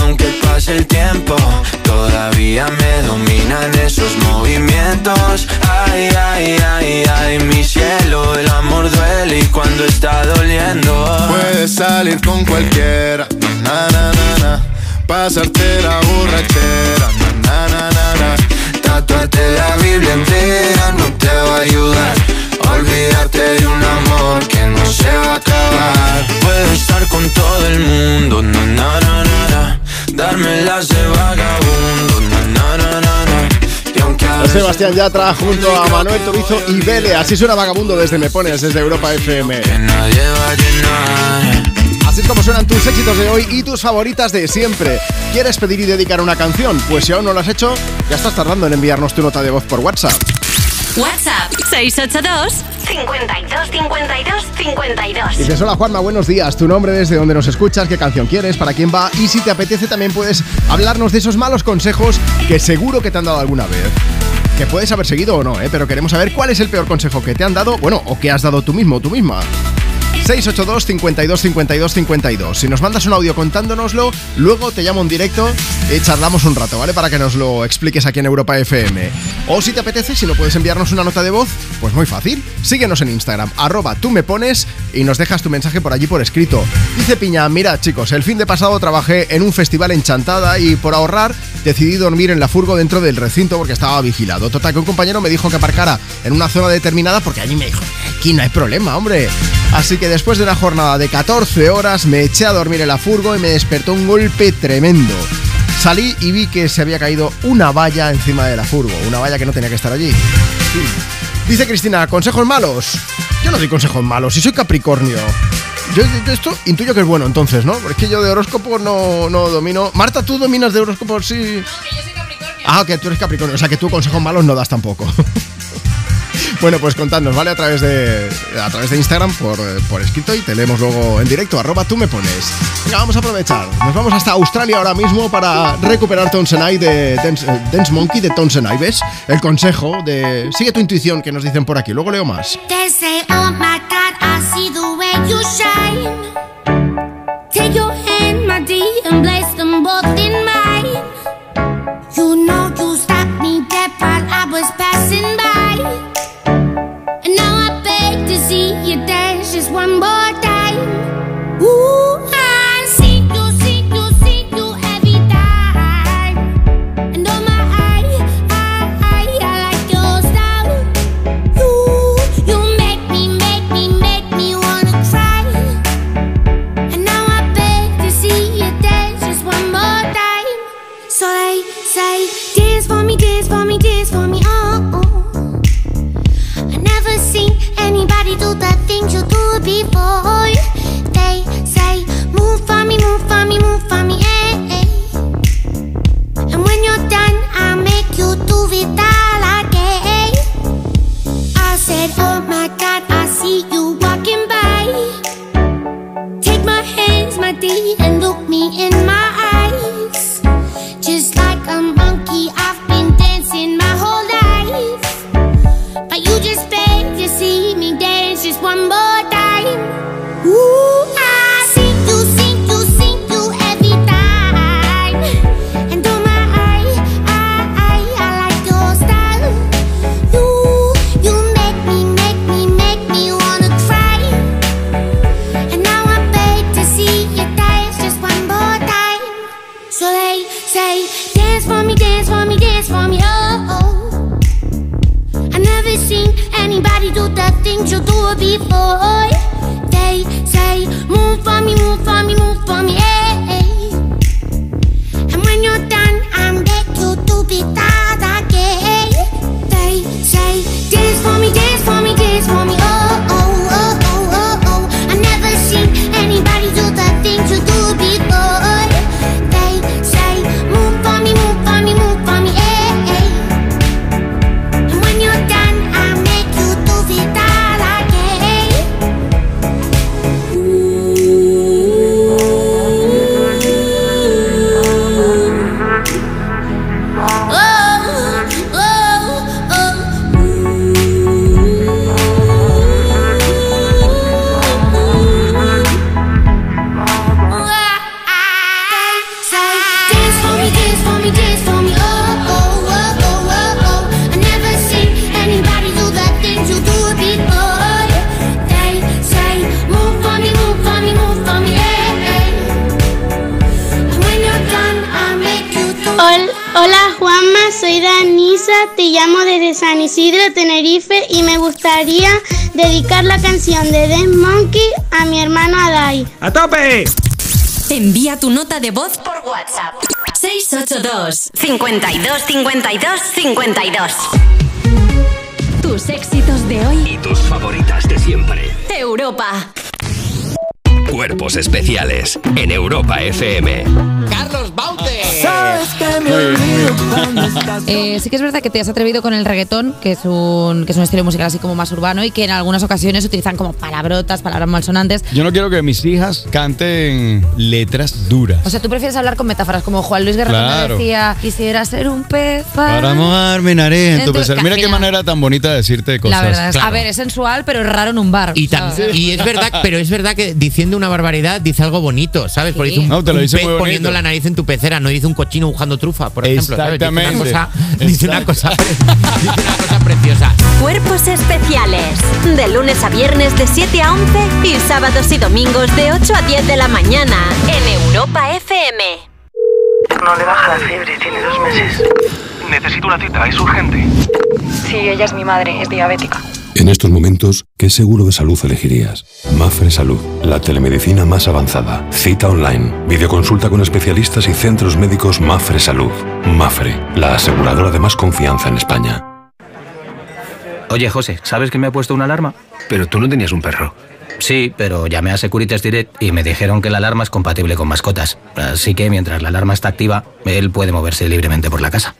Speaker 5: Aunque pase el tiempo, todavía me dominan esos movimientos. Ay, ay, ay, ay, mi cielo, el amor duele y cuando está doliendo.
Speaker 26: Puedes salir con cualquiera, na na na na. Pasarte la borrachera, na na na na.
Speaker 56: Tatuarte la Biblia entera no te va a ayudar. a Olvidarte de un amor que no se va a acabar.
Speaker 5: Puedes estar con todo el mundo, na na na na na. Darme las de vagabundo, na na na na na. Y aunque a veces
Speaker 1: Sebastián Yatra junto a Manuel Turizo y Vele. Así suena Vagabundo desde Me Pones, desde Europa FM.
Speaker 5: nadie va a llenar.
Speaker 1: Así es como suenan tus éxitos de hoy y tus favoritas de siempre. ¿Quieres pedir y dedicar una canción? Pues si aún no lo has hecho, ya estás tardando en enviarnos tu nota de voz por WhatsApp.
Speaker 3: WhatsApp 682 52 52 52
Speaker 1: Dices, hola Juanma, buenos días. Tu nombre, desde dónde nos escuchas, qué canción quieres, para quién va. Y si te apetece, también puedes hablarnos de esos malos consejos que seguro que te han dado alguna vez. Que puedes haber seguido o no, ¿eh? pero queremos saber cuál es el peor consejo que te han dado, bueno, o que has dado tú mismo o tú misma. 682 52 52 52. Si nos mandas un audio contándonoslo, luego te llamo en directo y charlamos un rato, ¿vale? Para que nos lo expliques aquí en Europa FM. O si te apetece, si no puedes enviarnos una nota de voz, pues muy fácil. Síguenos en Instagram, arroba tú me pones y nos dejas tu mensaje por allí por escrito. Dice Piña, mira chicos, el fin de pasado trabajé en un festival en Chantada y por ahorrar decidí dormir en la furgo dentro del recinto porque estaba vigilado. Total, que un compañero me dijo que aparcara en una zona determinada porque allí me dijo, aquí no hay problema, hombre. Así que después de una jornada de 14 horas me eché a dormir en la furgo y me despertó un golpe tremendo. Salí y vi que se había caído una valla encima de la furgo, una valla que no tenía que estar allí. Sí. Dice Cristina, ¿consejos malos? Yo no doy consejos malos, si soy Capricornio. Yo, yo esto intuyo que es bueno entonces, ¿no? Porque es que yo de horóscopo no, no domino. Marta, ¿tú dominas de horóscopo? Sí. Ah, que tú eres Capricornio, o sea que tú consejos malos no das tampoco. bueno, pues contadnos, ¿vale? A través de, a través de Instagram por, por escrito y te leemos luego en directo, arroba tú me pones. Venga, vamos a aprovechar. Nos vamos hasta Australia ahora mismo para recuperar Tonsonai de Dance, eh, Dance Monkey de Tonsonai, ¿ves? El consejo de sigue tu intuición que nos dicen por aquí, luego leo más.
Speaker 57: They say, move for me, move for me, move for me. And when you're done, I'll make you do it before. They say,
Speaker 58: la canción de Dance Monkey a mi hermano Adai.
Speaker 59: ¡A tope!
Speaker 6: Envía tu nota de voz por WhatsApp. 682 52 52 52. Tus éxitos de hoy.
Speaker 2: Y tus favoritas de siempre.
Speaker 6: Europa.
Speaker 2: Cuerpos especiales en Europa FM.
Speaker 13: Carlos
Speaker 60: Eh, sí que es verdad que te has atrevido con el reggaetón, que es un que es un estilo musical así como más urbano y que en algunas ocasiones utilizan como palabrotas, palabras malsonantes.
Speaker 61: Yo no quiero que mis hijas canten letras duras.
Speaker 60: O sea, tú prefieres hablar con metáforas como Juan Luis Guerra
Speaker 61: Claro.
Speaker 60: decía, quisiera ser un pez para...
Speaker 61: Para mojarme en arena tu Mira qué manera tan bonita de decirte cosas.
Speaker 60: La verdad es, a ver, es sensual, pero es raro en un bar.
Speaker 13: Y, y es verdad, pero es verdad que diciendo una barbaridad dice algo bonito, ¿sabes? Porque
Speaker 60: Sí.
Speaker 13: dice un,
Speaker 61: No, te lo
Speaker 13: un
Speaker 61: dice
Speaker 13: pez
Speaker 61: muy bonito.
Speaker 13: poniendo la nariz en tu pecera, no dice un cochino buscando trufa, por ejemplo. ¿sabes? Dice una
Speaker 61: Exactamente.
Speaker 13: cosa, dice una cosa, dice una cosa preciosa.
Speaker 6: Cuerpos especiales. De lunes a viernes de 7 a 11 y sábados y domingos de 8 a 10 de la mañana en Europa FM.
Speaker 62: No le baja la fiebre, tiene dos meses.
Speaker 56: Necesito una cita, es urgente.
Speaker 62: Sí, ella es mi madre, es diabética.
Speaker 63: En estos momentos, ¿qué seguro de salud elegirías? Mafre Salud, la telemedicina más avanzada. Cita online, videoconsulta con especialistas y centros médicos Mafre Salud. Mafre, la aseguradora de más confianza en España.
Speaker 18: Oye, José, ¿sabes que me ha puesto una alarma?
Speaker 64: Pero tú no tenías un perro.
Speaker 18: Sí, pero llamé a Securitas Direct y me dijeron que la alarma es compatible con mascotas. Así que mientras la alarma está activa, él puede moverse libremente por la casa.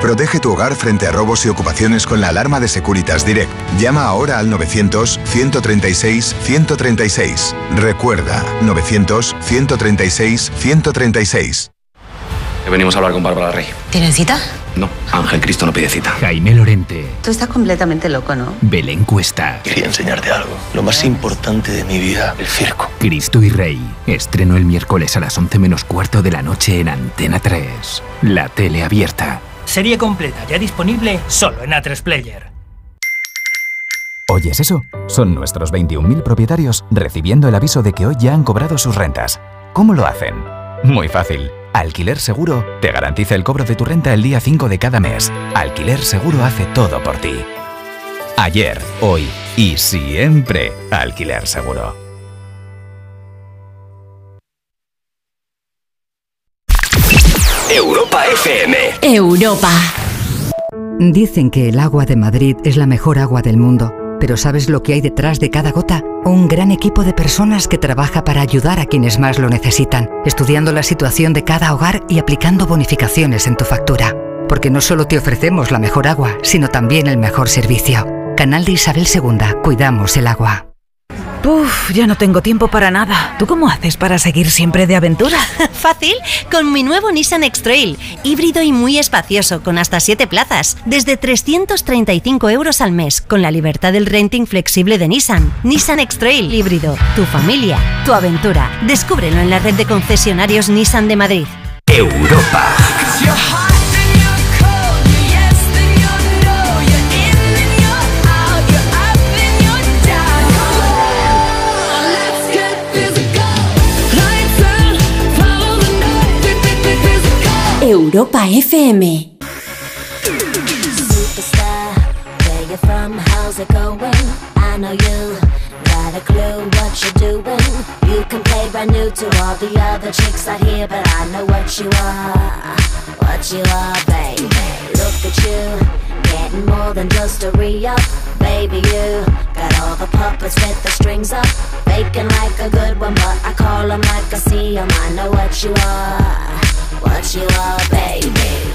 Speaker 21: Protege tu hogar frente a robos y ocupaciones con la alarma de Securitas Direct. Llama ahora al 900-136-136. Recuerda, 900-136-136.
Speaker 17: Venimos a hablar con Bárbara Rey.
Speaker 19: ¿Tienen cita?
Speaker 17: No, Ángel Cristo no pide cita.
Speaker 19: Jaime Lorente. Tú estás completamente loco, ¿no?
Speaker 17: Belén Cuesta.
Speaker 65: Quería enseñarte algo. Lo más importante de mi vida, el circo.
Speaker 19: Cristo y Rey. Estreno el miércoles a las 11 menos cuarto de la noche en Antena 3. La tele abierta.
Speaker 66: Serie completa ya disponible solo en A3 Player.
Speaker 19: ¿Oyes eso? Son nuestros 21.000 propietarios recibiendo el aviso de que hoy ya han cobrado sus rentas. ¿Cómo lo hacen? Muy fácil. Alquiler Seguro te garantiza el cobro de tu renta el día 5 de cada mes. Alquiler Seguro hace todo por ti. Ayer, hoy y siempre Alquiler Seguro.
Speaker 2: Europa FM.
Speaker 6: Europa.
Speaker 56: Dicen que el agua de Madrid es la mejor agua del mundo, pero ¿sabes lo que hay detrás de cada gota? Un gran equipo de personas que trabaja para ayudar a quienes más lo necesitan, estudiando la situación de cada hogar y aplicando bonificaciones en tu factura. Porque no solo te ofrecemos la mejor agua, sino también el mejor servicio. Canal de Isabel II. Cuidamos el agua.
Speaker 67: Uf, ya no tengo tiempo para nada. ¿Tú cómo haces para seguir siempre de aventura?
Speaker 51: Fácil, con mi nuevo Nissan X-Trail, híbrido y muy espacioso, con hasta 7 plazas, desde 335 euros al mes, con la libertad del renting flexible de Nissan. Nissan X-Trail híbrido, tu familia, tu aventura. Descúbrelo en la red de concesionarios Nissan de Madrid.
Speaker 2: Europa.
Speaker 6: Europa FM.
Speaker 9: It new to all the other chicks out here, but I know what you are, what you are. Look at you, getting more than just a re-up. Baby, you got all the puppets with the strings up, like a good one, but I like I. I know what you are what you are, baby.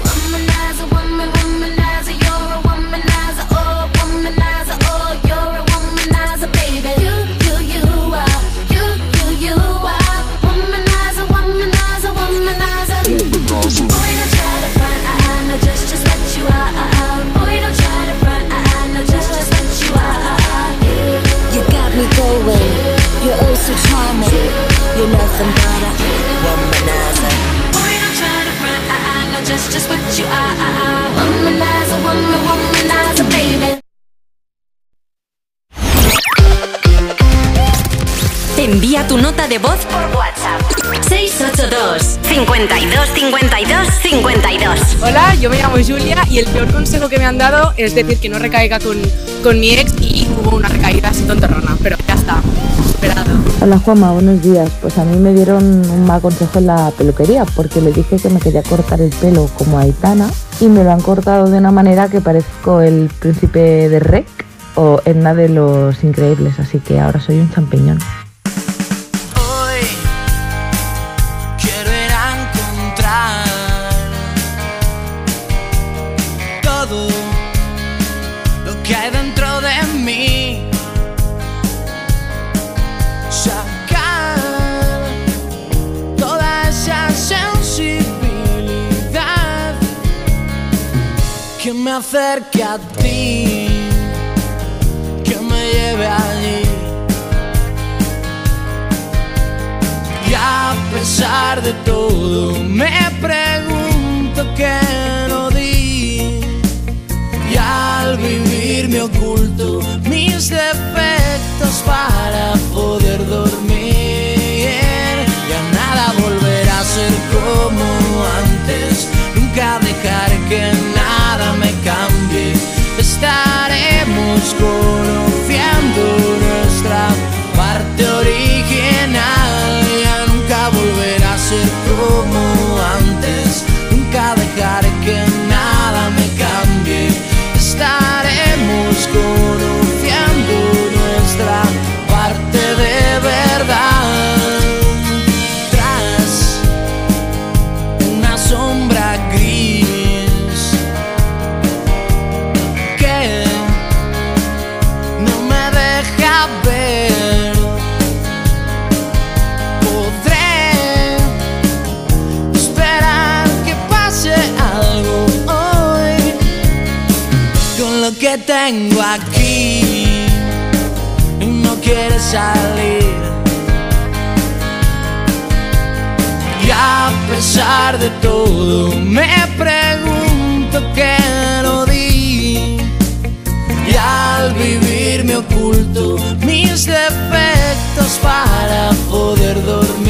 Speaker 6: Envía tu nota de voz por WhatsApp. 682 52 52 52.
Speaker 68: Hola, yo me llamo Julia y el peor consejo que me han dado es decir que no recaiga con, con mi ex y hubo una recaída así tonterrona, pero ya está, superado.
Speaker 69: Hola Juanma, buenos días. Pues a mí me dieron un mal consejo en la peluquería porque le dije que me quería cortar el pelo como Aitana y me lo han cortado de una manera que parezco el príncipe de Rec o Edna de los Increíbles, así que ahora soy un champiñón.
Speaker 70: Acerque a ti, que me lleve allí. Y a pesar de todo me pregunto qué no di. Y al vivir me oculto mis defectos para poder dormir. Ya nada volverá a ser como antes. Nunca dejar que go me pregunto qué no di. Y al vivir me oculto mis defectos para poder dormir.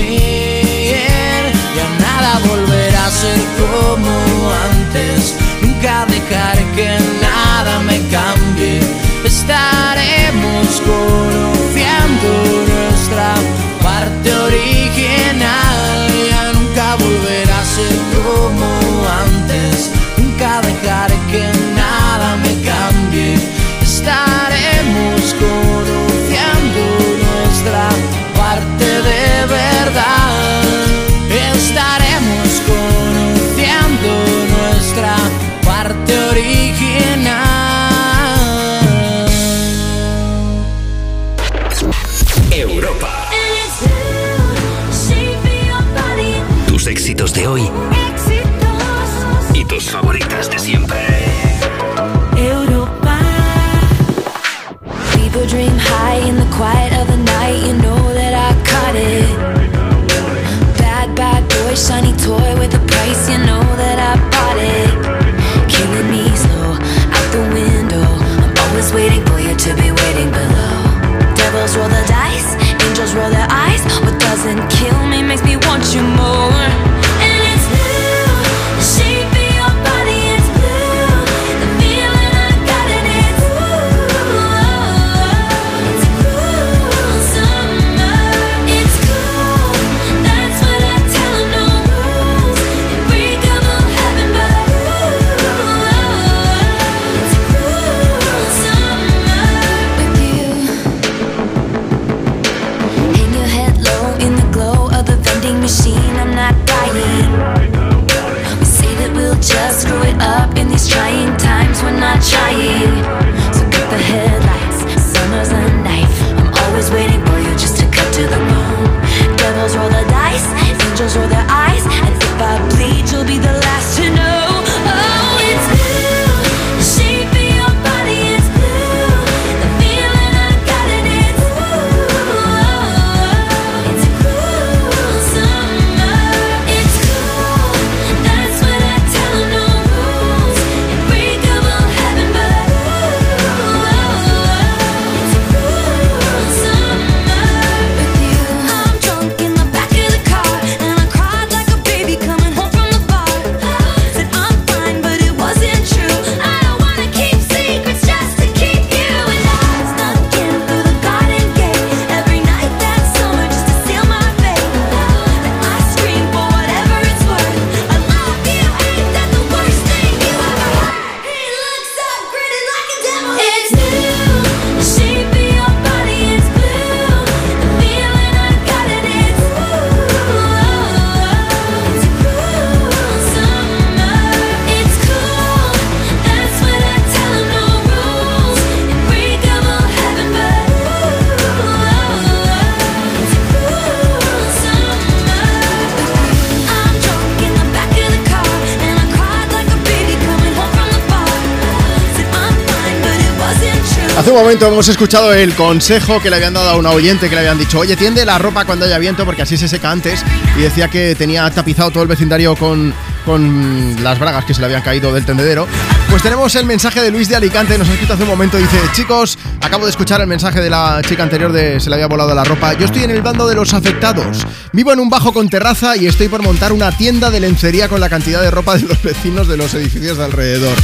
Speaker 1: Momento hemos escuchado el consejo que le habían dado a una oyente que le habían dicho, oye, tiende la ropa cuando haya viento porque así se seca antes. Y decía que tenía tapizado todo el vecindario con, con las bragas que se le habían caído del tendedero. Pues tenemos el mensaje de Luis de Alicante, nos ha escrito hace un momento, dice, chicos, acabo de escuchar el mensaje de la chica anterior de se le había volado la ropa. Yo estoy en el bando de los afectados. Vivo en un bajo con terraza y estoy por montar una tienda de lencería con la cantidad de ropa de los vecinos de los edificios de alrededor.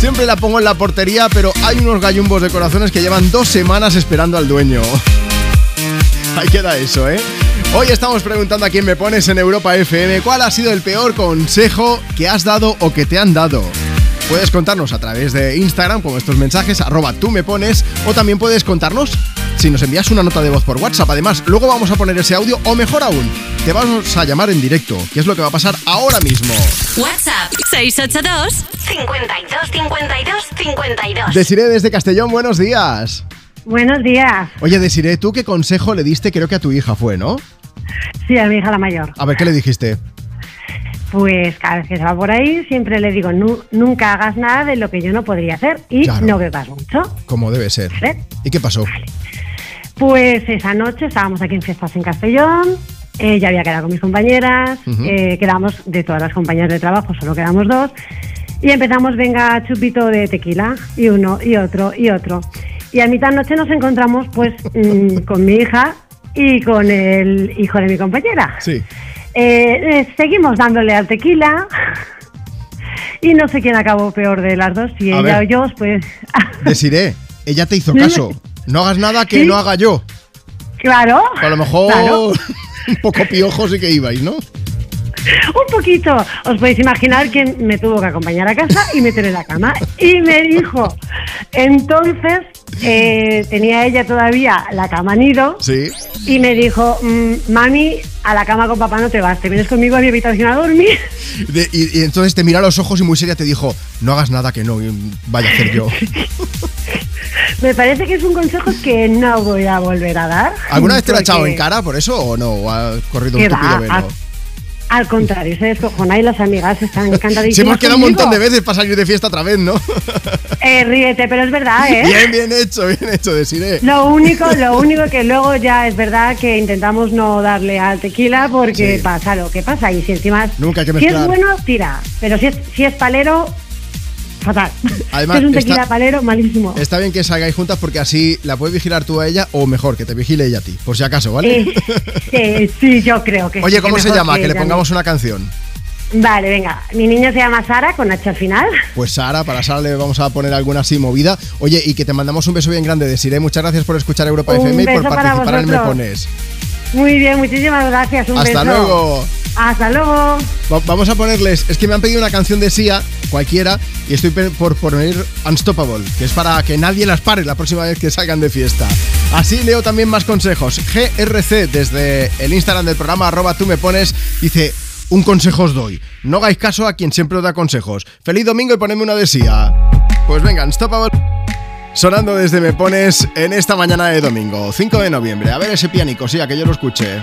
Speaker 1: Siempre la pongo en la portería, pero hay unos gallumbos de corazones que llevan dos semanas esperando al dueño. Ahí queda eso, ¿eh? Hoy estamos preguntando a quién me pones en Europa FM cuál ha sido el peor consejo que has dado o que te han dado. Puedes contarnos a través de Instagram con estos mensajes, arroba tú me pones, o también puedes contarnos si nos envías una nota de voz por WhatsApp. Además, luego vamos a poner ese audio, o mejor aún, te vamos a llamar en directo, que es lo que va a pasar ahora mismo.
Speaker 3: WhatsApp 682 52 52 52.
Speaker 1: Desiree desde Castellón, buenos días.
Speaker 71: Buenos días.
Speaker 1: Oye, Desiree, ¿tú qué consejo le diste? Creo que a tu hija fue, ¿no?
Speaker 71: Sí, a mi hija la mayor.
Speaker 1: A ver, ¿qué le dijiste?
Speaker 71: pues cada vez que se va por ahí siempre le digo, "Nu- nunca hagas nada de lo que yo no podría hacer y
Speaker 1: Claro.
Speaker 71: no bebas mucho.
Speaker 1: Como debe ser.
Speaker 71: ¿Vale?
Speaker 1: ¿Y qué pasó?
Speaker 71: Pues esa noche estábamos aquí en fiestas en Castellón, eh, ya había quedado con mis compañeras, eh, quedamos de todas las compañeras de trabajo, solo quedamos dos, y empezamos, venga, chupito de tequila, y uno, y otro, y otro. Y a mitad noche nos encontramos pues mm, con mi hija y con el hijo de mi compañera.
Speaker 1: Sí.
Speaker 71: Eh, eh, seguimos dándole al tequila. Y no sé quién acabó peor de las dos, si
Speaker 1: A
Speaker 71: ella
Speaker 1: ver.
Speaker 71: o yo, pues
Speaker 1: Deciré, ella te hizo caso. No hagas nada que
Speaker 71: Sí.
Speaker 1: no haga yo.
Speaker 71: claro.
Speaker 1: A lo mejor
Speaker 71: Claro.
Speaker 1: un poco piojos y que ibais, ¿no?
Speaker 71: Un poquito. Os podéis imaginar que me tuvo que acompañar a casa y meter en la cama. Y me dijo, entonces eh, tenía ella todavía la cama nido
Speaker 1: Sí.
Speaker 71: y me dijo, "Mm, mami, a la cama con papá no te vas, te vienes conmigo a mi habitación a dormir.
Speaker 1: De- y, y entonces te mira a los ojos y muy seria te dijo, no hagas nada que no vaya a hacer yo.
Speaker 71: Me parece que es un consejo que no voy a volver a dar.
Speaker 1: ¿Alguna vez te lo ha echado en cara por eso o no? ¿O ha corrido un tupido velo?
Speaker 71: Al contrario, se descojona y las amigas están encantadísimas.
Speaker 1: Se hemos quedado un montón de
Speaker 71: conmigo.
Speaker 1: veces para salir de fiesta otra vez, ¿no?
Speaker 71: Eh, ríete, pero es verdad, ¿eh?
Speaker 1: Bien, bien hecho, bien hecho, deciré.
Speaker 71: Lo único, lo único que luego ya es verdad que intentamos no darle al tequila porque
Speaker 1: Sí.
Speaker 71: pasa lo que pasa y si encima
Speaker 1: Nunca hay que
Speaker 71: si es
Speaker 1: mezclar.
Speaker 71: bueno tira, pero si es si es palero fatal.
Speaker 1: Además,
Speaker 71: es un
Speaker 1: está-
Speaker 71: tequila palero malísimo.
Speaker 1: Está bien que salgáis juntas porque así la puedes vigilar tú a ella o mejor, que te vigile ella a ti, por si acaso, ¿vale?
Speaker 71: Eh, sí, sí, yo creo que
Speaker 1: Oye,
Speaker 71: sí,
Speaker 1: ¿cómo
Speaker 71: que
Speaker 1: se llama? Que le pongamos una canción.
Speaker 71: Vale, venga. Mi niña se llama Sara con H al final.
Speaker 1: Pues Sara, para Sara le vamos a poner alguna así movida. Oye, y que te mandamos un beso bien grande de Siré. Muchas gracias por escuchar Europa
Speaker 71: Un
Speaker 1: FM y por participar en Me. Pones.
Speaker 71: Muy bien, muchísimas gracias. Un
Speaker 1: Hasta
Speaker 71: beso.
Speaker 1: luego.
Speaker 71: Hasta luego.
Speaker 1: Va- Vamos a ponerles, es que me han pedido una canción de Sia, cualquiera, y estoy por poner Unstoppable, que es para que nadie las pare la próxima vez que salgan de fiesta. Así leo también más consejos. GRC desde el Instagram del programa arroba tú me pones, dice, un consejo os doy, no hagáis caso a quien siempre os da consejos. Feliz domingo y ponedme una de Sia. Pues venga, Unstoppable. Sonando desde Me Pones en esta mañana de domingo, 5 de noviembre. A ver ese pianico, sí, que yo lo escuche.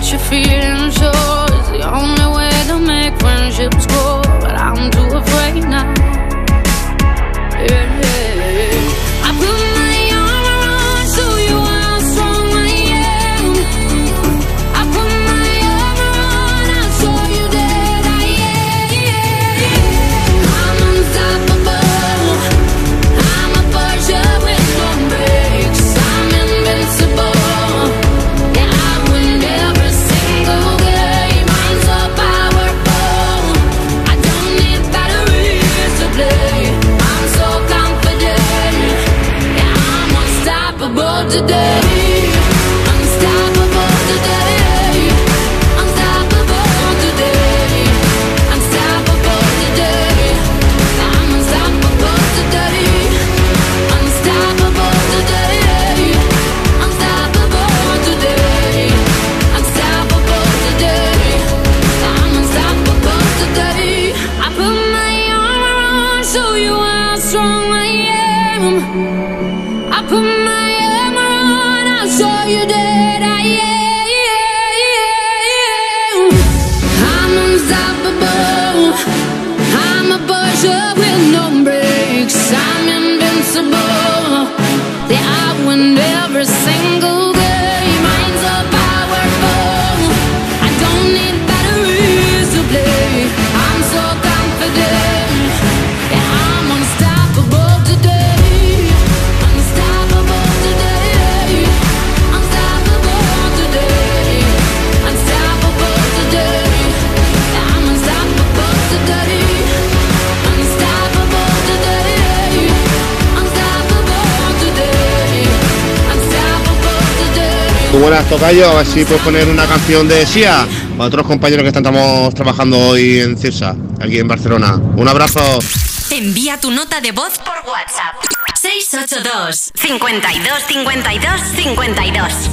Speaker 9: that to let your feelings show is the only way to make friendships grow, but I'm too afraid now.
Speaker 72: Buenas, Tocayo. A ver si puedes poner una canción de Sia para otros compañeros que estamos trabajando hoy en Cirsa, aquí en Barcelona. Un abrazo.
Speaker 37: Envía tu nota de voz por WhatsApp. 682 52 52 52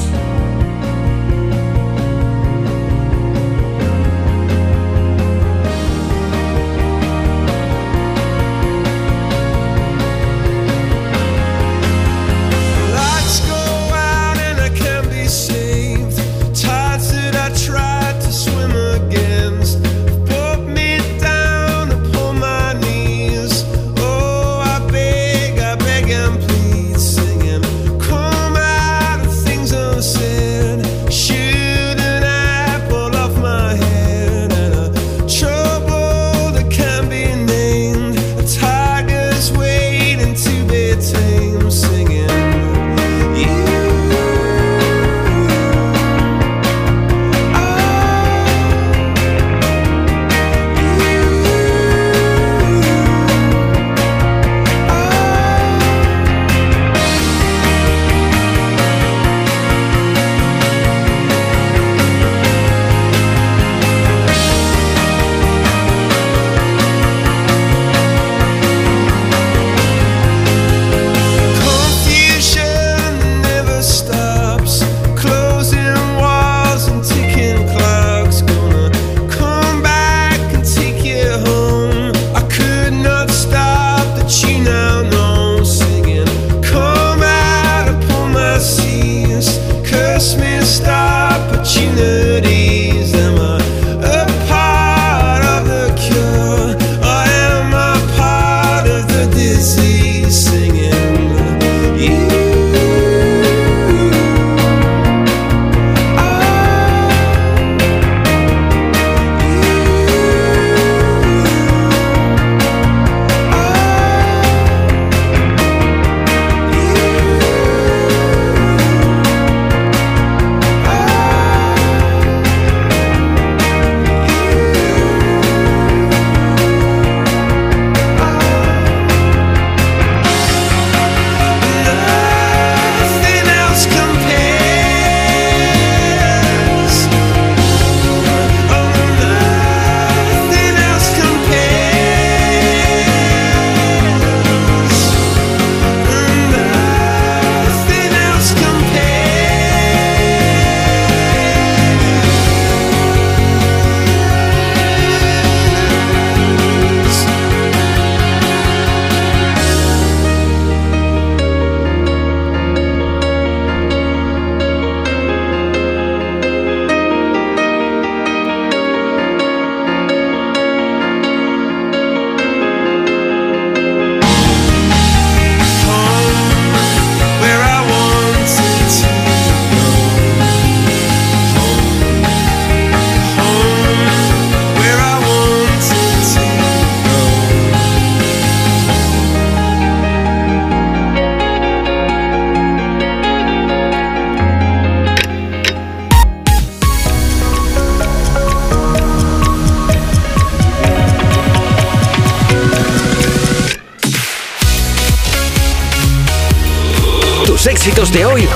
Speaker 2: Éxitos de hoy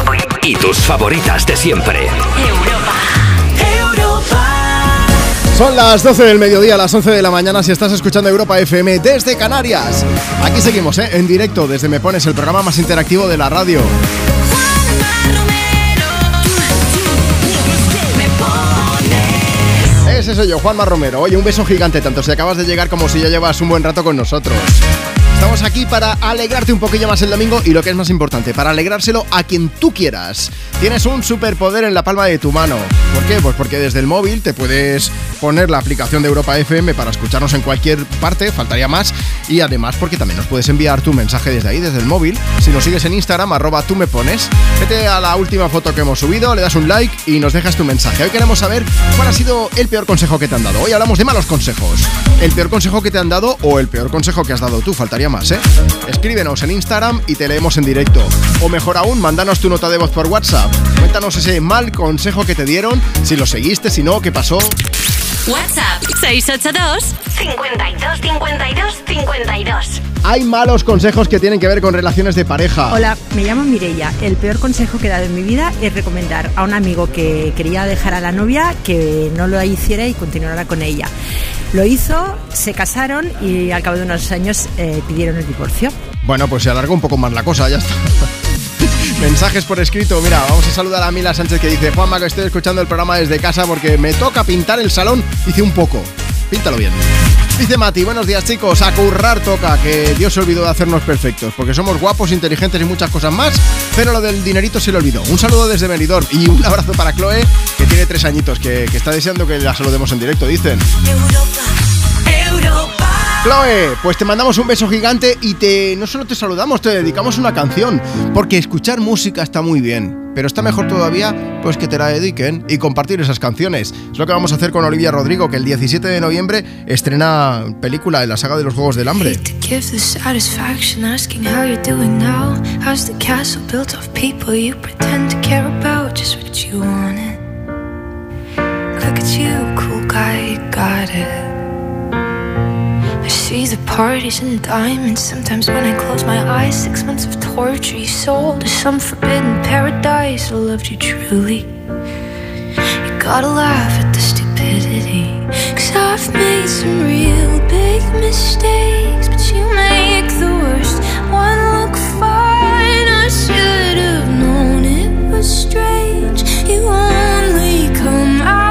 Speaker 2: y tus favoritas de siempre.
Speaker 1: Son las 12 del mediodía, las 11 de la mañana si estás escuchando Europa FM desde Canarias. Aquí seguimos, ¿eh? en directo desde Me Pones, el programa más interactivo de la radio. Ese soy yo, Juanma Romero. Oye, un beso gigante, tanto si acabas de llegar como si ya llevas un buen rato con nosotros. Estamos aquí para alegrarte un poquillo más el domingo y lo que es más importante, para alegrárselo a quien tú quieras. Tienes un superpoder en la palma de tu mano. ¿Por qué? Pues porque desde el móvil te puedes poner la aplicación de Europa FM para escucharnos en cualquier parte, faltaría más. Y además porque también nos puedes enviar tu mensaje desde ahí, desde el móvil. Si nos sigues en Instagram, arroba tú me pones, vete a la última foto que hemos subido, le das un like y nos dejas tu mensaje. Hoy queremos saber cuál ha sido el peor consejo que te han dado. Hoy hablamos de malos consejos. El peor consejo que te han dado o el peor consejo que has dado tú, faltaría más, ¿eh? Escríbenos en Instagram y te leemos en directo. O mejor aún, mándanos tu nota de voz por WhatsApp. Cuéntanos ese mal consejo que te dieron, si lo seguiste, si no, qué pasó.
Speaker 6: WhatsApp 682 52 52 52.
Speaker 1: Hay malos consejos que tienen que ver con relaciones de pareja.
Speaker 72: Hola, me llamo Mireia. El peor consejo que he dado en mi vida es recomendar a un amigo que quería dejar a la novia que no lo hiciera y continuara con ella. Lo hizo, se casaron y al cabo de unos años eh, pidieron el divorcio.
Speaker 1: Bueno, pues se alargó un poco más la cosa, ya está. Mensajes por escrito. Mira, vamos a saludar a Mila Sánchez que dice: Juanma, que estoy escuchando el programa desde casa porque me toca pintar el salón. Hice un poco. Píntalo bien. Dice Mati, buenos días chicos, a currar toca, que Dios se olvidó de hacernos perfectos, porque somos guapos, inteligentes y muchas cosas más, pero lo del dinerito se le olvidó. Un saludo desde Benidorm y un abrazo para Chloe, que tiene tres añitos, que, que está deseando que la saludemos en directo, dicen. Chloe, pues te mandamos un beso gigante y te no solo te saludamos, te dedicamos una canción, porque escuchar música está muy bien, pero está mejor todavía pues que te la dediquen y compartir esas canciones. Es lo que vamos a hacer con Olivia Rodrigo, que el 17 de noviembre estrena película en la saga de los Juegos del Hambre.
Speaker 9: Look at you, cool guy, got it. The parties and diamonds. Sometimes when I close my eyes, six months of torture you sold to some forbidden paradise. I loved you truly. You gotta laugh at the stupidity. Cause I've made some real big mistakes, but you make the worst one look fine. I should have known it was strange. You only come out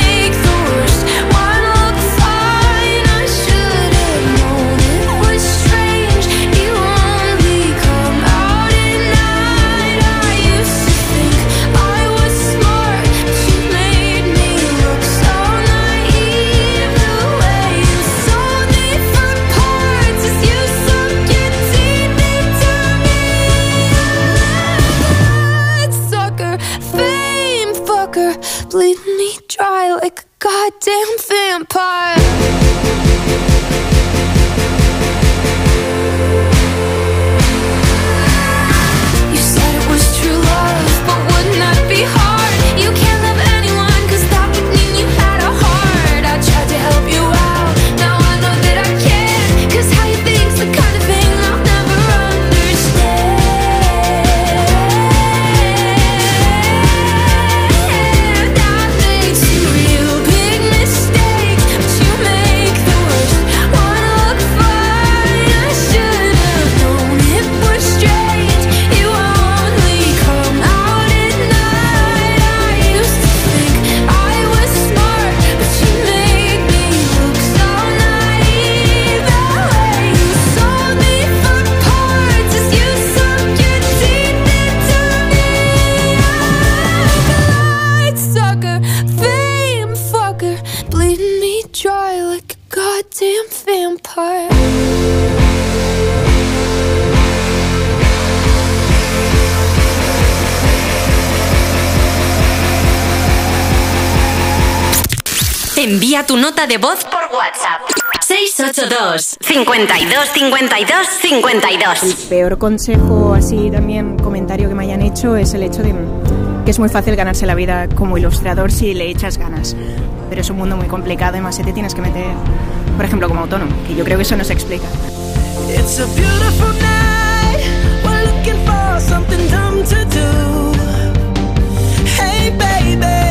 Speaker 9: a goddamn
Speaker 3: Envía tu nota de voz por WhatsApp. 682 52 52 52
Speaker 73: El peor consejo, así también comentario que me hayan hecho, es el hecho de que es muy fácil ganarse la vida como ilustrador si le echas ganas. Pero es un mundo muy complicado y más si te tienes que meter, por ejemplo, como autónomo, que yo creo que eso no se explica.
Speaker 7: It's a beautiful night. We're looking for something dumb to do. Hey, baby,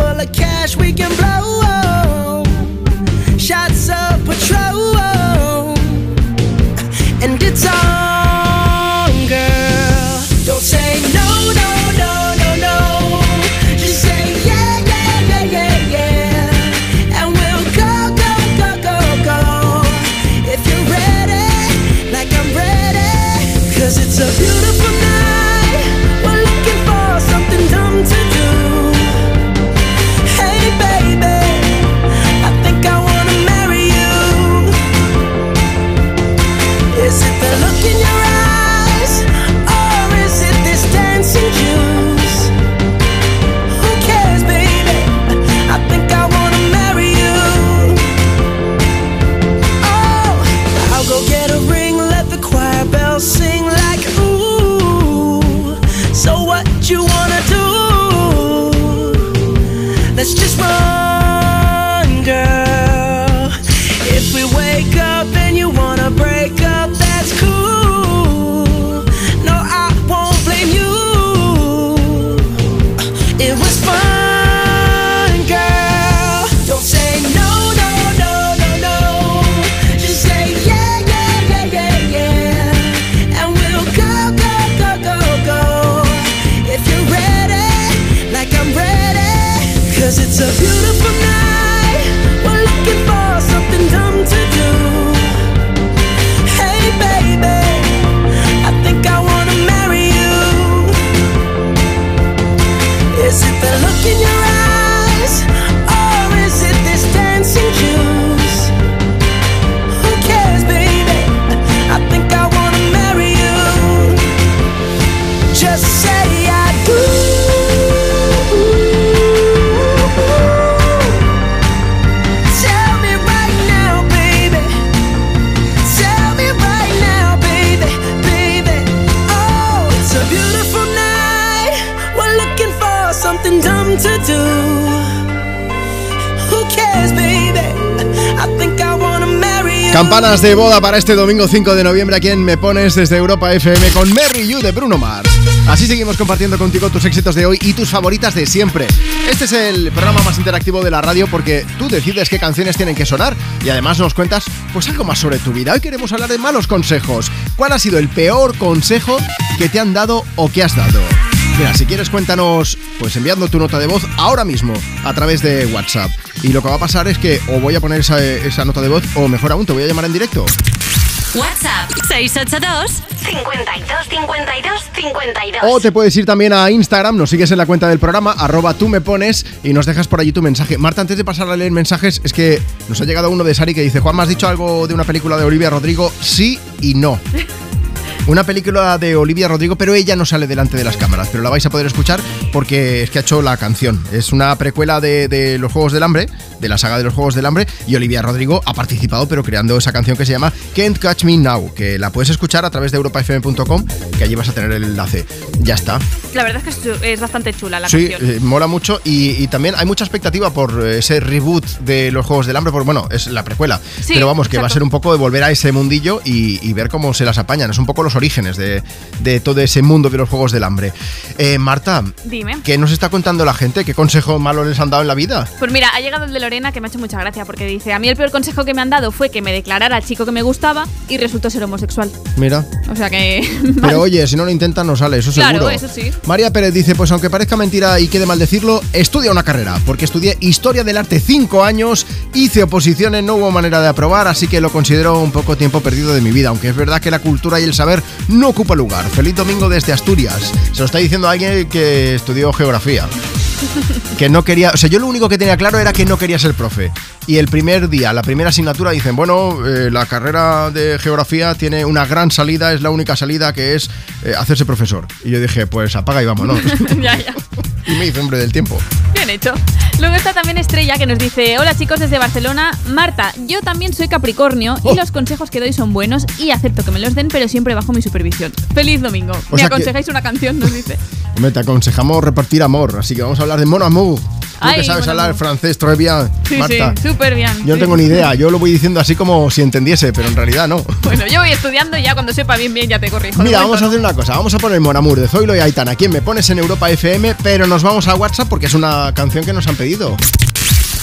Speaker 7: full of cash we can blow. Break
Speaker 1: Campanas de boda para este domingo 5 de noviembre a quien me pones desde Europa FM con Merry You de Bruno Mars. Así seguimos compartiendo contigo tus éxitos de hoy y tus favoritas de siempre. Este es el programa más interactivo de la radio porque tú decides qué canciones tienen que sonar y además nos cuentas pues algo más sobre tu vida. Hoy queremos hablar de malos consejos. ¿Cuál ha sido el peor consejo que te han dado o que has dado? Mira, si quieres cuéntanos, pues enviando tu nota de voz ahora mismo a través de WhatsApp. Y lo que va a pasar es que o voy a poner esa, esa nota de voz o mejor aún te voy a llamar en directo.
Speaker 3: WhatsApp 682 52 52 52
Speaker 1: O te puedes ir también a Instagram, nos sigues en la cuenta del programa, arroba tú me pones y nos dejas por allí tu mensaje. Marta, antes de pasar a leer mensajes, es que nos ha llegado uno de Sari que dice, Juan, ¿me has dicho algo de una película de Olivia Rodrigo? Sí y no. Una película de Olivia Rodrigo, pero ella no sale delante de las cámaras, pero la vais a poder escuchar porque es que ha hecho la canción. Es una precuela de, de los Juegos del Hambre, de la saga de los Juegos del Hambre, y Olivia Rodrigo ha participado, pero creando esa canción que se llama Can't Catch Me Now, que la puedes escuchar a través de europafm.com, que allí vas a tener el enlace. Ya está.
Speaker 8: La verdad es que es, bastante chula la
Speaker 1: sí,
Speaker 8: canción.
Speaker 1: eh, mola mucho y, y también hay mucha expectativa por eh, ese reboot de los Juegos del Hambre, porque bueno, es la precuela,
Speaker 8: Sí,
Speaker 1: pero vamos, que va a ser un poco de volver a ese mundillo y, y ver cómo se las apañan. Es un poco los orígenes de, de todo ese mundo de los Juegos del Hambre. Eh, Marta,
Speaker 8: Dime.
Speaker 1: ¿qué nos está contando la gente? ¿Qué consejo malo les han dado en la vida?
Speaker 8: Pues mira, ha llegado el de Lorena que me ha hecho mucha gracia porque dice, a mí el peor consejo que me han dado fue que me declarara al chico que me gustaba y resultó ser homosexual.
Speaker 1: Mira.
Speaker 8: O sea que...
Speaker 1: Pero oye, si no lo intentan no sale, eso
Speaker 8: Claro,
Speaker 1: seguro.
Speaker 8: eso sí.
Speaker 1: María Pérez dice, pues aunque parezca mentira y quede mal decirlo, estudia una carrera, porque estudié Historia del Arte cinco años, hice oposiciones, no hubo manera de aprobar, así que lo considero un poco tiempo perdido de mi vida, aunque es verdad que la cultura y el saber no ocupa lugar. Feliz domingo desde Asturias. Se lo está diciendo alguien que estudió geografía. Que no quería, o sea, yo lo único que tenía claro era que no quería ser profe. Y el primer día, la primera asignatura, dicen, bueno, eh, la carrera de geografía tiene una gran salida, es la única salida que es eh, hacerse profesor. Y yo dije, pues apaga y vámonos.
Speaker 8: ya, ya.
Speaker 1: y me hice hombre del tiempo.
Speaker 8: Bien hecho. Luego está también Estrella que nos dice, hola chicos desde Barcelona, Marta, yo también soy Capricornio
Speaker 1: Oh.
Speaker 8: y los consejos que doy son buenos y acepto que me los den, pero siempre bajo mi supervisión. Feliz domingo.
Speaker 1: O
Speaker 8: ¿Me
Speaker 1: sea que-
Speaker 8: aconsejáis una canción? Nos dice.
Speaker 1: Hombre, te aconsejamos repartir amor, así que vamos a hablar de Mon Amour. Tú
Speaker 8: Ay,
Speaker 1: que sabes hablar francés, très bien,
Speaker 8: Sí,
Speaker 1: Marta.
Speaker 8: sí, súper bien.
Speaker 1: Yo no
Speaker 8: sí.
Speaker 1: tengo ni idea, yo lo voy diciendo así como si entendiese, pero en realidad no.
Speaker 8: Bueno, yo voy estudiando y ya cuando sepa bien bien ya te corrijo.
Speaker 1: Mira, vamos a hacer una cosa, vamos a poner Mon Amour de Zoilo y Aitana, ¿quién me pones en Europa FM? Pero nos vamos a WhatsApp porque es una canción que nos han pedido.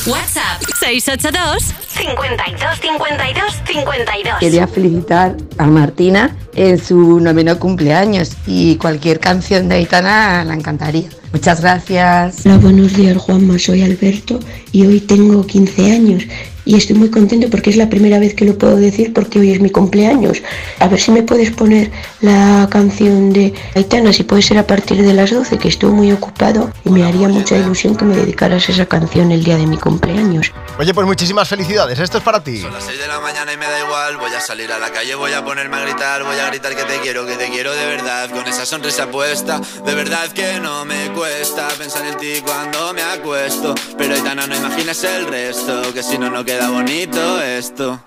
Speaker 6: WhatsApp 682 52 52 52.
Speaker 74: Quería felicitar a Martina en su noveno cumpleaños y cualquier canción de Aitana la encantaría. Muchas gracias.
Speaker 75: Hola, buenos días Juanma, soy Alberto y hoy tengo 15 años y estoy muy contento porque es la primera vez que lo puedo decir porque hoy es mi cumpleaños. A ver si me puedes poner la canción de Aitana, si puede ser a partir de las 12, que estoy muy ocupado y me haría mucha ilusión que me dedicaras esa canción el día de mi cumpleaños.
Speaker 1: Oye, pues muchísimas felicidades, esto es para ti.
Speaker 76: Son las 6 de la mañana y me da igual. Voy a salir a la calle, voy a ponerme a gritar. Voy a gritar que te quiero, que te quiero de verdad. Con esa sonrisa puesta, de verdad que no me cuesta pensar en ti cuando me acuesto. Pero Aitana, no imaginas el resto, que si no, no queda bonito esto.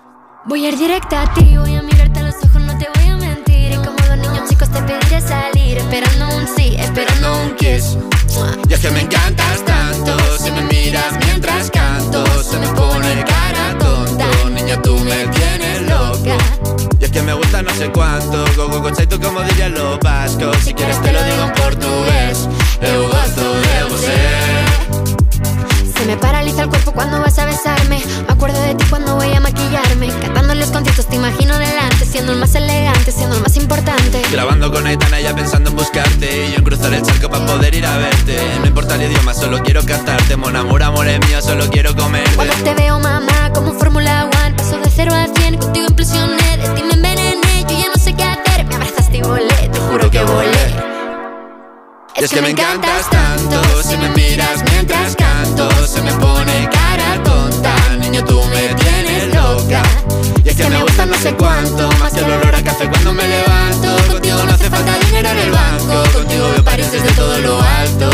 Speaker 77: Voy a ir directa a ti, voy a mirarte a los ojos, no te voy a mentir. Y como dos niños chicos te pediré salir, esperando un sí, esperando un kiss.
Speaker 76: Y es que me encantas tanto, si me miras mientras canto, se me pone cara tonto. Niña, tú me tienes loca. Y es que me gusta no sé cuánto, go go go tú como dirían los vascos. Si quieres te lo digo en portugués, eu gosto de você.
Speaker 77: Se me paraliza el cuerpo cuando vas a besarme. Me acuerdo de ti cuando voy a maquillarme. Cantando los conciertos te imagino delante, siendo el más elegante, siendo el más importante.
Speaker 76: Grabando con Aitana ya pensando en buscarte Y yo en cruzar el charco para poder ir a verte No importa el idioma, solo quiero cantarte Mon amor, amor es mío, solo quiero comerte
Speaker 77: Cuando te veo, mamá, como Fórmula One, paso de 0 a 100, contigo implosioné, de ti me envenené, yo ya no sé qué hacer, me abrazaste y volé, te juro que volé.
Speaker 76: Y es que me encantas tanto Si me miras mientras canto Se me pone cara tonta. Niño, tú me tienes loca. Y es que me gusta no sé cuánto Más que el olor a café cuando me levanto. Contigo no hace falta dinero en el banco Contigo veo París desde todo lo alto.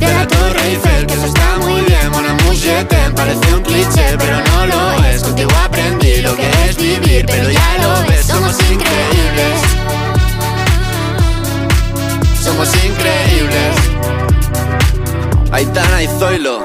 Speaker 76: De la Torre Eiffel, que eso está muy bien. Mon amour, je t'aime, parece un cliché Pero no lo es, contigo aprendí lo que es vivir Pero ya lo ves, somos increíbles somos increíbles. Aitana y Zoilo.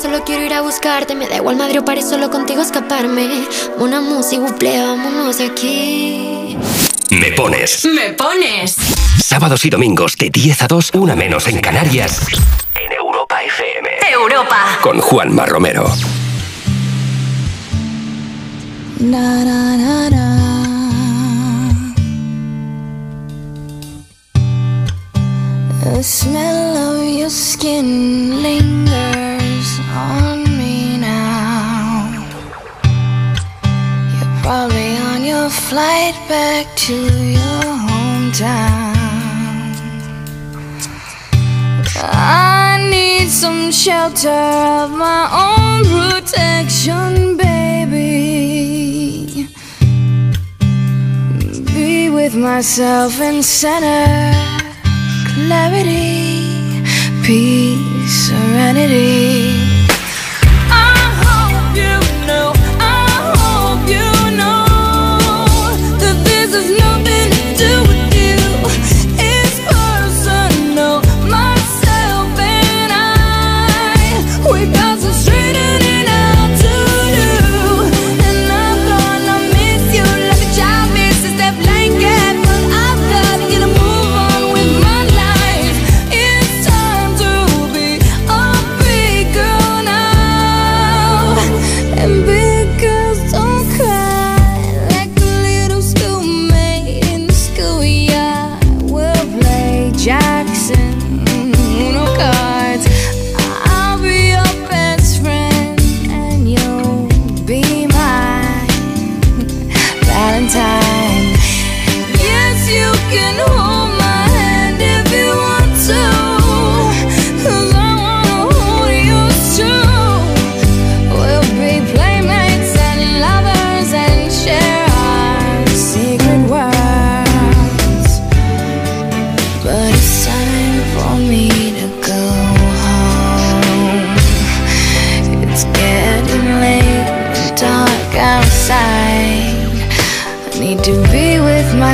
Speaker 77: Solo quiero ir a buscarte. Me da igual Madrid o París, solo contigo escaparme. Una música, buple, vámonos de aquí.
Speaker 2: Me pones.
Speaker 6: Me pones.
Speaker 2: Sábados y domingos de 10 a 2, una menos en Canarias. En Europa FM.
Speaker 6: Europa.
Speaker 2: Con Juanma Romero.
Speaker 78: Na, na, na, na.
Speaker 9: smell of your skin lingers on me now. You're probably on your flight back to your hometown. I need some shelter of my own protection, baby. Be with myself and center clarity, peace, serenity.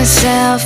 Speaker 9: Myself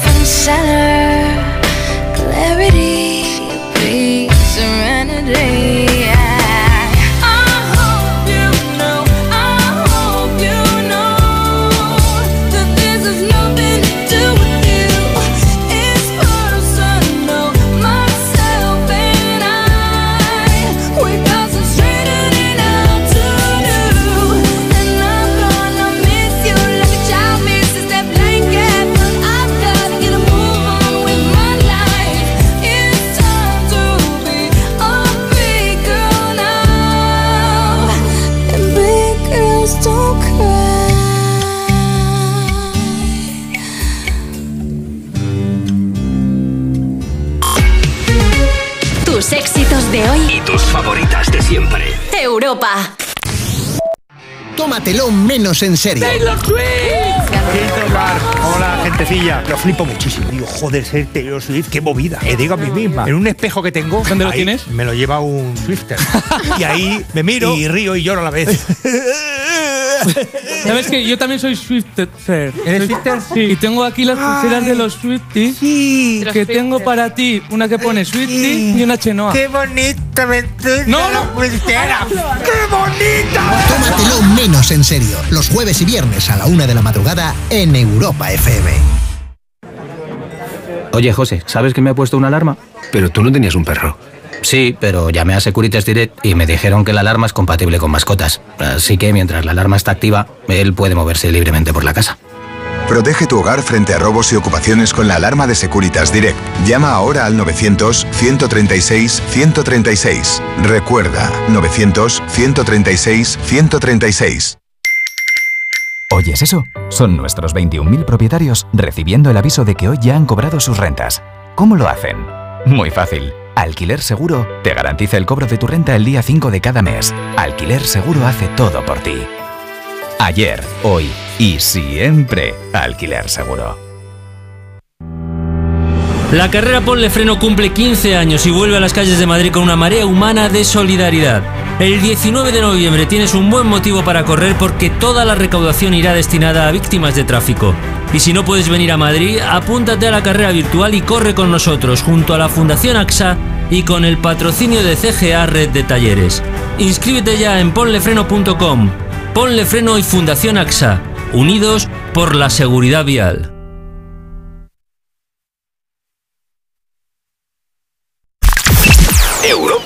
Speaker 6: Europa.
Speaker 79: Tómatelo menos en serio.
Speaker 74: Hola, gentecilla. Lo flipo muchísimo. Digo, joder, ser Taylor Swift, qué movida. Me digo a mí misma. En un espejo que tengo. ¿Dónde lo tienes? Me lo lleva un Swifter. y ahí me miro y río y lloro a la vez.
Speaker 8: ¿Sabes que Yo también soy Swifter.
Speaker 74: ¿Eres Swifter?
Speaker 8: Sí. Y tengo aquí las pulseras de los Swifties.
Speaker 74: Sí.
Speaker 8: Que tengo para ti una que pone Swiftie y una Chenoa.
Speaker 74: ¡Qué bonita me
Speaker 8: No,
Speaker 74: la pulsera! ¡Qué bonita!
Speaker 79: Tómatelo menos en serio. Los jueves y viernes a la una de la madrugada en Europa FM.
Speaker 18: Oye, José, ¿sabes que me ha puesto una alarma?
Speaker 2: Pero tú no tenías un perro.
Speaker 18: Sí, pero llamé a Securitas Direct y me dijeron que la alarma es compatible con mascotas. Así que mientras la alarma está activa, él puede moverse libremente por la casa.
Speaker 21: Protege tu hogar frente a robos y ocupaciones con la alarma de Securitas Direct. Llama ahora al 900-136-136. Recuerda, 900-136-136.
Speaker 19: ¿Oyes eso? Son nuestros 21.000 propietarios recibiendo el aviso de que hoy ya han cobrado sus rentas. ¿Cómo lo hacen? Muy fácil. Alquiler Seguro te garantiza el cobro de tu renta el día 5 de cada mes. Alquiler Seguro hace todo por ti. Ayer, hoy y siempre Alquiler Seguro.
Speaker 80: La carrera Ponle Freno cumple 15 años y vuelve a las calles de Madrid con una marea humana de solidaridad. El 19 de noviembre tienes un buen motivo para correr porque toda la recaudación irá destinada a víctimas de tráfico. Y si no puedes venir a Madrid, apúntate a la carrera virtual y corre con nosotros junto a la Fundación AXA y con el patrocinio de CGA Red de Talleres. Inscríbete ya en ponlefreno.com. Ponle Freno y Fundación AXA, unidos por la seguridad vial.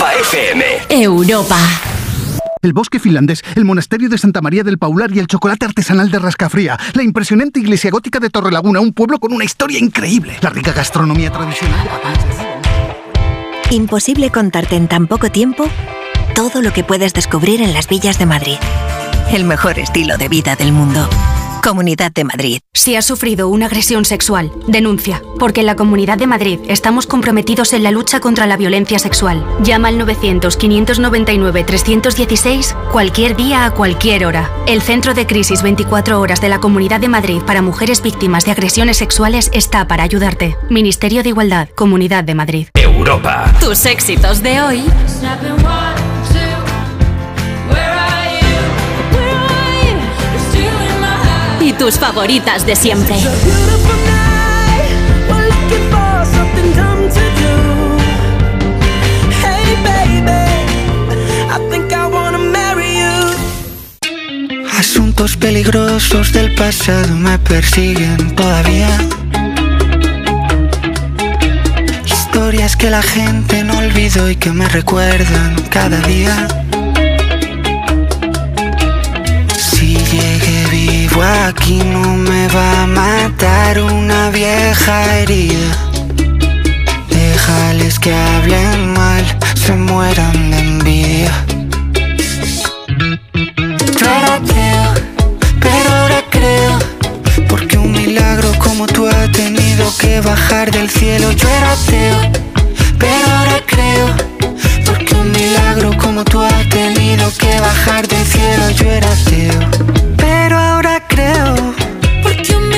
Speaker 2: Europa FM.
Speaker 6: Europa.
Speaker 19: El bosque finlandés, el monasterio de Santa María del Paular y el chocolate artesanal de Rascafría, la impresionante iglesia gótica de Torrelaguna, un pueblo con una historia increíble, la rica gastronomía tradicional de.
Speaker 81: Imposible contarte en tan poco tiempo todo lo que puedes descubrir en las villas de Madrid. El mejor estilo de vida del mundo. Comunidad de Madrid.
Speaker 82: Si has sufrido una agresión sexual, denuncia, porque en la Comunidad de Madrid estamos comprometidos en la lucha contra la violencia sexual. Llama al 900-599-316 cualquier día a cualquier hora. El Centro de Crisis 24 Horas de la Comunidad de Madrid para Mujeres Víctimas de Agresiones Sexuales está para ayudarte. Ministerio de Igualdad, Comunidad de Madrid.
Speaker 2: Europa.
Speaker 6: Tus éxitos de hoy tus favoritas de siempre.
Speaker 75: Asuntos peligrosos del pasado me persiguen todavía. Historias que la gente no olvidó y que me recuerdan cada día. Si aquí no me va a matar una vieja herida. Déjales que hablen mal, se mueran de envidia. Yo era pero ahora creo. Porque un milagro como tú ha tenido que bajar del cielo. Yo era ateo, pero ahora creo. Milagro como tú ha tenido que bajar del cielo. Yo era ateo, pero ahora creo.
Speaker 83: Porque un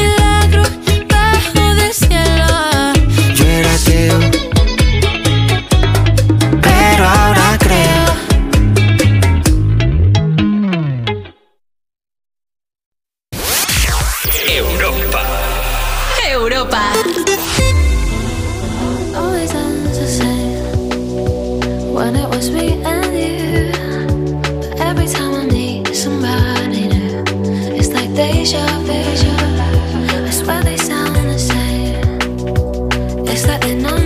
Speaker 84: It's like they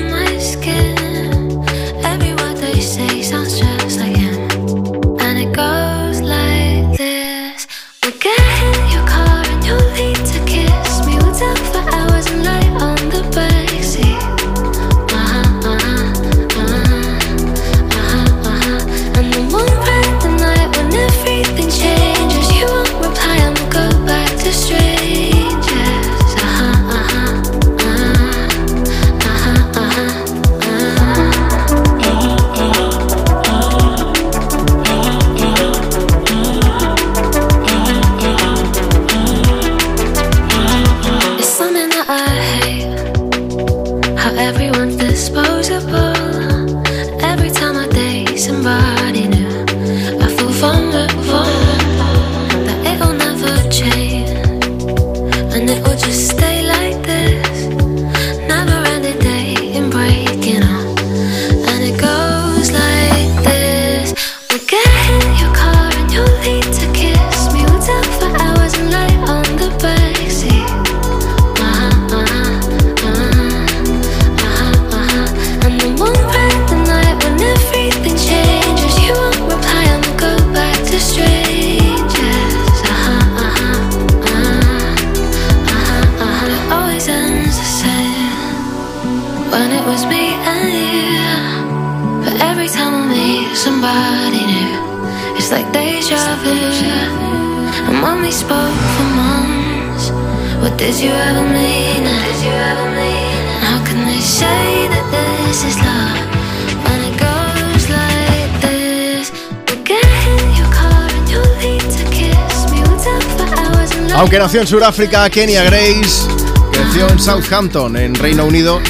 Speaker 1: nació en Sudáfrica, Kenya Grace creció en Southampton, en Reino Unido.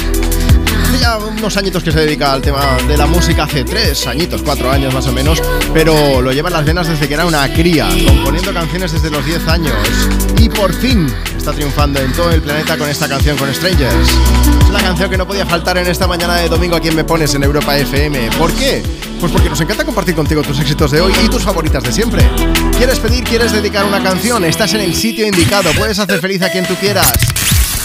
Speaker 1: Hace ya unos añitos que se dedica al tema de la música, hace tres añitos, cuatro años más o menos, pero lo lleva en las venas desde que era una cría, componiendo canciones desde los 10 años. Y por fin está triunfando en todo el planeta con esta canción, con Strangers. Es una canción que no podía faltar en esta mañana de domingo aquí en Me Pones en Europa FM. ¿Por qué? Pues porque nos encanta compartir contigo tus éxitos de hoy y tus favoritas de siempre. ¿Quieres pedir, quieres dedicar una canción? Estás en el sitio indicado, puedes hacer feliz a quien tú quieras.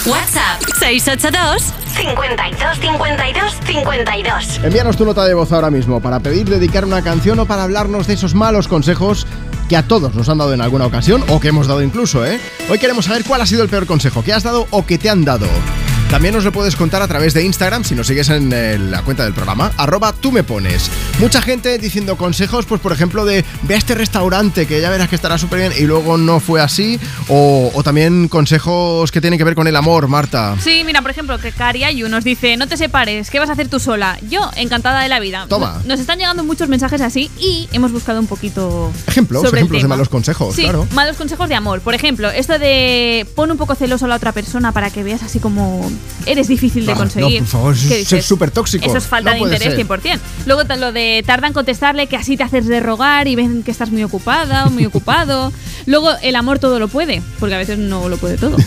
Speaker 6: WhatsApp 682 52 52 52.
Speaker 1: Envíanos tu nota de voz ahora mismo para pedir dedicar una canción o para hablarnos de esos malos consejos que a todos nos han dado en alguna ocasión o que hemos dado incluso, ¿eh? Hoy queremos saber cuál ha sido el peor consejo que has dado o que te han dado. También nos lo puedes contar a través de Instagram si nos sigues en eh, la cuenta del programa, arroba tú me pones. Mucha gente diciendo consejos, pues por ejemplo, de ve a este restaurante que ya verás que estará súper bien y luego no fue así. O, o también consejos que tienen que ver con el amor, Marta.
Speaker 8: Sí, mira, por ejemplo, que Cariayu nos dice, no te separes, ¿qué vas a hacer tú sola? Yo, encantada de la vida.
Speaker 1: Toma.
Speaker 8: Nos están llegando muchos mensajes así y hemos buscado un poquito
Speaker 1: Ejemplos,
Speaker 8: sobre el
Speaker 1: ejemplos de malos consejos,
Speaker 8: Sí,
Speaker 1: claro.
Speaker 8: malos consejos de amor. Por ejemplo, esto de pon un poco celoso a la otra persona para que veas así como eres difícil de conseguir.
Speaker 1: no, por favor, eso
Speaker 8: ¿Qué
Speaker 1: es súper tóxico.
Speaker 8: Eso es falta
Speaker 1: No
Speaker 8: de interés
Speaker 1: ser.
Speaker 8: 100%. Luego lo de tarda en contestarle que así te haces de rogar y ven que estás muy ocupada o muy ocupado. Luego el amor todo lo puede, porque a veces no lo puede todo.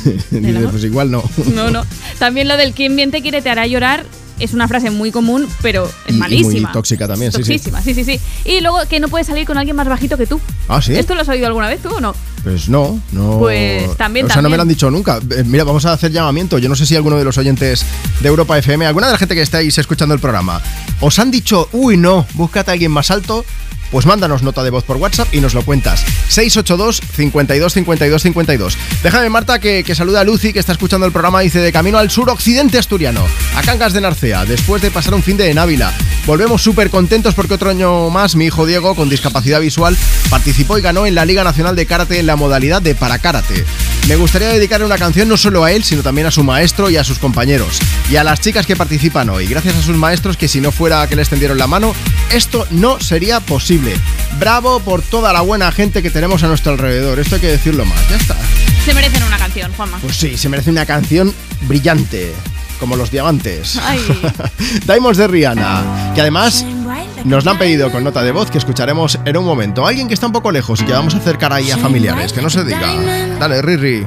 Speaker 1: Pues igual no.
Speaker 8: No, no. También lo del quien bien te quiere te hará llorar es una frase muy común, pero es
Speaker 1: Y- y
Speaker 8: malísima.
Speaker 1: muy tóxica también, sí, sí.
Speaker 8: Sí, sí, sí. Y luego que no puedes salir con alguien más bajito que tú.
Speaker 1: Ah, sí.
Speaker 8: ¿Esto lo has oído alguna vez tú o no?
Speaker 1: Pues no, no.
Speaker 8: Pues también,
Speaker 1: O sea, no me lo han dicho nunca. Eh, Mira, vamos a hacer llamamiento. Yo no sé si alguno de los oyentes de Europa FM, alguna de la gente que estáis escuchando el programa, os han dicho, uy, no, búscate a alguien más alto. Pues mándanos nota de voz por WhatsApp y nos lo cuentas. 682 52 52 52. Déjame, Marta, que, que saluda a Lucy, que está escuchando el programa. Dice: De camino al sur occidente asturiano, a Cangas de Narcea, después de pasar un fin de en Ávila. Volvemos súper contentos porque otro año más mi hijo Diego, con discapacidad visual, participó y ganó en la Liga Nacional de Karate en la modalidad de Parakarate. Me gustaría dedicarle una canción no solo a él, sino también a su maestro y a sus compañeros. Y a las chicas que participan hoy. Gracias a sus maestros que si no fuera que les tendieron la mano, esto no sería posible. Bravo por toda la buena gente que tenemos a nuestro alrededor. Esto hay que decirlo más. Ya está.
Speaker 8: Se merecen una canción, Juanma.
Speaker 1: Pues sí, se merece una canción brillante. Como los diamantes.
Speaker 8: Ay.
Speaker 1: Diamonds de Rihanna. Que además nos la han pedido con nota de voz que escucharemos en un momento. Alguien que está un poco lejos y que vamos a acercar ahí a familiares. Que no se diga. Dale, Riri.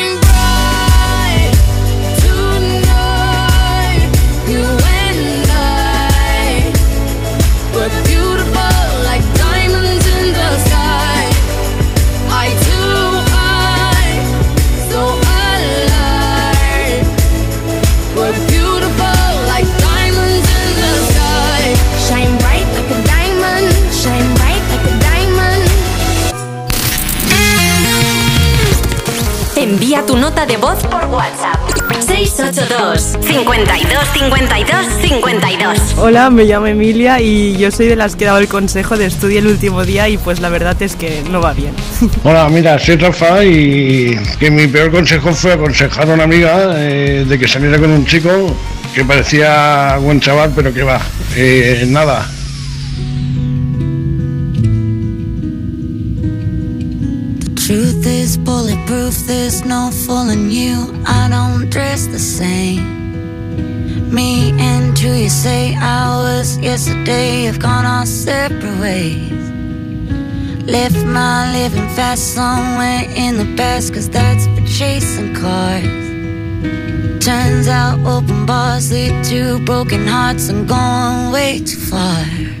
Speaker 85: Hola, me llamo Emilia y yo soy de las que he dado el consejo de estudiar el último día y pues la verdad es que no va bien.
Speaker 86: Hola, mira, soy Rafa y que mi peor consejo fue aconsejar a una amiga eh, de que saliera con un chico que parecía buen chaval, pero que va, eh, nada.
Speaker 87: Truth is bulletproof, there's no fooling you. I don't dress the same. Me and who you say I was yesterday have gone our separate ways. Left my living fast somewhere in the past, cause that's for chasing cars. Turns out open bars lead to broken hearts. I'm going way too far.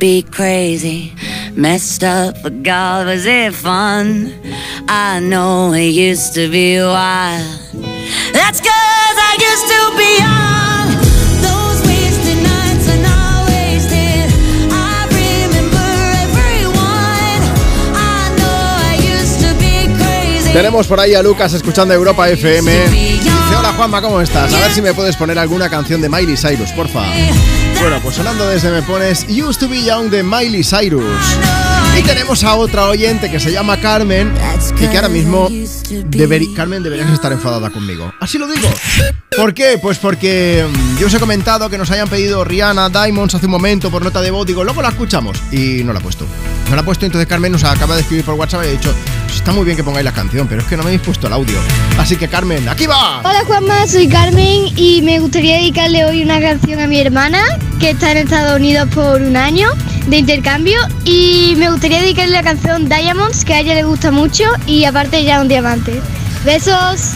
Speaker 87: Be crazy, messed up, but God, was it fun? I know it used to be wild. That's cause I used to be young. Those wasted nights are not wasted. I remember everyone. I know I used to be crazy.
Speaker 1: Tenemos por ahí a Lucas escuchando Europa FM. Dice, hola Juanma, ¿cómo estás? A ver si me puedes poner alguna canción de Miley Cyrus, porfa. Bueno, pues sonando desde me pones Used to be Young de Miley Cyrus. Y tenemos a otra oyente que se llama Carmen y que ahora mismo Carmen deberías estar enfadada conmigo. Así lo digo. ¿Por qué? Pues porque mm, yo os he comentado que nos hayan pedido Rihanna Diamonds hace un momento por nota de voz. Digo, luego la escuchamos. Y no la ha puesto. No la ha puesto, entonces Carmen nos acaba de escribir por WhatsApp y ha dicho, está muy bien que pongáis la canción, pero es que no me habéis puesto el audio. Así que Carmen, aquí va.
Speaker 88: Hola Juanma, soy Carmen y me gustaría dedicarle hoy una canción a mi hermana que está en Estados Unidos por un año de intercambio y me gustaría dedicarle la canción Diamonds que a ella le gusta mucho y aparte ya un diamante. Besos.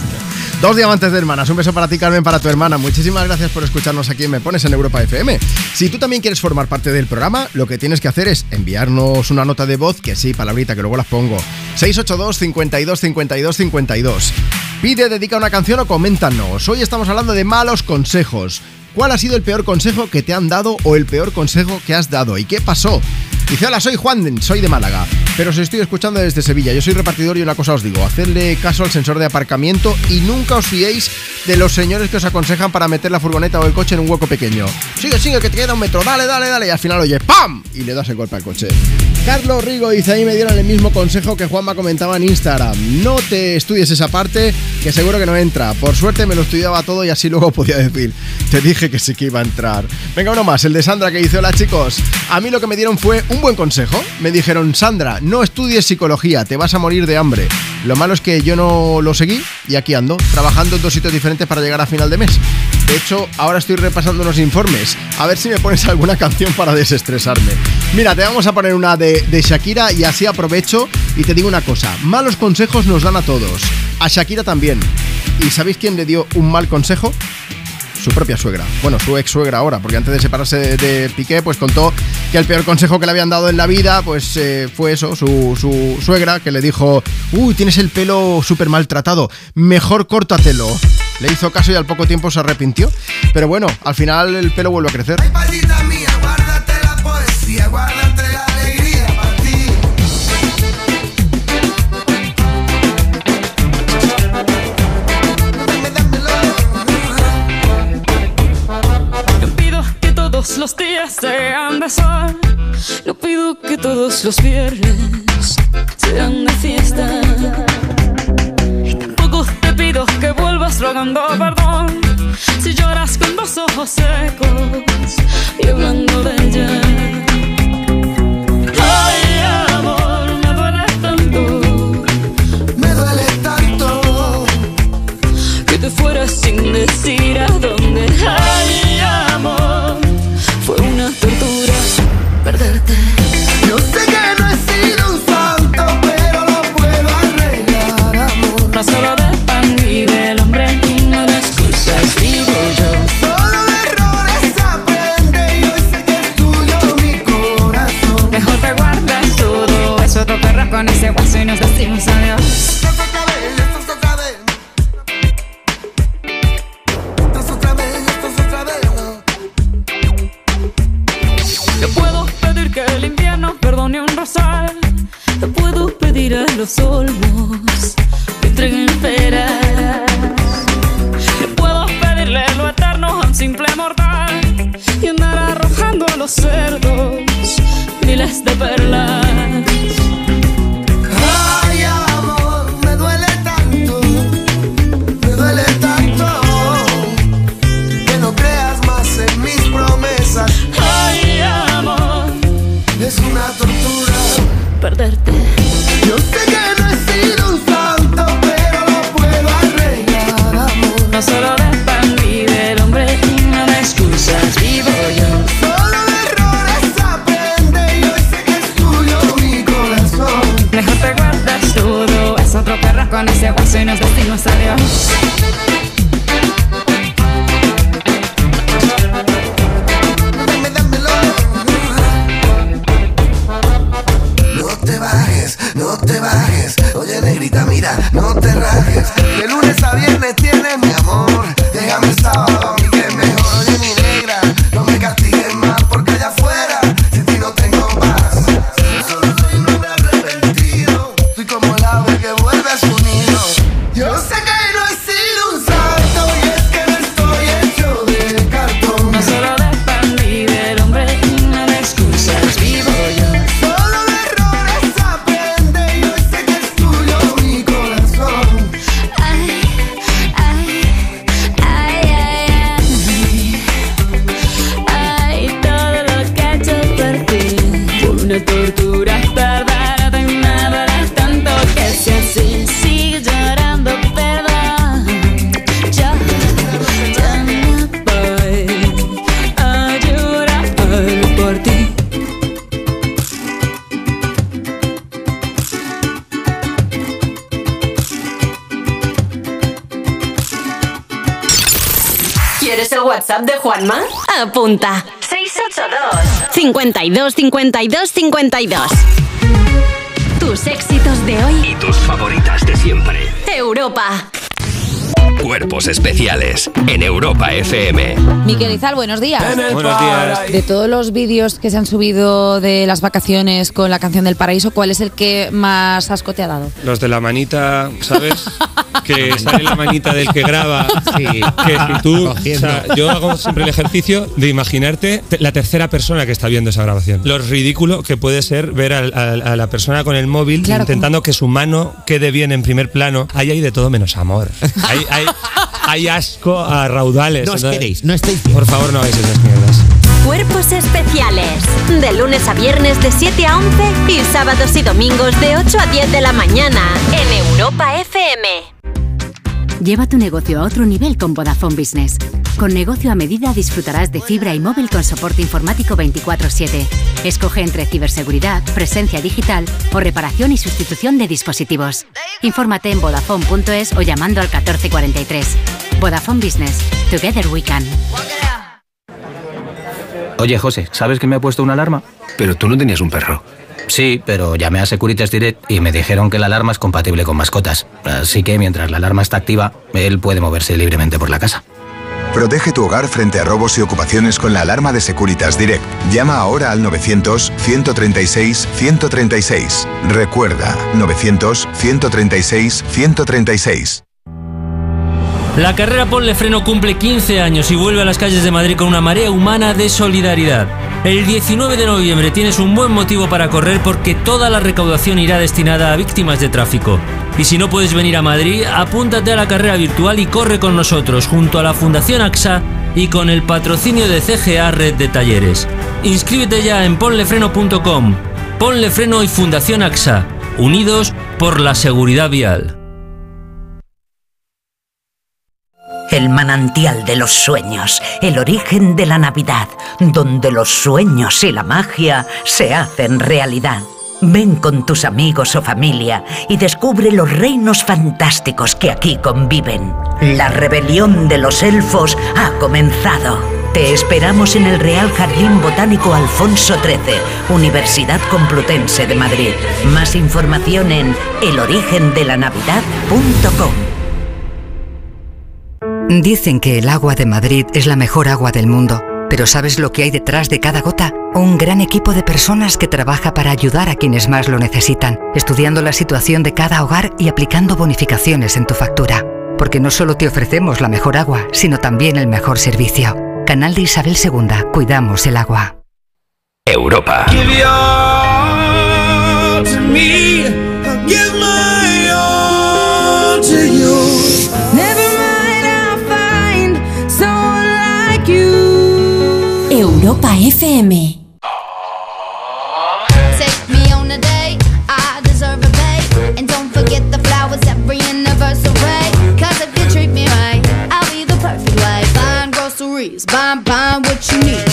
Speaker 1: Dos diamantes de hermanas. Un beso para ti, Carmen, para tu hermana. Muchísimas gracias por escucharnos aquí en Me Pones en Europa FM. Si tú también quieres formar parte del programa, lo que tienes que hacer es enviarnos una nota de voz, que sí, palabrita, que luego las pongo. 682 52 52 52. Pide, dedica una canción o coméntanos. Hoy estamos hablando de malos consejos. ¿Cuál ha sido el peor consejo que te han dado o el peor consejo que has dado? ¿Y qué pasó? Dice, hola, soy Juan, soy de Málaga, pero os estoy escuchando desde Sevilla. Yo soy repartidor y una cosa os digo, hacedle caso al sensor de aparcamiento y nunca os fiéis de los señores que os aconsejan para meter la furgoneta o el coche en un hueco pequeño. Sigue, sigue, que te queda un metro, dale, dale, dale, y al final oye, ¡pam! Y le das el golpe al coche. Carlos Rigo dice, ahí me dieron el mismo consejo que Juanma comentaba en Instagram. No te estudies esa parte, que seguro que no entra. Por suerte me lo estudiaba todo y así luego podía decir, te dije que sí que iba a entrar. Venga, uno más, el de Sandra que dice, hola chicos, a mí lo que me dieron fue un buen consejo. Me dijeron, Sandra, no estudies psicología, te vas a morir de hambre. Lo malo es que yo no lo seguí y aquí ando, trabajando en dos sitios diferentes para llegar a final de mes. De hecho, ahora estoy repasando unos informes. A ver si me pones alguna canción para desestresarme. Mira, te vamos a poner una de, de Shakira y así aprovecho y te digo una cosa. Malos consejos nos dan a todos. A Shakira también. ¿Y sabéis quién le dio un mal consejo? Su propia suegra. Bueno, su ex suegra ahora, porque antes de separarse de, Piqué, pues contó que el peor consejo que le habían dado en la vida, pues eh, fue eso, su, su suegra, que le dijo, uy, tienes el pelo súper maltratado, mejor córtatelo. Le hizo caso y al poco tiempo se arrepintió. Pero bueno, al final el pelo vuelve a crecer.
Speaker 74: Los días sean de sol. No pido que todos los viernes sean de fiesta. Y tampoco te pido que vuelvas rogando perdón. Si lloras con los ojos secos y hablando de ella. Ay, amor, me duele tanto.
Speaker 11: Me duele tanto.
Speaker 74: que te fueras sin decir a dónde. Ay,
Speaker 11: vez.
Speaker 74: Te puedo pedir que el invierno perdone un rosal. Te puedo pedir a los
Speaker 6: 52 52 52. Tus éxitos de hoy.
Speaker 2: Y tus favoritas de siempre.
Speaker 6: Europa.
Speaker 2: Cuerpos especiales en Europa FM.
Speaker 89: Miquel Izal, buenos días.
Speaker 2: Buenos días.
Speaker 89: De todos los vídeos que se han subido de las vacaciones con la canción del paraíso, ¿cuál es el que más asco te ha dado?
Speaker 90: Los de la manita, ¿sabes? que sale la manita del que graba. Que si tú, o sea, yo hago siempre el ejercicio de imaginarte te- la tercera persona que está viendo esa grabación. Lo ridículo que puede ser ver a, la persona con el móvil
Speaker 89: Claro,
Speaker 90: intentando que su mano quede bien en primer plano. Ahí hay de todo menos amor. Hay, hay- hay asco a raudales.
Speaker 91: No os queréis, no estáis
Speaker 90: Por favor, no hagáis esas mierdas.
Speaker 6: Cuerpos especiales. De lunes a viernes de 7 a 11 y sábados y domingos de 8 a 10 de la mañana en Europa FM.
Speaker 44: Lleva tu negocio a otro nivel con Vodafone Business. Con negocio a medida disfrutarás de fibra y móvil con soporte informático 24/7. Escoge entre ciberseguridad, presencia digital o reparación y sustitución de dispositivos. Infórmate en vodafone.es o llamando al 1443. Vodafone Business. Together we can.
Speaker 18: Oye, José, ¿sabes que me ha puesto una alarma? Pero tú no tenías un perro. Sí, pero llamé a Securitas Direct y me dijeron que la alarma es compatible con mascotas. Así que mientras la alarma está activa, él puede moverse libremente por la casa.
Speaker 21: Protege tu hogar frente a robos y ocupaciones con la alarma de Securitas Direct. Llama ahora al 900-136-136. Recuerda, 900-136-136.
Speaker 89: La carrera Ponle Freno cumple 15 años y vuelve a las calles de Madrid con una marea humana de solidaridad. El 19 de noviembre tienes un buen motivo para correr porque toda la recaudación irá destinada a víctimas de tráfico. Y si no puedes venir a Madrid, apúntate a la carrera virtual y corre con nosotros junto a la Fundación AXA y con el patrocinio de CGA Red de Talleres. Inscríbete ya en ponlefreno.com. Ponle Freno y Fundación AXA, unidos por la seguridad vial.
Speaker 31: El manantial de los sueños, el origen de la Navidad, donde los sueños y la magia se hacen realidad. Ven con tus amigos o familia y descubre los reinos fantásticos que aquí conviven. La rebelión de los elfos ha comenzado. Te esperamos en el Real Jardín Botánico Alfonso XIII, Universidad Complutense de Madrid. Más información en elorigendelanavidad.com.
Speaker 90: Dicen que el agua de Madrid es la mejor agua del mundo, pero ¿sabes lo que hay detrás de cada gota? Un gran equipo de personas que trabaja para ayudar a quienes más lo necesitan, estudiando la situación de cada hogar y aplicando bonificaciones en tu factura. Porque no solo te ofrecemos la mejor agua, sino también el mejor servicio. Canal de Isabel II, cuidamos el agua.
Speaker 2: Europa.
Speaker 92: Europa FM.
Speaker 93: Take me on a date, I deserve a pay. And don't forget the flowers every anniversary. Cause if you treat me right, I'll be the perfect wife. Buying groceries, buying, what you need.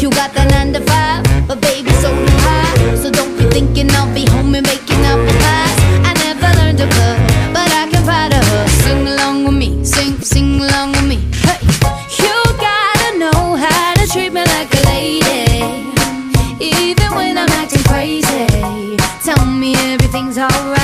Speaker 93: You got the nine to five, but baby, so do I. So don't be thinking I'll be home and making up for pies. I never learned to cook, but I can find a hook. Sing along with me, sing, sing along everything's alright.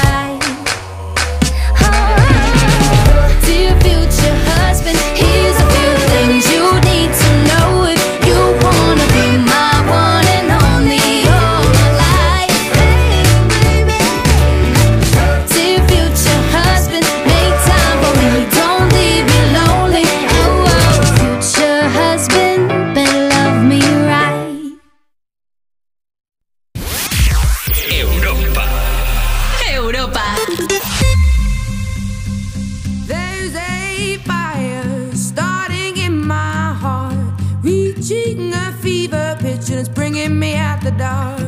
Speaker 94: Dark.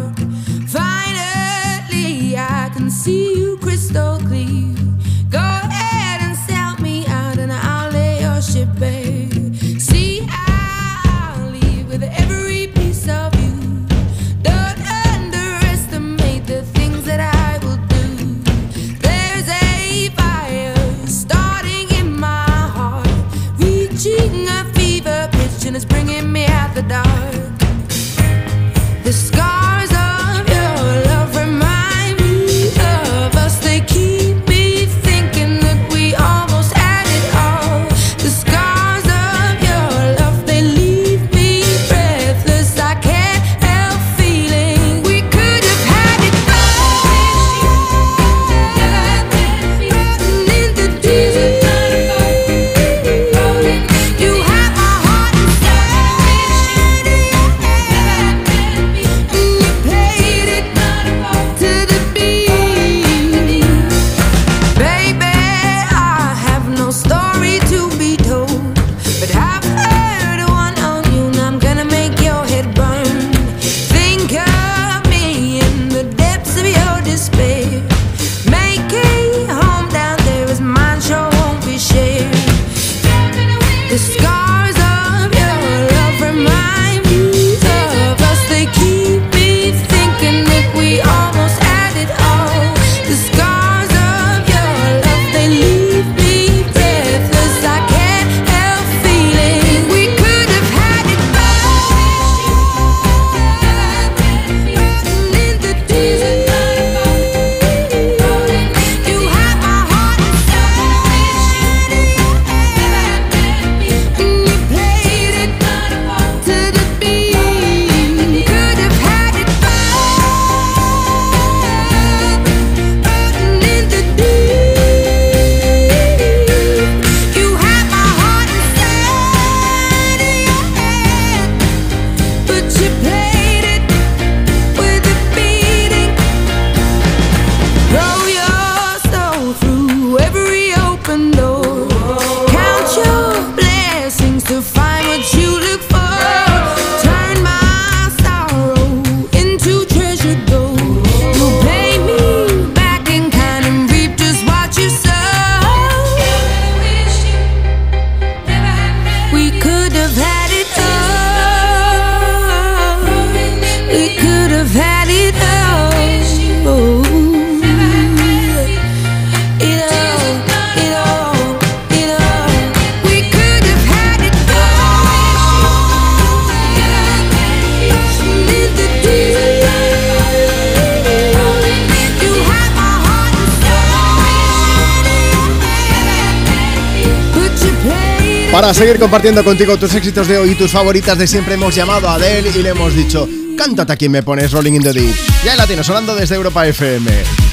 Speaker 1: Para seguir compartiendo contigo tus éxitos de hoy y tus favoritas de siempre, hemos llamado a Adele y le hemos dicho: Cántate a quien me pones Rolling in the Deep. Ya la tienes sonando desde Europa FM.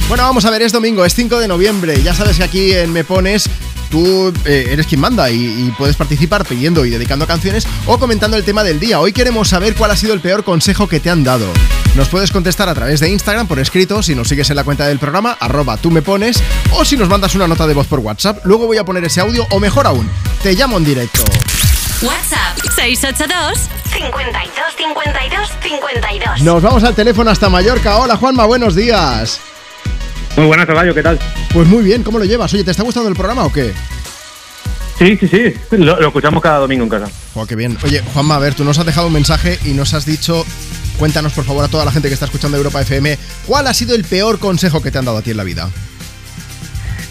Speaker 1: Bueno, vamos a ver, es domingo, es 5 de noviembre. Ya sabes que aquí en Me Pones tú eh, eres quien manda y, y puedes participar pidiendo y dedicando canciones o comentando el tema del día. Hoy queremos saber cuál ha sido el peor consejo que te han dado. Nos puedes contestar a través de Instagram por escrito si nos sigues en la cuenta del programa, arroba tú me pones, o si nos mandas una nota de voz por WhatsApp. Luego voy a poner ese audio o mejor aún, te llamo en directo.
Speaker 6: WhatsApp 682 52 52 52.
Speaker 1: Nos vamos al teléfono hasta Mallorca. Hola Juanma, buenos días.
Speaker 95: Muy buenas, Caballo, ¿qué tal?
Speaker 1: Pues muy bien, ¿cómo lo llevas? Oye, ¿te está gustando el programa o qué?
Speaker 95: Sí, sí, sí. Lo, lo escuchamos cada domingo en casa.
Speaker 1: Oh, qué bien. Oye, Juanma, a ver, tú nos has dejado un mensaje y nos has dicho, cuéntanos por favor a toda la gente que está escuchando Europa FM, ¿cuál ha sido el peor consejo que te han dado a ti en la vida?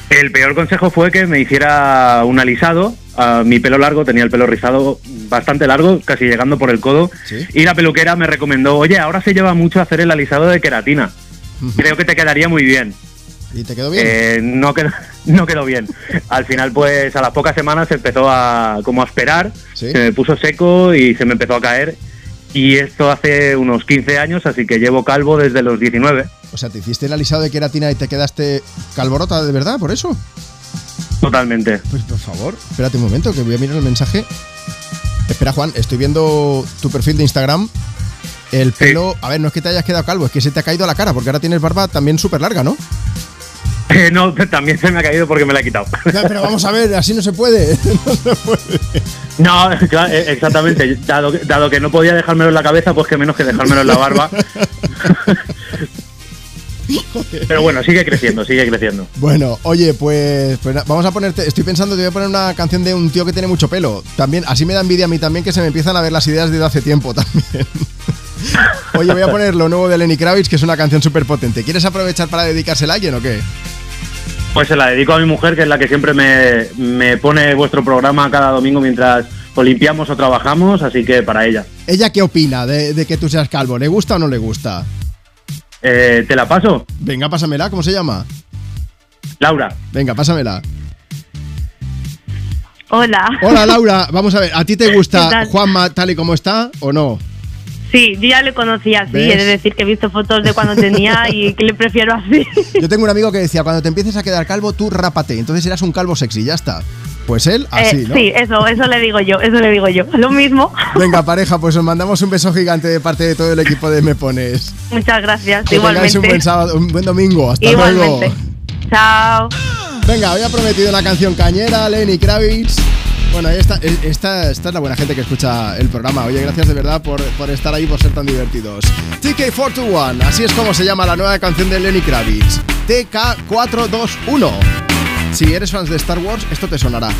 Speaker 95: El peor consejo fue que me hiciera un alisado. A mi pelo largo, tenía el pelo rizado bastante largo, casi llegando por el codo. Y la peluquera me recomendó, oye, ahora se lleva mucho hacer el alisado de queratina. Creo que te quedaría muy bien.
Speaker 1: ¿Y te quedó bien?
Speaker 95: Eh, no, quedó, no quedó bien. Al final, pues a las pocas semanas se empezó a como a esperar,
Speaker 1: Sí.
Speaker 95: se me puso seco y se me empezó a caer. Y esto hace unos 15 años, así que llevo calvo desde los 19.
Speaker 1: O sea, te hiciste el alisado de queratina y te quedaste calvorota de verdad por eso.
Speaker 95: Totalmente.
Speaker 1: Pues por favor, espérate un momento que voy a mirar el mensaje. Espera, Juan, estoy viendo tu perfil de Instagram. El pelo, a ver, no es que te hayas quedado calvo, es que se te ha caído la cara, porque ahora tienes barba también súper larga, ¿no?
Speaker 95: Eh, no, también se me ha caído porque me la he quitado.
Speaker 1: Pero vamos a ver, así no se puede. No se puede.
Speaker 95: No, claro, eh, exactamente. Dado dado que no podía dejármelo en la cabeza, pues que menos que dejármelo en la barba. Pero bueno, sigue creciendo, sigue creciendo.
Speaker 1: Bueno, oye, pues, pues vamos a ponerte. Estoy pensando que voy a poner una canción de un tío que tiene mucho pelo. También, así me da envidia a mí también que se me empiezan a ver las ideas desde hace tiempo también. Oye, voy a poner lo nuevo de Lenny Kravitz, que es una canción súper potente. ¿Quieres aprovechar para dedicársela a alguien o qué?
Speaker 95: Pues se la dedico a mi mujer, que es la que siempre me, me pone vuestro programa cada domingo mientras o limpiamos o trabajamos, así que para ella.
Speaker 1: ¿Ella qué opina de, de que tú seas calvo? ¿Le gusta o no le gusta?
Speaker 95: Eh, ¿Te la paso?
Speaker 1: Venga, pásamela, ¿cómo se llama?
Speaker 95: Laura.
Speaker 1: Venga, pásamela.
Speaker 96: Hola.
Speaker 1: Hola Laura, vamos a ver, ¿a ti te
Speaker 96: ¿Qué
Speaker 1: gusta? Juanma tal y como está o no?
Speaker 96: Sí, yo ya le conocía, sí,
Speaker 1: ¿Ves?
Speaker 96: he de decir que he visto fotos de cuando tenía y que le prefiero así.
Speaker 1: Yo tengo un amigo que decía, cuando te empieces a quedar calvo, tú rápate, entonces serás un calvo sexy, ya está. Pues él, así,
Speaker 96: Eh,
Speaker 1: ¿no?
Speaker 96: Sí, eso, eso le digo yo, eso le digo yo. Lo mismo.
Speaker 1: Venga, pareja, pues os mandamos un beso gigante de parte de todo el equipo de Me Pones.
Speaker 96: Muchas gracias,
Speaker 1: Que
Speaker 96: igualmente.
Speaker 1: un buen sábado, un buen domingo. Hasta
Speaker 96: Igualmente.
Speaker 1: luego.
Speaker 96: Chao.
Speaker 1: Venga, había prometido una canción cañera, Lenny Kravitz. Bueno, esta, esta, esta es la buena gente que escucha el programa. Oye, gracias de verdad por, por estar ahí, por ser tan divertidos. TK421, así es como se llama la nueva canción de Lenny Kravitz. TK421. Si eres fans de Star Wars, esto te sonará.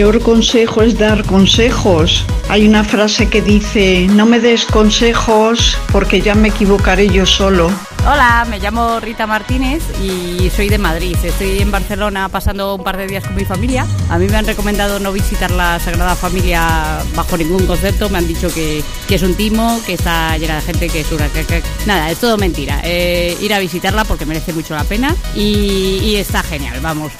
Speaker 97: peor consejo es dar consejos. Hay una frase que dice, no me des consejos porque ya me equivocaré yo solo.
Speaker 52: Hola, me llamo Rita Martínez y soy de Madrid. Estoy en Barcelona pasando un par de días con mi familia. A mí me han recomendado no visitar la Sagrada Familia bajo ningún concepto. Me han dicho que, es un timo, que está llena de gente, que es una... Que. Nada, es todo mentira. Eh, ir a visitarla porque merece mucho la pena y está genial, vamos.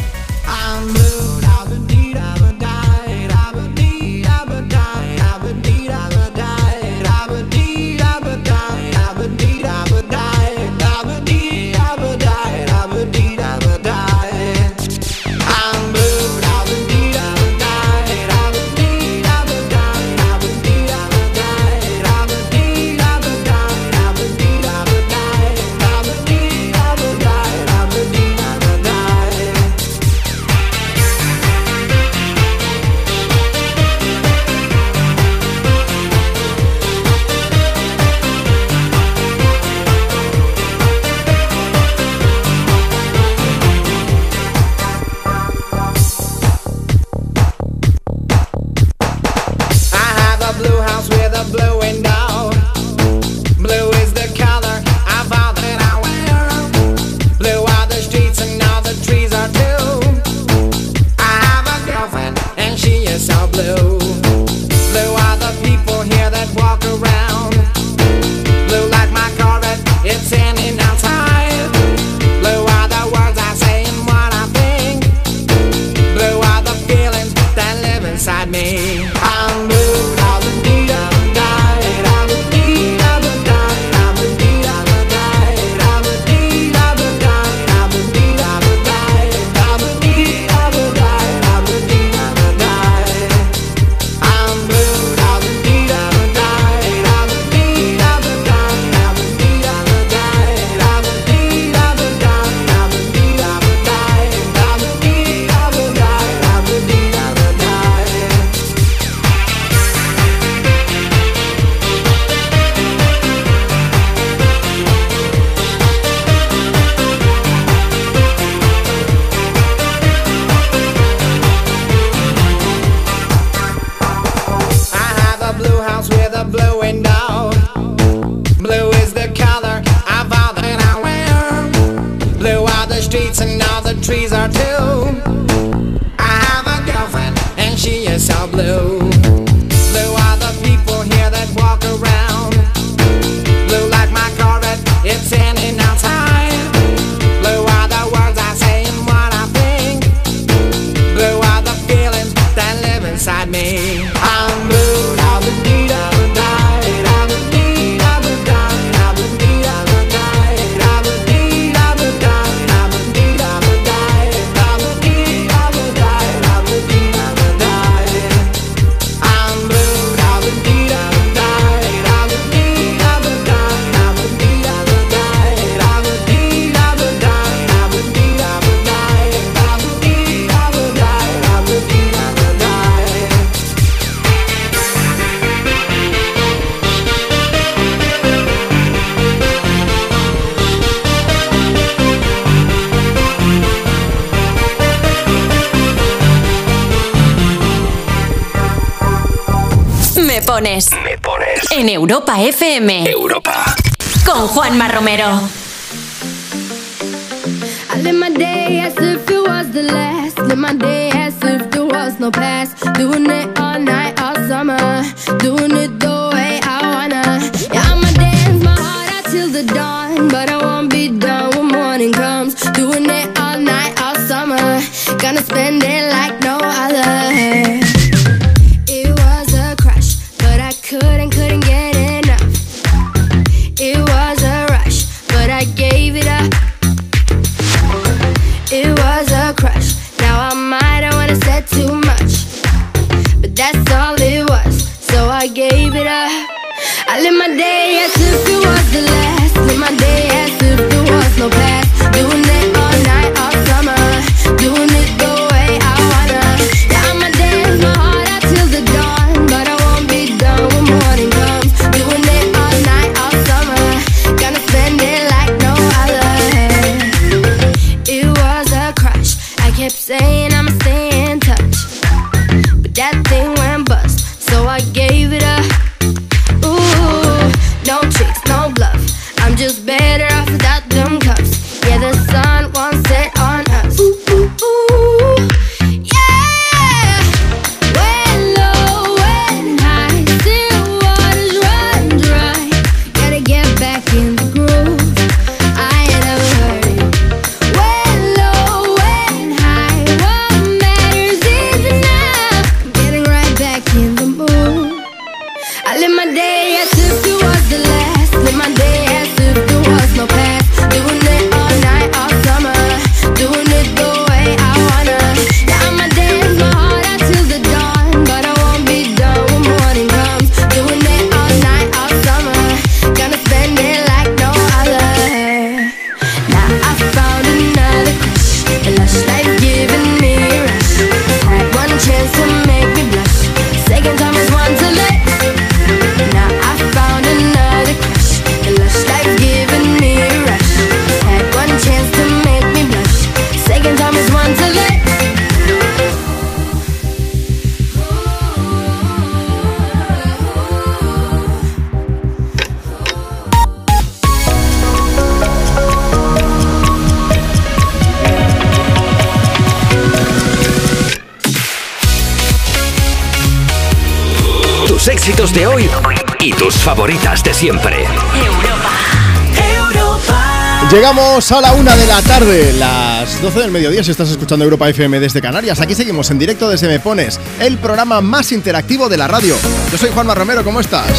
Speaker 98: A
Speaker 1: la una de la tarde, las 12 del mediodía, si estás escuchando Europa FM desde Canarias. Aquí seguimos en directo desde Me Pones, el programa más interactivo de la radio. Yo soy Juanma Romero, ¿cómo estás?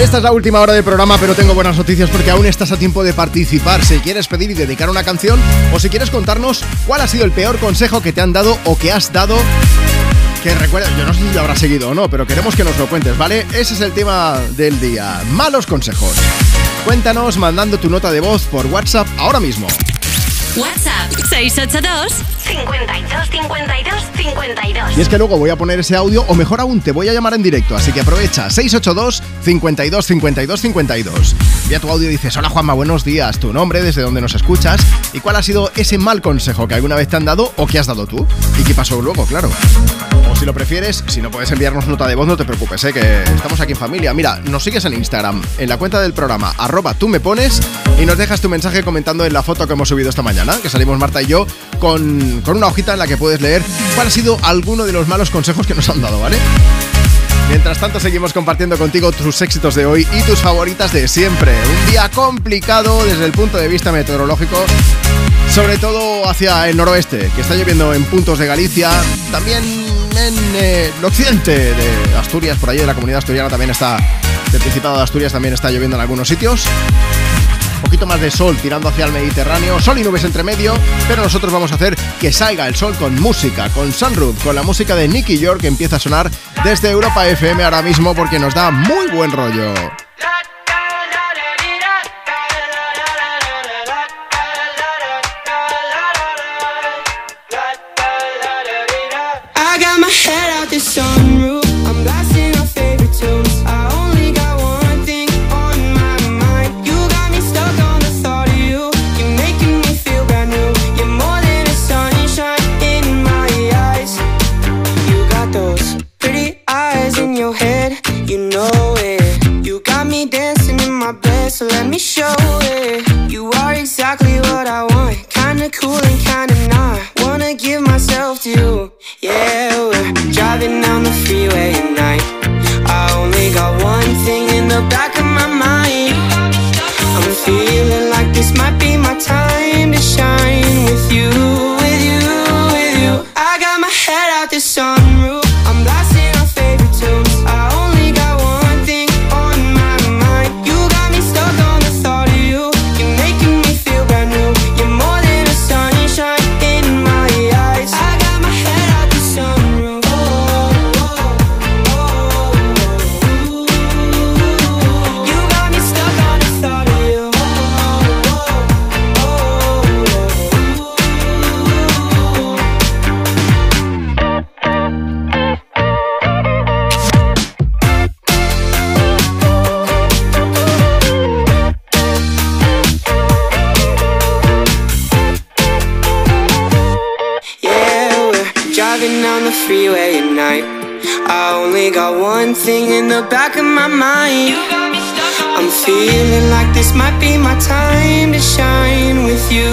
Speaker 1: Esta es la última hora del programa, pero tengo buenas noticias porque aún estás a tiempo de participar. Si quieres pedir y dedicar una canción o si quieres contarnos cuál ha sido el peor consejo que te han dado o que has dado que recuerda, yo no sé si lo habrás seguido o no, pero queremos que nos lo cuentes, ¿vale? Ese es el tema del día. Malos consejos. Cuéntanos mandando tu nota de voz por WhatsApp ahora mismo.
Speaker 3: WhatsApp 682 52 52 52.
Speaker 1: Y es que luego voy a poner ese audio, o mejor aún, te voy a llamar en directo, así que aprovecha 682 52 52 52. Envía tu audio y dices, hola Juanma, buenos días, tu nombre, desde donde nos escuchas, y cuál ha sido ese mal consejo que alguna vez te han dado o que has dado tú, y qué pasó luego, claro. Si lo prefieres, si no puedes enviarnos nota de voz, no te preocupes, ¿eh? que estamos aquí en familia. Mira, nos sigues en Instagram, en la cuenta del programa, arroba tú me pones, y nos dejas tu mensaje comentando en la foto que hemos subido esta mañana, que salimos Marta y yo, con, con una hojita en la que puedes leer cuál ha sido alguno de los malos consejos que nos han dado, ¿vale? Mientras tanto, seguimos compartiendo contigo tus éxitos de hoy y tus favoritas de siempre. Un día complicado desde el punto de vista meteorológico, sobre todo hacia el noroeste, que está lloviendo en puntos de Galicia, también en eh, el occidente de Asturias, por allí de la comunidad asturiana también está, del Principado de Asturias también está lloviendo en algunos sitios. Poquito más de sol tirando hacia el Mediterráneo, sol y nubes entre medio, pero nosotros vamos a hacer que salga el sol con música, con Sunroof, con la música de Nicky York que empieza a sonar desde Europa FM ahora mismo porque nos da muy buen rollo.
Speaker 98: You. Yeah, we're driving down the freeway at night. I only got one thing in the back of my mind. I'm feeling like this might be my time to shine with you, with you, thing in the back of my mind. I'm feeling like this might be my time to shine with you,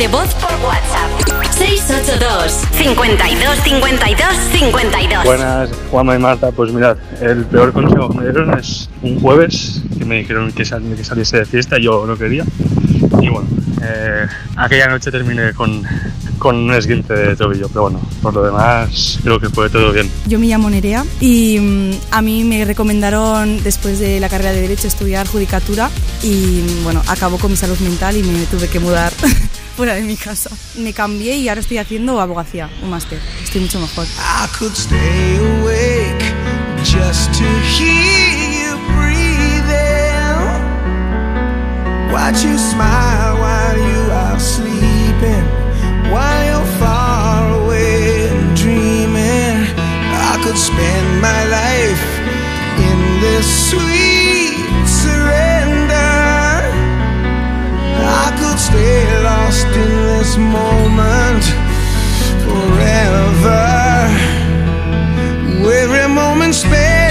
Speaker 6: de voz por WhatsApp. 682 52 52 52.
Speaker 99: Buenas, Juanma y Marta. Pues mirad, el peor consejo que me dieron es un jueves que me dijeron que, sal- que saliese de fiesta y yo no quería. Y bueno, eh, aquella noche terminé con, con un esguince de tobillo, pero bueno, por lo demás creo que fue todo bien.
Speaker 100: Yo me llamo Nerea y mm, a mí me recomendaron después de la carrera de Derecho estudiar judicatura y mm, bueno, acabó con mi salud mental y me tuve que mudar fuera de mi casa. Me cambié y ahora estoy haciendo abogacía, un máster. Estoy mucho mejor.
Speaker 52: I could stay awake just to hear you breathing. Watch you smile while you are sleeping, while you're far away and dreaming. I could spend my life in this sweet surrender. I could stay lost in this moment forever. Every moment spent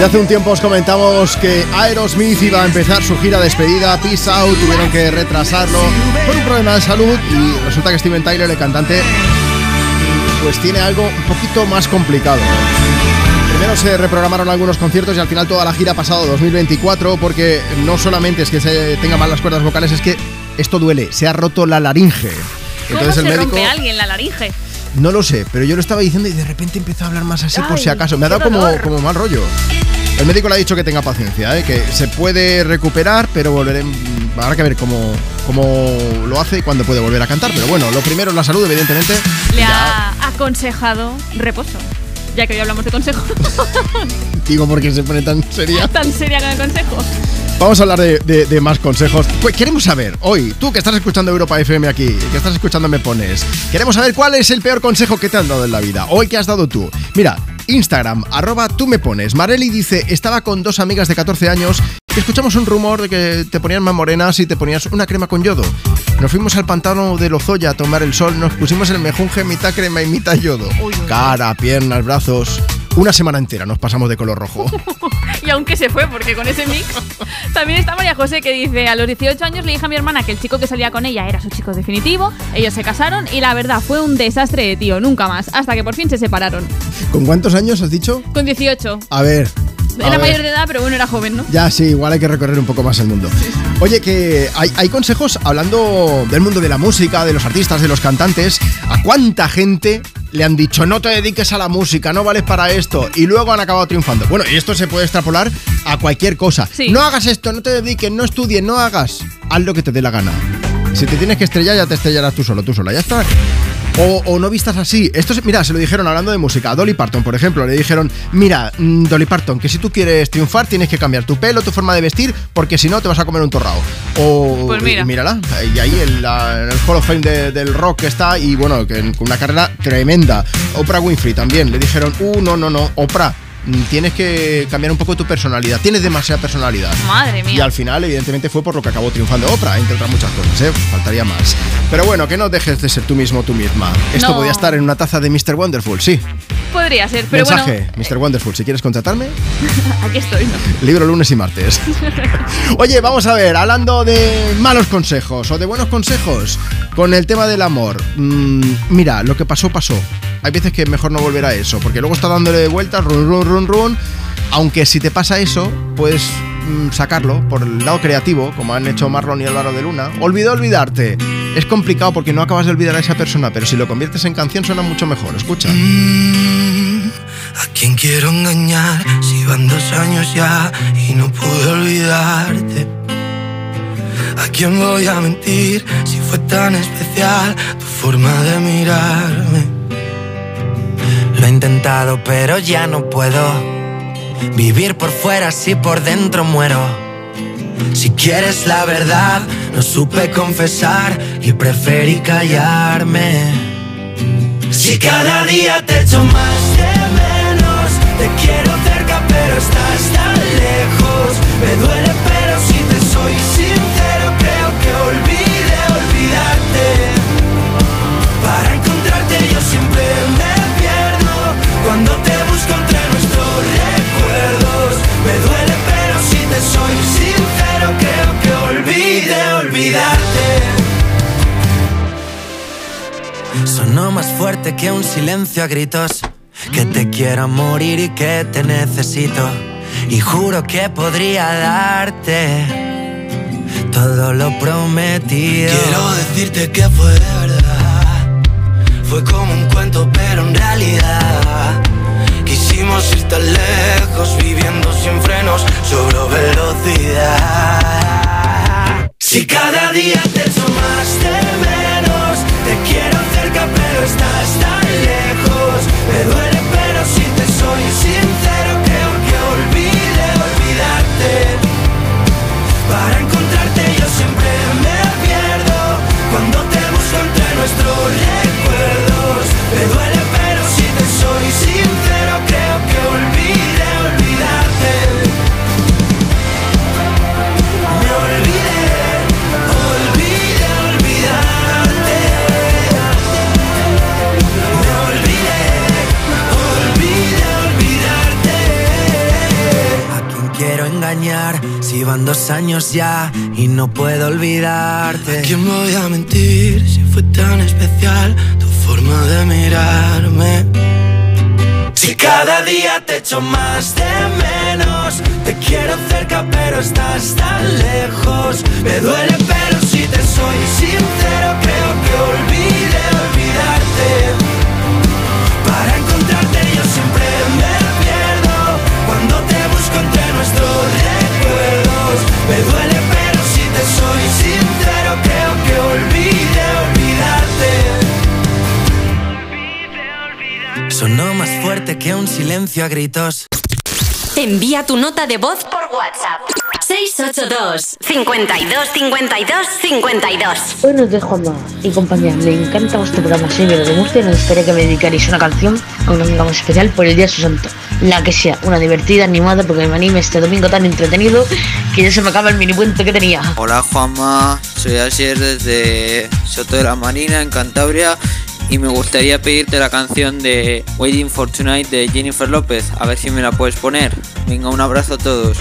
Speaker 1: Ya hace un tiempo os comentamos que Aerosmith iba a empezar su gira despedida, Peace Out, tuvieron que retrasarlo por un problema de salud y resulta que Steven Tyler, el cantante, pues tiene algo un poquito más complicado. Primero se reprogramaron algunos conciertos y al final toda la gira ha pasado a 2024 porque no solamente es que se tenga mal las cuerdas vocales, es que esto duele, se ha roto la laringe. Entonces
Speaker 93: ¿Cómo
Speaker 1: el
Speaker 93: se
Speaker 1: médico
Speaker 93: rompe alguien la laringe?
Speaker 1: No lo sé, pero yo lo estaba diciendo y de repente empezó a hablar más así por si acaso. Me ha dado como, como mal rollo. El médico le ha dicho que tenga paciencia, ¿eh? que se puede recuperar, pero volveré, habrá que ver cómo, cómo lo hace y cuándo puede volver a cantar. Pero bueno, lo primero es la salud, evidentemente.
Speaker 8: Le ha aconsejado reposo. Ya que hoy hablamos de consejo.
Speaker 1: Digo porque se pone tan seria.
Speaker 8: Tan seria con el consejo.
Speaker 1: Vamos a hablar de, más consejos. Pues queremos saber, hoy, tú que estás escuchando Europa FM aquí, que estás escuchando Me Pones, queremos saber cuál es el peor consejo que te han dado en la vida. Hoy que has dado tú. Mira, Instagram, arroba tú me pones. Marely dice, estaba con dos amigas de 14 años escuchamos un rumor de que te ponían más morenas y te ponías una crema con yodo. Nos fuimos al pantano de Lozoya a tomar el sol, nos pusimos el mejunje mitad crema y mitad yodo. Cara, piernas, brazos. Una semana entera nos pasamos de color rojo.
Speaker 8: Y aunque se fue, porque con ese mix. También está María José que dice: A los 18 años le dije a mi hermana que el chico que salía con ella era su chico definitivo. Ellos se casaron y la verdad fue un desastre de tío, nunca más. Hasta que por fin se separaron.
Speaker 1: ¿Con cuántos años has dicho?
Speaker 8: Con 18.
Speaker 1: A ver. A
Speaker 8: Era
Speaker 1: ver.
Speaker 8: mayor de edad, pero bueno, era joven, ¿no?
Speaker 1: Ya, sí, igual hay que recorrer un poco más el mundo. Oye, que hay, hay consejos hablando del mundo de la música, de los artistas, de los cantantes. ¿A cuánta gente le han dicho no te dediques a la música, no vales para esto? Y luego han acabado triunfando. Bueno, y esto se puede extrapolar a cualquier cosa. No hagas esto, no te dediques, no estudies, no hagas. Haz lo que te dé la gana. Si te tienes que estrellar, ya te estrellarás tú solo, tú sola, ya está. O, o no vistas así. Esto, mira, se lo dijeron hablando de música. A Dolly Parton, por ejemplo, le dijeron, mira, mm, Dolly Parton, que si tú quieres triunfar tienes que cambiar tu pelo, tu forma de vestir, porque si no te vas a comer un torrao. O
Speaker 8: Pues mira.
Speaker 1: y mírala, y ahí en, la- en el Hall of Fame de- del rock que está, y bueno, con una carrera tremenda. Oprah Winfrey también, le dijeron, uh, no, no, no, Oprah. Mm, Tienes que cambiar un poco tu personalidad. Tienes demasiada personalidad.
Speaker 8: Madre mía.
Speaker 1: Y al final, evidentemente, fue por lo que acabó triunfando Oprah, entre otras muchas cosas, ¿eh? Faltaría más. Pero bueno, que no dejes de ser tú mismo, tú misma. Esto
Speaker 8: No.
Speaker 1: podía estar en una taza de Mr. Wonderful, sí.
Speaker 8: Podría ser, pero
Speaker 1: Mensaje, Mr. Wonderful, si quieres contratarme,
Speaker 8: bueno, aquí estoy, ¿no?
Speaker 1: libro lunes y martes. Oye, vamos a ver, hablando de malos consejos o de buenos consejos, con el tema del amor. Mm, mira, lo que pasó, pasó. Hay veces que mejor no volver a eso, porque luego está dándole vueltas, run, run, run, run. Aunque si te pasa eso, puedes mm, sacarlo por el lado creativo, como han hecho Marlon y Álvaro de Luna. Olvidó olvidarte. Es complicado porque no acabas de olvidar a esa persona, pero si lo conviertes en canción suena mucho mejor. Escucha.
Speaker 4: ¿A quién quiero engañar si van dos años ya y no pude olvidarte? ¿A quién voy a mentir si fue tan especial tu forma de mirarme? Intentado pero ya no puedo vivir por fuera si por dentro muero. Si quieres la verdad, no supe confesar y preferí callarme. Si cada día te echo más de menos, te quiero cerca pero estás tan lejos. Me duele pero Sonó más fuerte que un silencio a gritos. Que te quiero morir y que te necesito. Y juro que podría darte todo lo prometido. Quiero decirte que fue verdad. Fue como un cuento, pero en realidad. Quisimos ir tan lejos, viviendo sin frenos, sobre velocidad. Si cada día te de menos, te quiero cerca pero estás tan lejos. Me duele pero si te soy sincero creo que olvide olvidarte. Para encontrarte yo siempre me pierdo cuando te busco entre nuestros recuerdos. Me duele si van dos años ya y no puedo olvidarte? ¿A quién voy a mentir si fue tan especial tu forma de mirarme? Si cada día te echo más de menos, te quiero cerca pero estás tan lejos. Me duele pero si te soy sincero creo que Me duele pero si te soy sincero creo que olvide olvidarte. Olvide olvidarte.
Speaker 5: Sonó más fuerte que un silencio a gritos.
Speaker 6: Envía tu nota de voz por WhatsApp. 682 52 52 52.
Speaker 101: Buenos días, Juanma y compañía. Me encanta vuestro programa. Soy Miguel de Murcia y me gustaría que me dedicarais una canción a una amiga muy especial por el Día de su Santo. La que sea, una divertida, animada, porque me anime este domingo tan entretenido que ya se me acaba el mini puente que tenía.
Speaker 9: Hola Juanma, soy Asier desde Soto de la Marina en Cantabria y me gustaría pedirte la canción de Waiting for Tonight de Jennifer López, a ver si me la puedes poner. Venga, un abrazo a todos.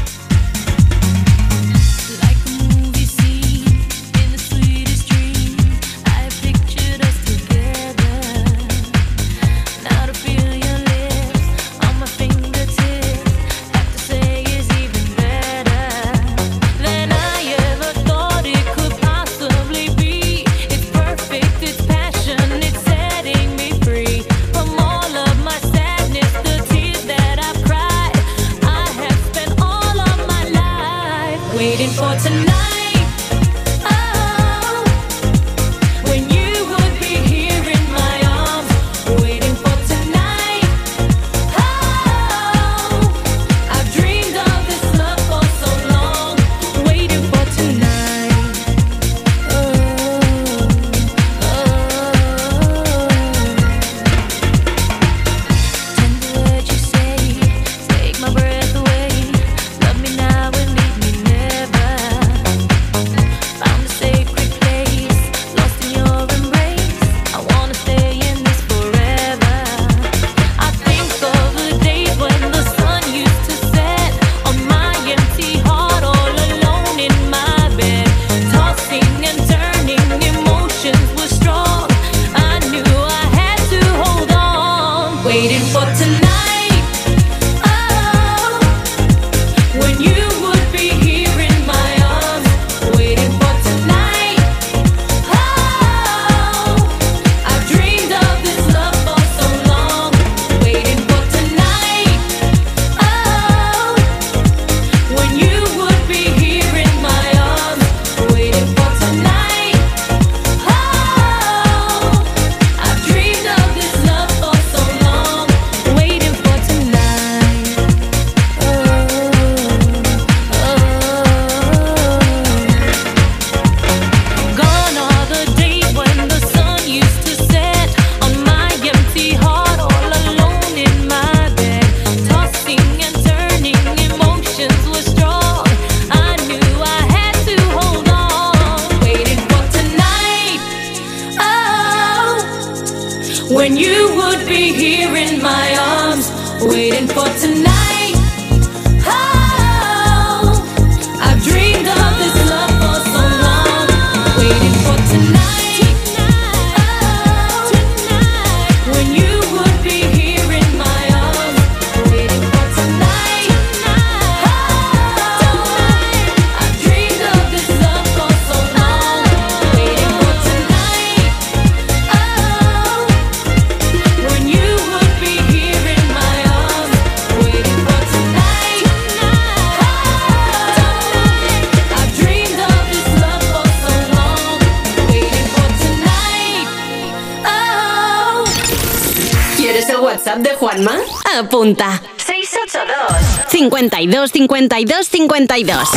Speaker 6: 52 52 52.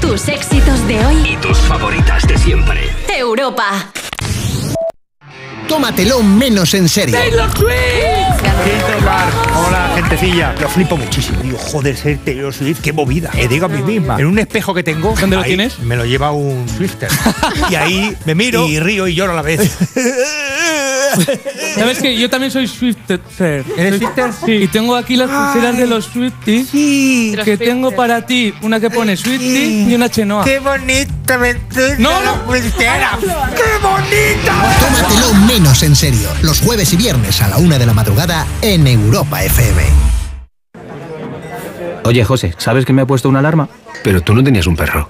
Speaker 6: Tus éxitos de hoy.
Speaker 2: Y tus favoritas de siempre.
Speaker 6: Europa.
Speaker 102: Tómatelo menos en serio.
Speaker 103: Hola, gentecilla. Lo flipo muchísimo. Digo, joder, ser Taylor Swift, qué movida. Me digo a mí misma. En un espejo que tengo.
Speaker 104: ¿Dónde lo tienes?
Speaker 103: Me lo lleva un Swifter. y ahí me miro y río y lloro a la vez.
Speaker 104: ¿Sabes que Yo también soy Swifter.
Speaker 103: ¿Eres
Speaker 104: Swifter? Sí. Y tengo aquí las pulseras de los Swifties. Que tengo para ti una que pone Swiftie y una Chenoa.
Speaker 103: ¡Qué bonita me
Speaker 104: No, no.
Speaker 103: pulsera! ¡Qué bonita!
Speaker 102: Tómatelo menos en serio. Los jueves y viernes a la una de la madrugada en Europa FM.
Speaker 18: Oye, José, ¿sabes que me he puesto una alarma? Pero tú no tenías un perro.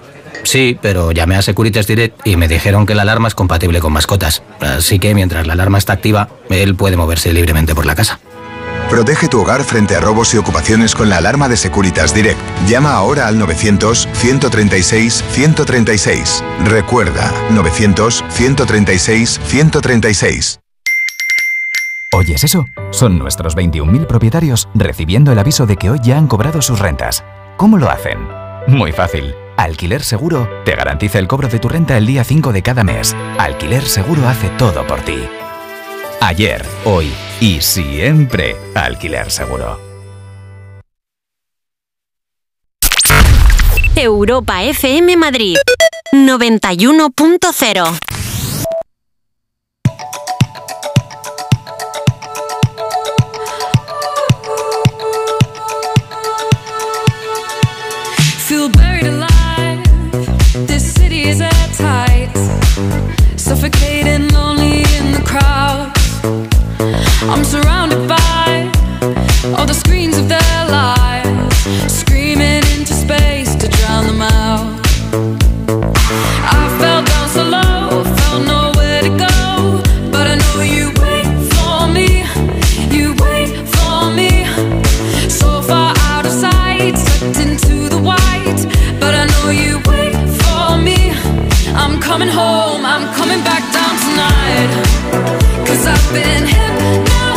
Speaker 18: Sí, pero llamé a Securitas Direct y me dijeron que la alarma es compatible con mascotas. Así que mientras la alarma está activa, él puede moverse libremente por la casa.
Speaker 21: Protege tu hogar frente a robos y ocupaciones con la alarma de Securitas Direct. Llama ahora al 900-136-136. Recuerda, 900-136-136.
Speaker 19: ¿Oyes eso? Son nuestros 21.000 propietarios recibiendo el aviso de que hoy ya han cobrado sus rentas. ¿Cómo lo hacen? Muy fácil Alquiler Seguro te garantiza el cobro de tu renta el día 5 de cada mes. Alquiler Seguro hace todo por ti. Ayer, hoy y siempre Alquiler Seguro.
Speaker 6: Europa FM Madrid 91.0
Speaker 104: I'm surrounded by all the screens of their lives, screaming into space to drown them out. I fell down so low, felt nowhere to go, but I know you wait for me, you wait for me. So far out of sight, sucked into the white, but I know you wait for me. I'm coming home, I'm coming back down tonight, cause I've been hypnotized.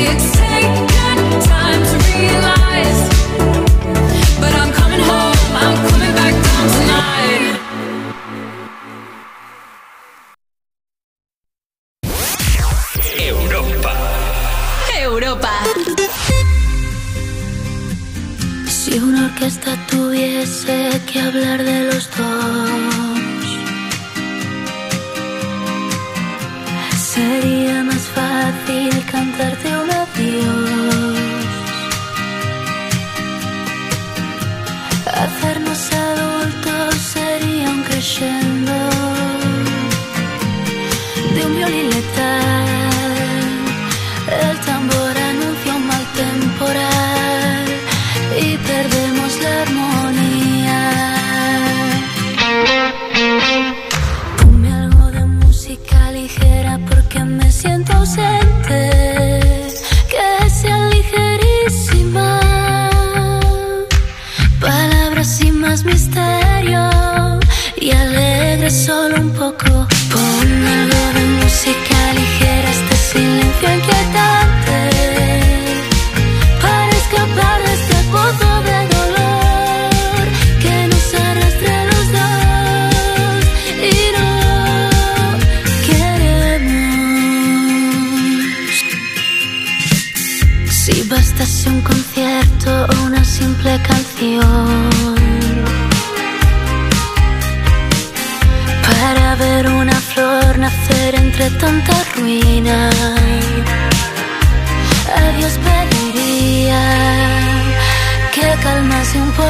Speaker 104: it's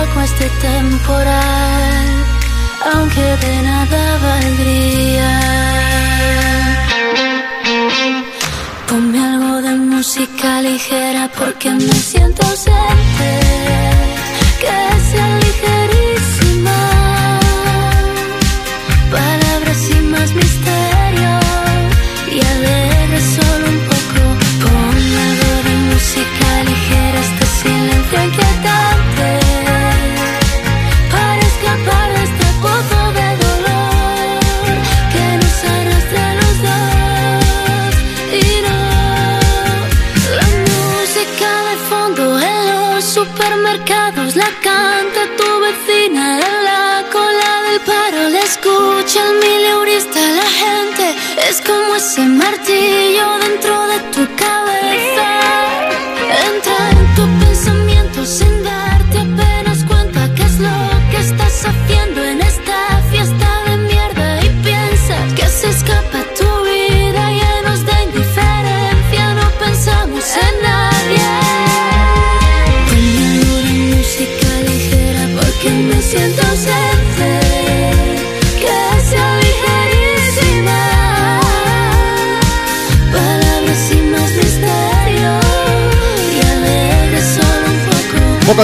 Speaker 9: bajo este temporal, aunque de nada valdría. Ponme algo de música ligera porque me siento ausente, que sea ligerita. Como ese martillo dentro de tu cabeza.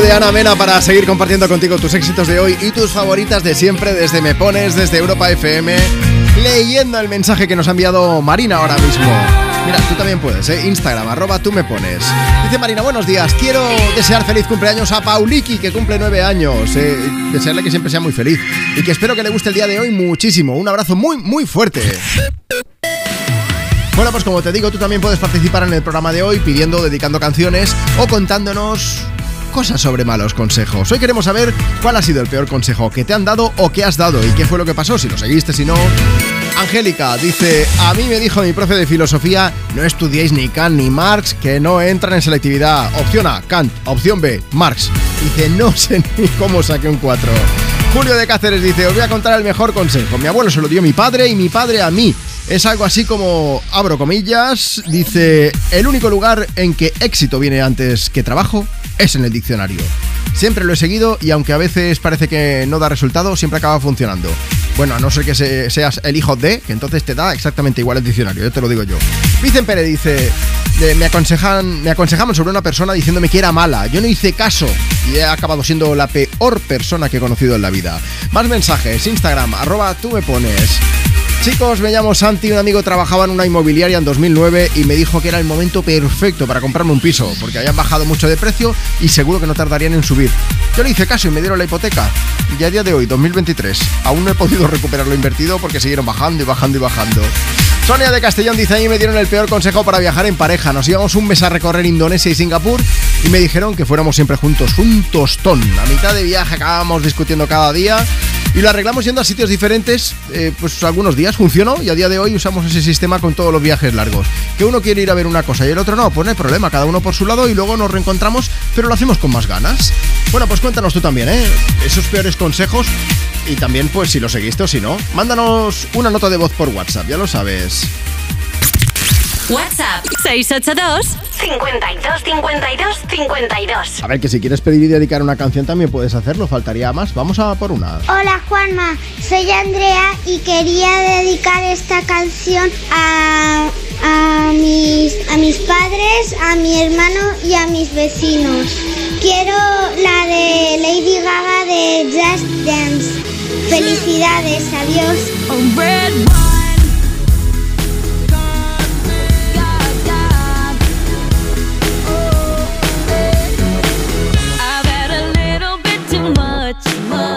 Speaker 1: De Ana Mena para seguir compartiendo contigo tus éxitos de hoy y tus favoritas de siempre desde Me Pones, desde Europa FM, leyendo el mensaje que nos ha enviado Marina ahora mismo. Mira, tú también puedes, ¿eh? Instagram, arroba tú me pones. Dice Marina, buenos días, quiero desear feliz cumpleaños a Pauliki, que cumple nueve años. Eh, desearle que siempre sea muy feliz y que espero que le guste el día de hoy muchísimo. Un abrazo muy, muy fuerte. Bueno, pues como te digo, tú también puedes participar en el programa de hoy pidiendo, dedicando canciones o contándonos cosas sobre malos consejos. Hoy queremos saber cuál ha sido el peor consejo que te han dado o que has dado y qué fue lo que pasó, si lo seguiste, si no. Angélica dice, a mí me dijo mi profe de filosofía, no estudiéis ni Kant ni Marx, que no entran en selectividad. Opción A, Kant. Opción B, Marx. Dice, no sé ni cómo saqué un 4. Julio de Cáceres dice, os voy a contar el mejor consejo. Mi abuelo se lo dio mi padre y mi padre a mí. Es algo así como, abro comillas, dice, el único lugar en que éxito viene antes que trabajo es en el diccionario. Siempre lo he seguido y aunque a veces parece que no da resultado, siempre acaba funcionando. Bueno, a no ser que se- seas el hijo de, que entonces te da exactamente igual el diccionario, yo te lo digo yo. Vicen Pérez dice, eh, me, aconsejan, me aconsejaban sobre una persona diciéndome que era mala. Yo no hice caso y he acabado siendo la peor persona que he conocido en la vida. Más mensajes, Instagram, arroba tú me pones. Chicos, me llamo Santi, un amigo trabajaba en una inmobiliaria en 2009 y me dijo que era el momento perfecto para comprarme un piso, porque habían bajado mucho de precio y seguro que no tardarían en subir. Yo le hice caso y me dieron la hipoteca. Y a día de hoy, 2023, aún no he podido recuperar lo invertido porque siguieron bajando y bajando y bajando. Sonia de Castellón dice, a mí me dieron el peor consejo para viajar en pareja. Nos íbamos un mes a recorrer Indonesia y Singapur y me dijeron que fuéramos siempre juntos, un tostón. A mitad de viaje acabábamos discutiendo cada día y lo arreglamos yendo a sitios diferentes, eh, pues algunos días funcionó y a día de hoy usamos ese sistema con todos los viajes largos. Que uno quiere ir a ver una cosa y el otro no, pues no hay problema, cada uno por su lado y luego nos reencontramos, pero lo hacemos con más ganas. Bueno, pues cuéntanos tú también, ¿eh? Esos peores consejos y también pues si lo seguiste o si no. Mándanos una nota de voz por WhatsApp, ya lo sabes.
Speaker 3: WhatsApp 682 52 52 52.
Speaker 1: A ver, que si quieres pedir y dedicar una canción también puedes hacerlo, faltaría más. Vamos a por una.
Speaker 32: Hola Juanma, soy Andrea y quería dedicar esta canción a, a, mis, a mis padres, a mi hermano y a mis vecinos. Quiero la de Lady Gaga de Just Dance. Felicidades, adiós.
Speaker 9: Much, much.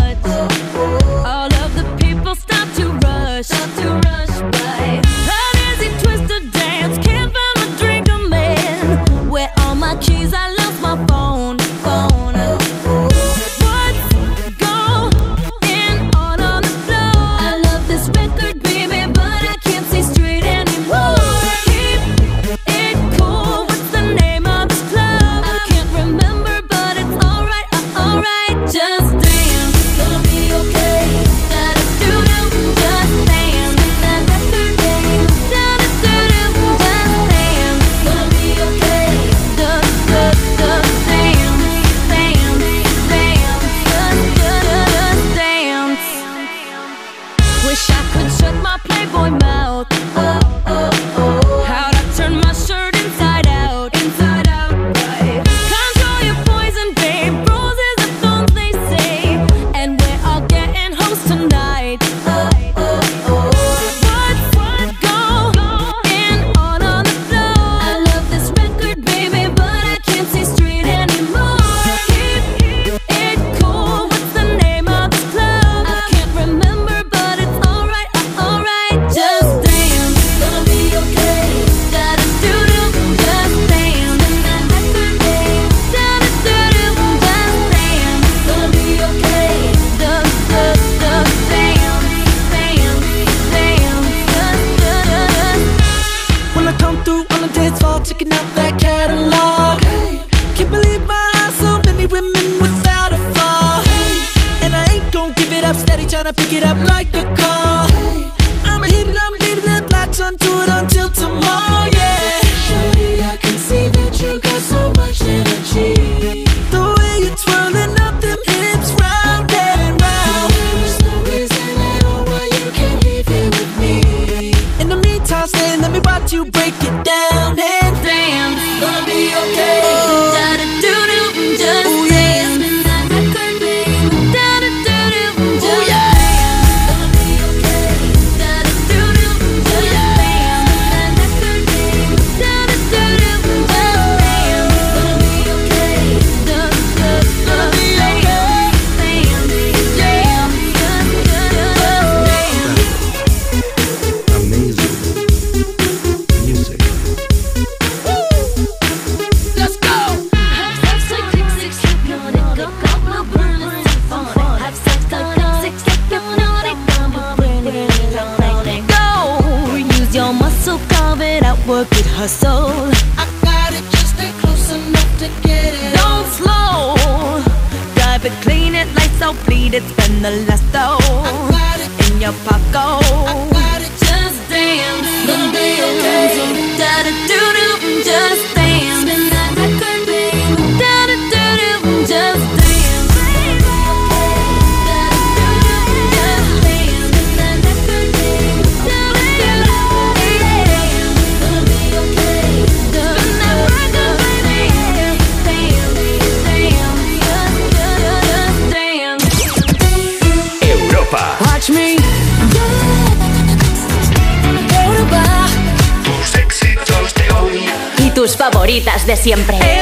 Speaker 6: de
Speaker 9: siempre.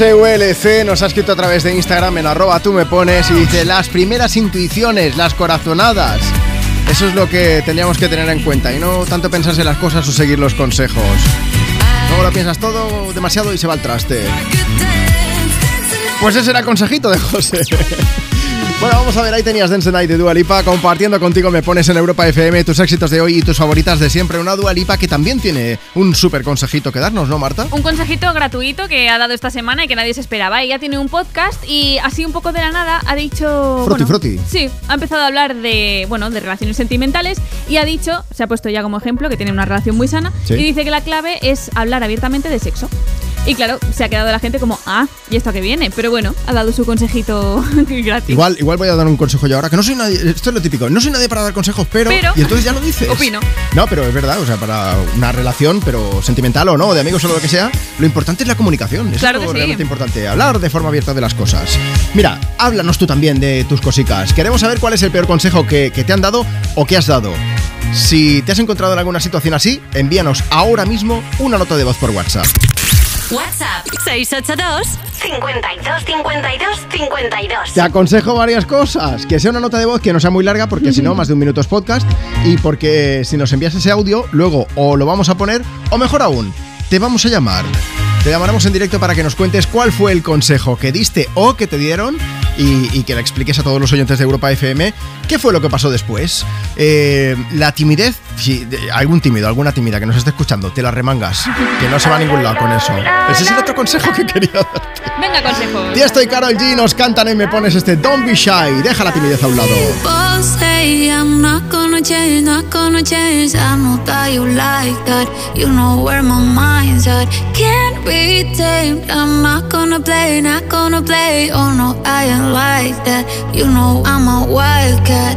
Speaker 1: José nos ha escrito a través de Instagram en arroba tú me pones y dice las primeras intuiciones, las corazonadas. Eso es lo que teníamos que tener en cuenta y no tanto pensarse las cosas o seguir los consejos. Luego lo piensas todo demasiado y se va al traste. Pues ese era consejito de José. Bueno, vamos a ver, ahí tenías Dance Night de Dua Lipa. Compartiendo contigo me pones en Europa FM tus éxitos de hoy y tus favoritas de siempre. Una Dua Lipa que también tiene un súper consejito que darnos, ¿no, Marta?
Speaker 105: Un consejito gratuito que ha dado esta semana y que nadie se esperaba. Ella tiene un podcast y así un poco de la nada ha dicho... Bueno,
Speaker 1: frutti.
Speaker 105: Sí, ha empezado a hablar de, bueno, de relaciones sentimentales y ha dicho, se ha puesto ya como ejemplo, que tiene una relación muy sana
Speaker 1: Sí.
Speaker 105: y dice que la clave es hablar abiertamente de sexo. Y claro, se ha quedado la gente como, ah, ¿y esto a qué viene? Pero bueno, ha dado su consejito gratis.
Speaker 1: Igual, igual voy a dar un consejo yo ahora, que no soy nadie, esto es lo típico, no soy nadie para dar consejos, pero...
Speaker 105: Pero-
Speaker 1: y entonces ya lo dices.
Speaker 105: Opino.
Speaker 1: No, pero es verdad, o sea, para una relación, pero sentimental o no, de amigos o lo que sea, lo importante es la comunicación. Eso
Speaker 105: Claro
Speaker 1: es
Speaker 105: que sí.
Speaker 1: realmente importante, hablar de forma abierta de las cosas. Mira, háblanos tú también de tus cositas. Queremos saber cuál es el peor consejo que, que te han dado o que has dado. Si te has encontrado en alguna situación así, envíanos ahora mismo una nota de voz por WhatsApp.
Speaker 6: WhatsApp 682 52 52 52.
Speaker 1: Te aconsejo varias cosas. Que sea una nota de voz que no sea muy larga, porque si no, más de un minuto es podcast. Y porque si nos envías ese audio, luego o lo vamos a poner, o mejor aún, te vamos a llamar. Te llamaremos en directo para que nos cuentes cuál fue el consejo que diste o que te dieron y, y que le expliques a todos los oyentes de Europa FM qué fue lo que pasó después. Eh, la timidez, si algún tímido, alguna tímida que nos esté escuchando, te la remangas, que no se va a ningún lado con eso. Ese es el otro consejo que quería dar.
Speaker 105: Venga, consejo.
Speaker 1: Y Carol G nos cantan y me pones este Don't Be Shy. Deja la timidez a un lado.
Speaker 106: I'm not gonna change, not gonna change. I know that you like that. You know where my mind's at. Can't be tamed. I'm not gonna play, not gonna play. Oh no, I ain't like that. You know I'm a wildcat.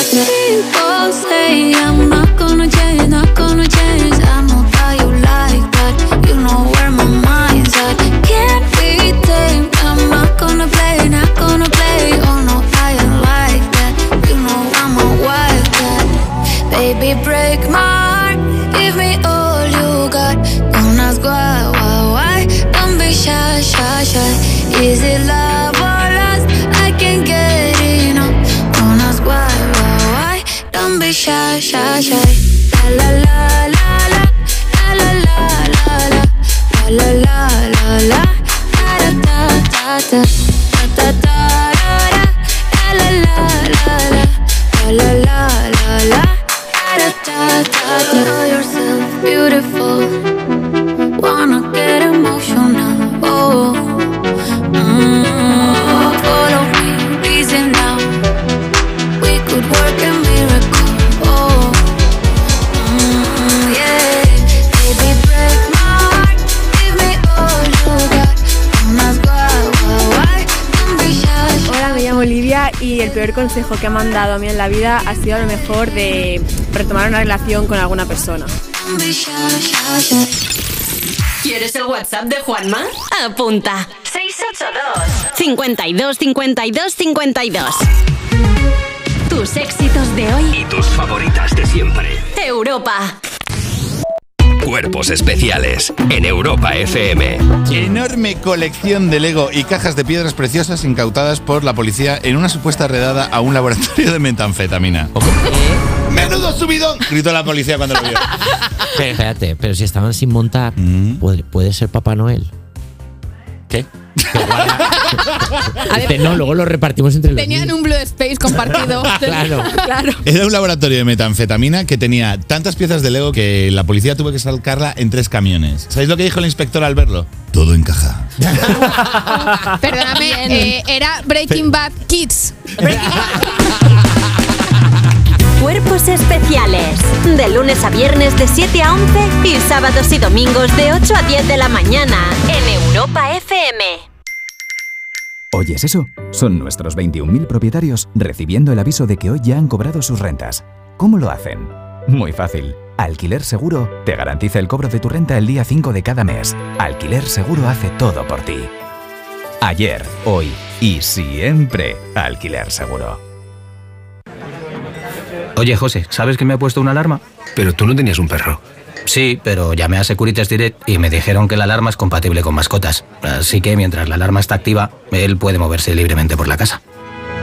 Speaker 106: People say I'm
Speaker 107: consejo que me han dado a mí en la vida ha sido a lo mejor de retomar una relación con alguna persona.
Speaker 6: ¿Quieres el WhatsApp de Juanma? Apunta. 682 52 52 52. Tus éxitos de hoy.
Speaker 2: Y tus favoritas de siempre.
Speaker 6: Europa.
Speaker 2: Cuerpos especiales en Europa FM.
Speaker 108: Enorme colección de Lego y cajas de piedras preciosas incautadas por la policía en una supuesta redada a un laboratorio de metanfetamina. ¡Menudo subidón! Gritó la policía cuando lo vio.
Speaker 109: Pero, espérate, pero si estaban sin montar, puede, puede ser Papá Noel.
Speaker 108: ¿Qué?
Speaker 109: No, luego lo repartimos entre los
Speaker 110: Tenían un Blue Space compartido.
Speaker 109: Claro.
Speaker 110: claro.
Speaker 108: Era un laboratorio de metanfetamina que tenía tantas piezas de Lego que la policía tuvo que sacarla en tres camiones. ¿Sabéis lo que dijo el inspector al verlo? Todo encaja.
Speaker 110: Perdóname, eh, era Breaking Bad Kids.
Speaker 6: Cuerpos especiales. De lunes a viernes de 7 a 11 y sábados y domingos de 8 a 10 de la mañana en Europa FM.
Speaker 19: ¿Oyes eso? Son nuestros 21.000 propietarios recibiendo el aviso de que hoy ya han cobrado sus rentas. ¿Cómo lo hacen? Muy fácil. Alquiler Seguro te garantiza el cobro de tu renta el día 5 de cada mes. Alquiler Seguro hace todo por ti. Ayer, hoy y siempre Alquiler Seguro.
Speaker 111: Oye, José, ¿sabes que me ha puesto una alarma? Pero tú no tenías un perro. Sí, pero llamé a Securitas Direct y me dijeron que la alarma es compatible con mascotas. Así que mientras la alarma está activa, él puede moverse libremente por la casa.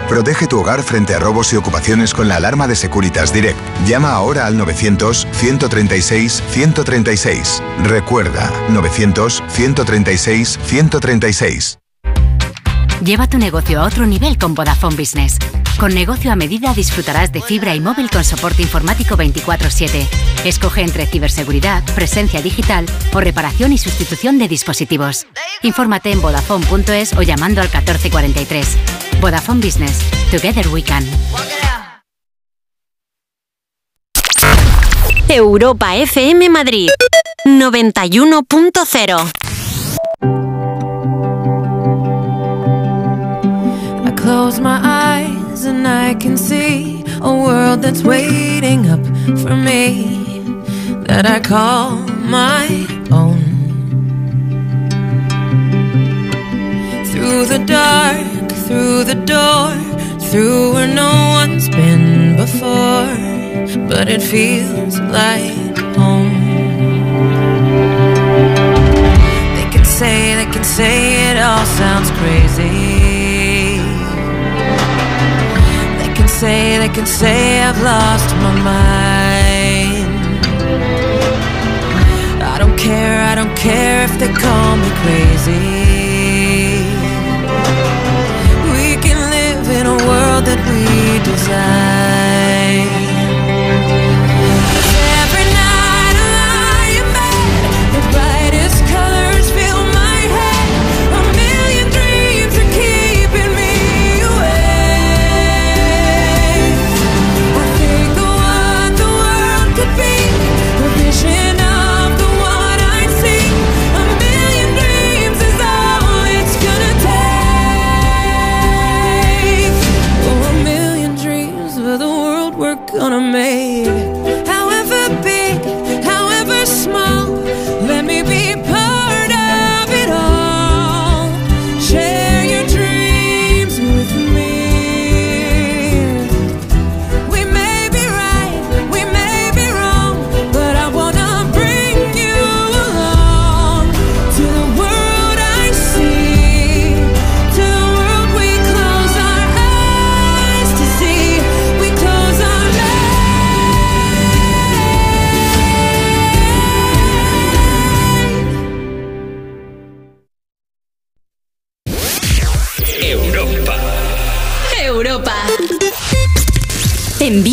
Speaker 21: Protege tu hogar frente a robos y ocupaciones con la alarma de Securitas Direct. Llama ahora al 900-136-136. Recuerda, 900-136-136.
Speaker 6: Lleva tu negocio a otro nivel con Vodafone Business. Con negocio a medida disfrutarás de fibra y móvil con soporte informático 24/7. Escoge entre ciberseguridad, presencia digital o reparación y sustitución de dispositivos. Infórmate en vodafone.es o llamando al 1443. Vodafone Business. Together we can.
Speaker 112: Europa FM Madrid 91.0
Speaker 70: close my eyes and I can see a world that's waiting up for me that I call my own. Through the dark, through the door, through where no one's been before, but it feels like home. They can say, they can say it all sounds crazy. Say, they can say I've lost my mind. I don't care, I don't care if they call me crazy. We can live in a world that we design.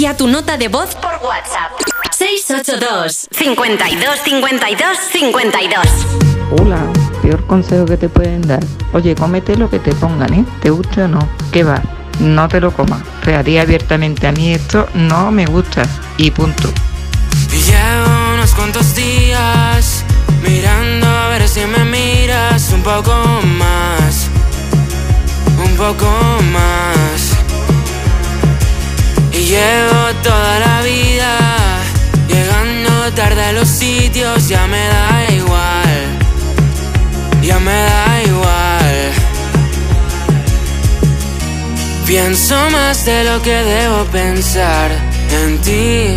Speaker 6: Envía tu nota de voz por WhatsApp. 682 52 52 52
Speaker 113: Hola, peor consejo que te pueden dar. Oye, cómete lo que te pongan, ¿eh? ¿Te gusta o no? ¿Qué va? No te lo comas. Rearía abiertamente a mí esto no me gusta. Y punto.
Speaker 114: Y llevo unos cuantos días mirando a ver si me miras un poco más, un poco más. Llevo toda la vida llegando tarde a los sitios, ya me da igual, ya me da igual. Pienso más de lo que debo pensar en ti.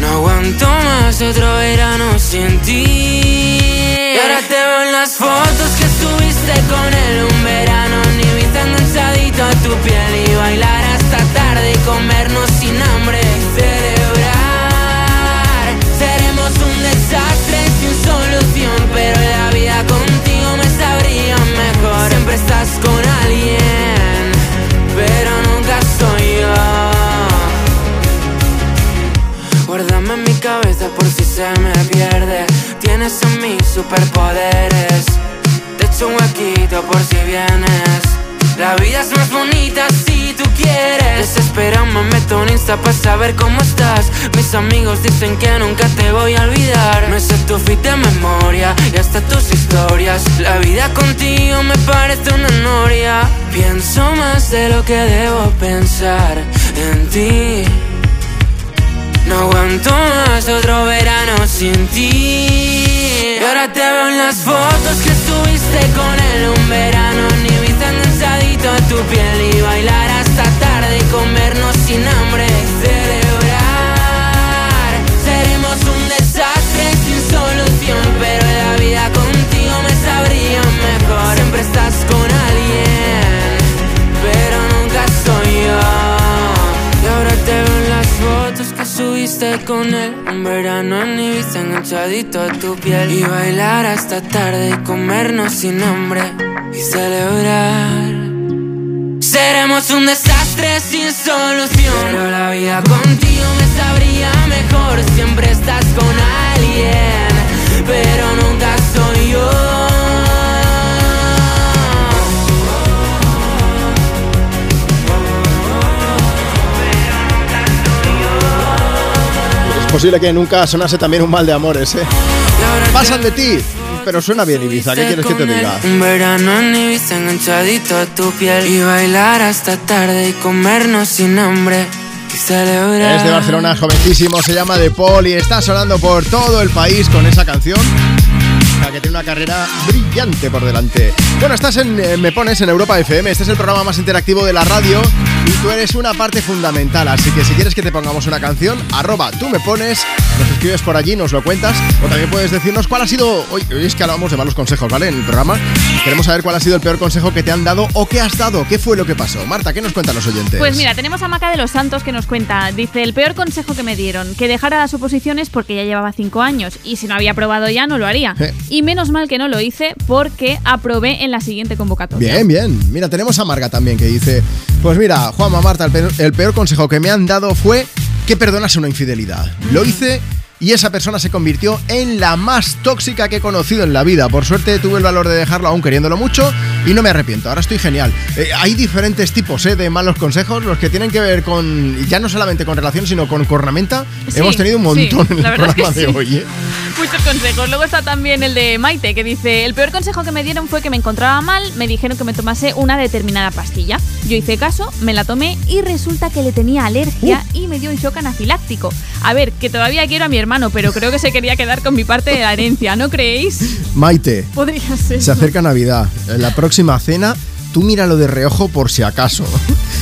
Speaker 114: No aguanto más otro verano sin ti. Y ahora te veo en las fotos que subiste con él un verano. Ni viste enganchadito a tu piel y bailar hasta tarde y comernos sin hambre. Y celebrar. Seremos un desastre sin solución, pero la vida contigo me sabría mejor. Siempre estás con alguien, pero nunca soy yo. Guárdame en mi cabeza por si se me pierde. Tienes en mí superpoderes. Te echo un huequito por si vienes. La vida es más bonita tú quieres. Desesperado me meto en Insta para saber cómo estás. Mis amigos dicen que nunca te voy a olvidar. Me sé tu feed de memoria y hasta tus historias. La vida contigo me parece una noria. Pienso más de lo que debo pensar en ti. No aguanto más otro verano sin ti. Y ahora te veo en las fotos que subiste con él Un verano. Ni en Ibiza ensadito a tu piel y bailar esta tarde comernos sin hambre. y Celebrar, seremos un desastre sin solución, pero la vida contigo me sabría mejor. Siempre estás con alguien, pero nunca soy yo. Y ahora te veo en las fotos que subiste con él. Un verano en Ibiza enganchadito a tu piel. Y bailar hasta tarde y comernos sin hambre. Y celebrar Seremos un desastre sin solución. Pero la vida contigo me sabría mejor. Siempre estás con alguien Pero nunca soy yo.
Speaker 1: Es posible que nunca sonase también un mal de amores, ¿eh? Pasan de ti, pero suena bien Ibiza, ¿qué quieres que te diga?
Speaker 114: Un verano en Ibiza enganchadito a tu piel Y bailar hasta tarde y comernos sin hambre
Speaker 1: Es de Barcelona, jovencísimo, se llama De Paul y está sonando por todo el país con esa canción. Sea, que tiene una carrera brillante por delante. Bueno, estás en eh, Me Pones en Europa FM. Este es el programa más interactivo de la radio y tú eres una parte fundamental. Así que si quieres que te pongamos una canción, arroba tú me pones, nos escribes por allí, nos lo cuentas. O también puedes decirnos cuál ha sido. Hoy, hoy es que hablamos de malos consejos, ¿vale? En el programa. Queremos saber cuál ha sido el peor consejo que te han dado o qué has dado. ¿Qué fue lo que pasó? Marta, ¿qué nos cuentan los oyentes?
Speaker 8: Pues mira, tenemos a Maca de los Santos que nos cuenta, dice, el peor consejo que me dieron, que dejara las oposiciones porque ya llevaba cinco años y si no había aprobado ya no lo haría.
Speaker 1: Eh.
Speaker 8: Y menos mal que no lo hice porque aprobé en la siguiente convocatoria.
Speaker 1: Bien, bien. Mira, tenemos a Marga también que dice: Pues mira, Juanma, Marta, el peor, el peor consejo que me han dado fue que perdonase una infidelidad. Lo hice y esa persona se convirtió en la más tóxica que he conocido en la vida. Por suerte tuve el valor de dejarlo aún queriéndolo mucho y no me arrepiento. Ahora estoy genial. Eh, hay diferentes tipos eh, de malos consejos, los que tienen que ver con, ya no solamente con relaciones, sino con cornamenta.
Speaker 8: Sí,
Speaker 1: Hemos tenido un
Speaker 8: sí,
Speaker 1: montón en el
Speaker 8: verdad es que
Speaker 1: programa de
Speaker 8: sí.
Speaker 1: hoy. ¿eh?
Speaker 8: Muchos consejos. Luego está también el de Maite, que dice, el peor consejo que me dieron fue que me encontraba mal, me dijeron que me tomase una determinada pastilla. Yo hice caso, me la tomé y resulta que le tenía alergia y me dio un shock anafiláctico. A ver, que todavía quiero a mi hermano, pero creo que se quería quedar con mi parte de la herencia, ¿no creéis?
Speaker 1: Maite.
Speaker 8: Podría ser.
Speaker 1: Se acerca Navidad. En la próxima cena, tú míralo de reojo por si acaso.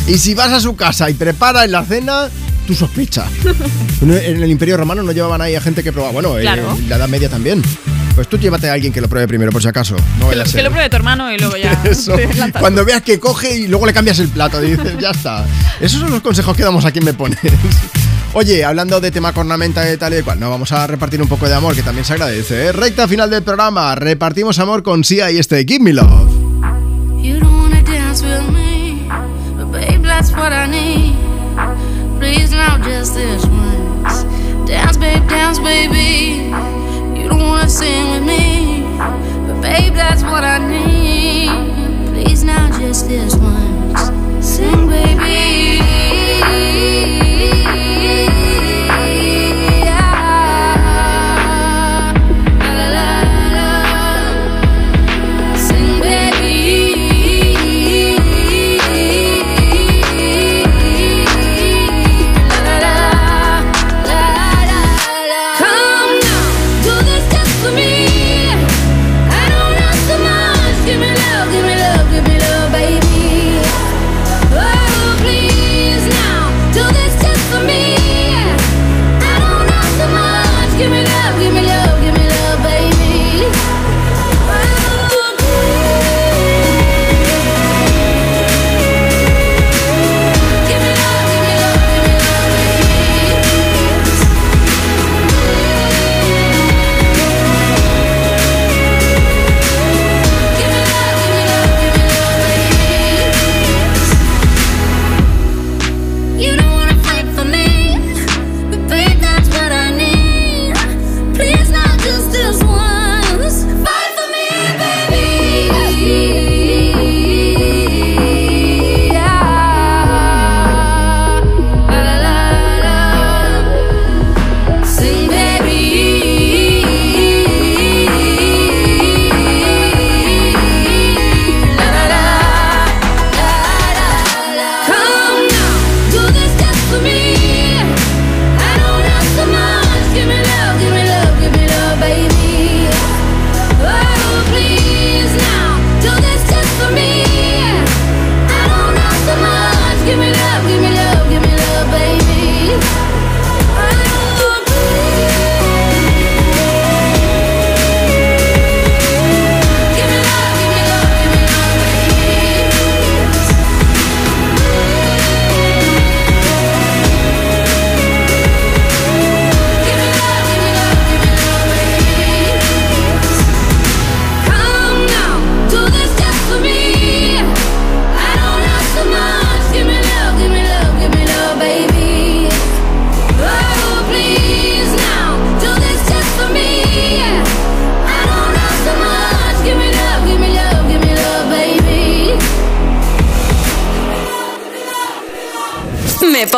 Speaker 1: Y si vas a su casa y preparas la cena, tú sospechas. En el Imperio Romano no llevaban ahí a gente que probaba. Bueno,
Speaker 8: Claro.
Speaker 1: en la Edad Media también. Pues tú llévate a alguien que lo pruebe primero, por si acaso. No
Speaker 8: Que lo, que lo pruebe tu hermano y luego ya.
Speaker 1: Eso. Cuando veas que coge y luego le cambias el plato, dices, ya está. Esos son los consejos que damos a quien me pones. Oye, hablando de tema cornamenta y tal y cual, no, vamos a repartir un poco de amor, que también se agradece. ¿eh? Recta final del programa, repartimos amor con Sia y este Give Me Love.
Speaker 9: You don't wanna dance with me, but babe, that's what I need. Please now, just this once. Dance, babe, dance, baby. Wanna sing with me, but babe, that's what I need. Please now, just this once. Sing, baby.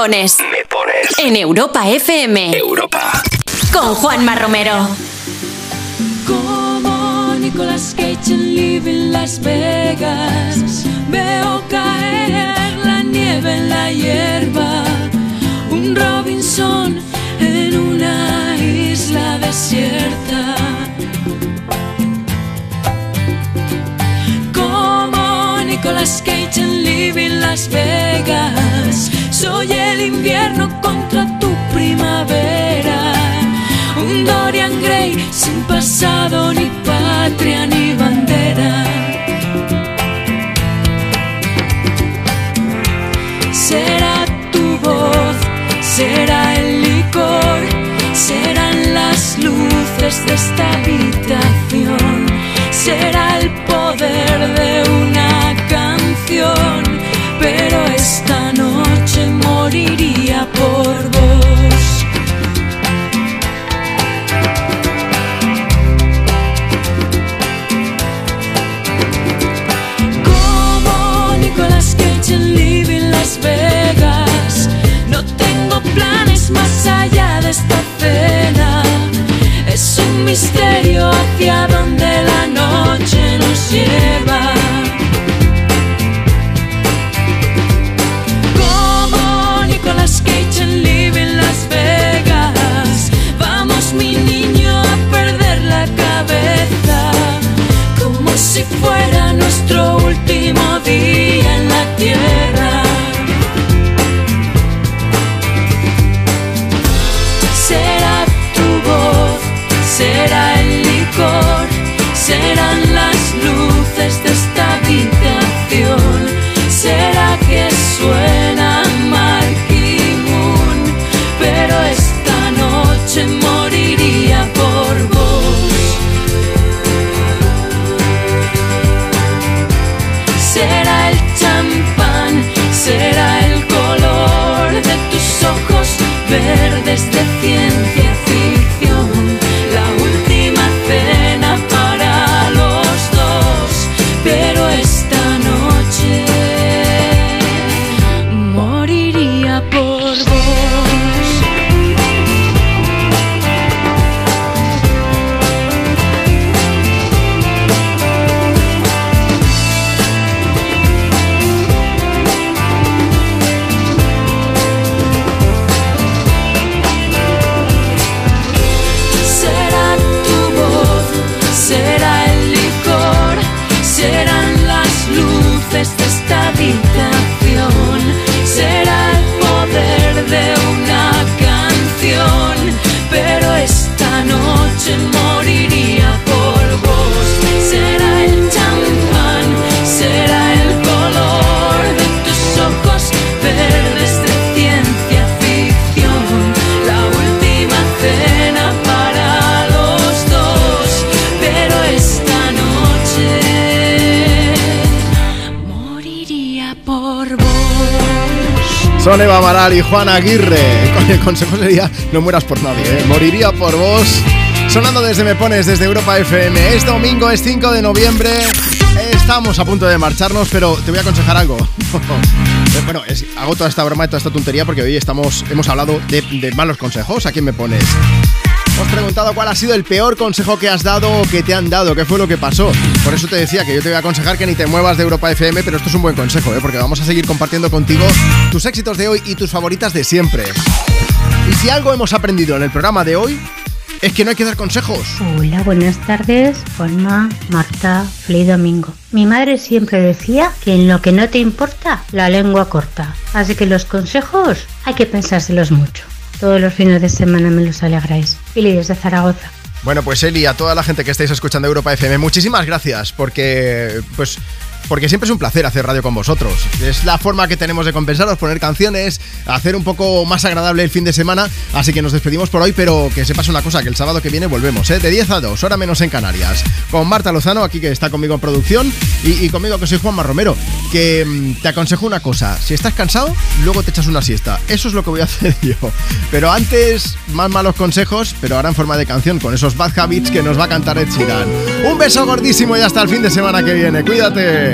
Speaker 112: Pones.
Speaker 2: Me pones.
Speaker 112: En Europa FM.
Speaker 2: Europa.
Speaker 112: Con Juanma Romero.
Speaker 70: Como Nicolas Cage en Living Las Vegas. Veo caer la nieve en la hierba. Un Robinson en una isla desierta. Como Nicolas Cage en Living Las Vegas. Soy el invierno contra tu primavera. Un Dorian Gray sin pasado, ni patria, ni bandera. Será tu voz, será el licor, serán las luces de esta habitación, será el poder de una canción, más allá de esta cena. Es un misterio hacia donde la noche nos lleva. Como Nicolas Cage en Living Las Vegas. Vamos, mi niño, a perder la cabeza. Como si fuera nuestro último día en la tierra. Ojos por vos.
Speaker 1: Son Eva Amaral y Juan Aguirre. Con el consejo sería no mueras por nadie, ¿eh? moriría por vos. Sonando desde Me Pones, desde Europa FM. Es domingo, es 5 de noviembre. Estamos a punto de marcharnos, pero te voy a aconsejar algo. Bueno, es- hago toda esta broma y toda esta tontería porque hoy estamos, hemos hablado de, de malos consejos. ¿A quién me pones? Hemos preguntado cuál ha sido el peor consejo que has dado o que te han dado, qué fue lo que pasó. Por eso te decía que yo te voy a aconsejar que ni te muevas de Europa FM, pero esto es un buen consejo, ¿eh? porque vamos a seguir compartiendo contigo tus éxitos de hoy y tus favoritas de siempre. Y si algo hemos aprendido en el programa de hoy, es que no hay que dar consejos.
Speaker 115: Hola, buenas tardes, Juanma, Marta, feliz domingo. Mi madre siempre decía que en lo que no te importa, la lengua corta. Así que los consejos hay que pensárselos mucho. Todos los fines de semana me los alegráis. Pili desde Zaragoza.
Speaker 1: Bueno, pues Eli, a toda la gente que estáis escuchando Europa FM, muchísimas gracias, porque pues porque siempre es un placer hacer radio con vosotros. Es la forma que tenemos de compensaros, poner canciones, hacer un poco más agradable el fin de semana. Así que nos despedimos por hoy, pero que sepas una cosa, que el sábado que viene volvemos, ¿eh? de 10 a 2, hora menos en Canarias. Con Marta Lozano, aquí que está conmigo en producción, y, conmigo que soy Juanma Romero, que mm, te aconsejo una cosa, si estás cansado, luego te echas una siesta. Eso es lo que voy a hacer yo. Pero antes, más malos consejos, pero ahora en forma de canción, con esos bad habits que nos va a cantar Ed Sheeran. Un beso gordísimo y hasta el fin de semana que viene. Cuídate.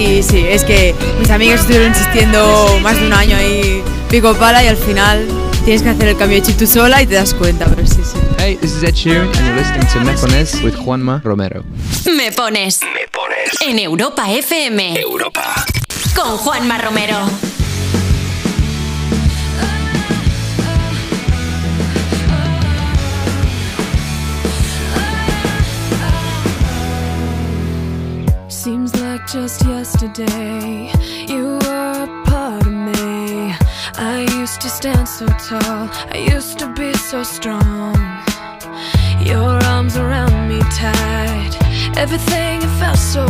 Speaker 107: Y sí, es que mis amigas estuvieron insistiendo más de un año ahí pico pala y al final tienes que hacer el cambio de chip tú sola y te das cuenta, pero sí, sí.
Speaker 11: Hey, this is Ed Sheeran and you're listening to Me Pones with Juanma Romero.
Speaker 6: Me Pones. Me Pones. En Europa FM. Europa. Con Juanma Romero.
Speaker 112: yesterday. You were a part of me. I used to stand so tall. I used to be so strong. Your arms around me tight. Everything felt so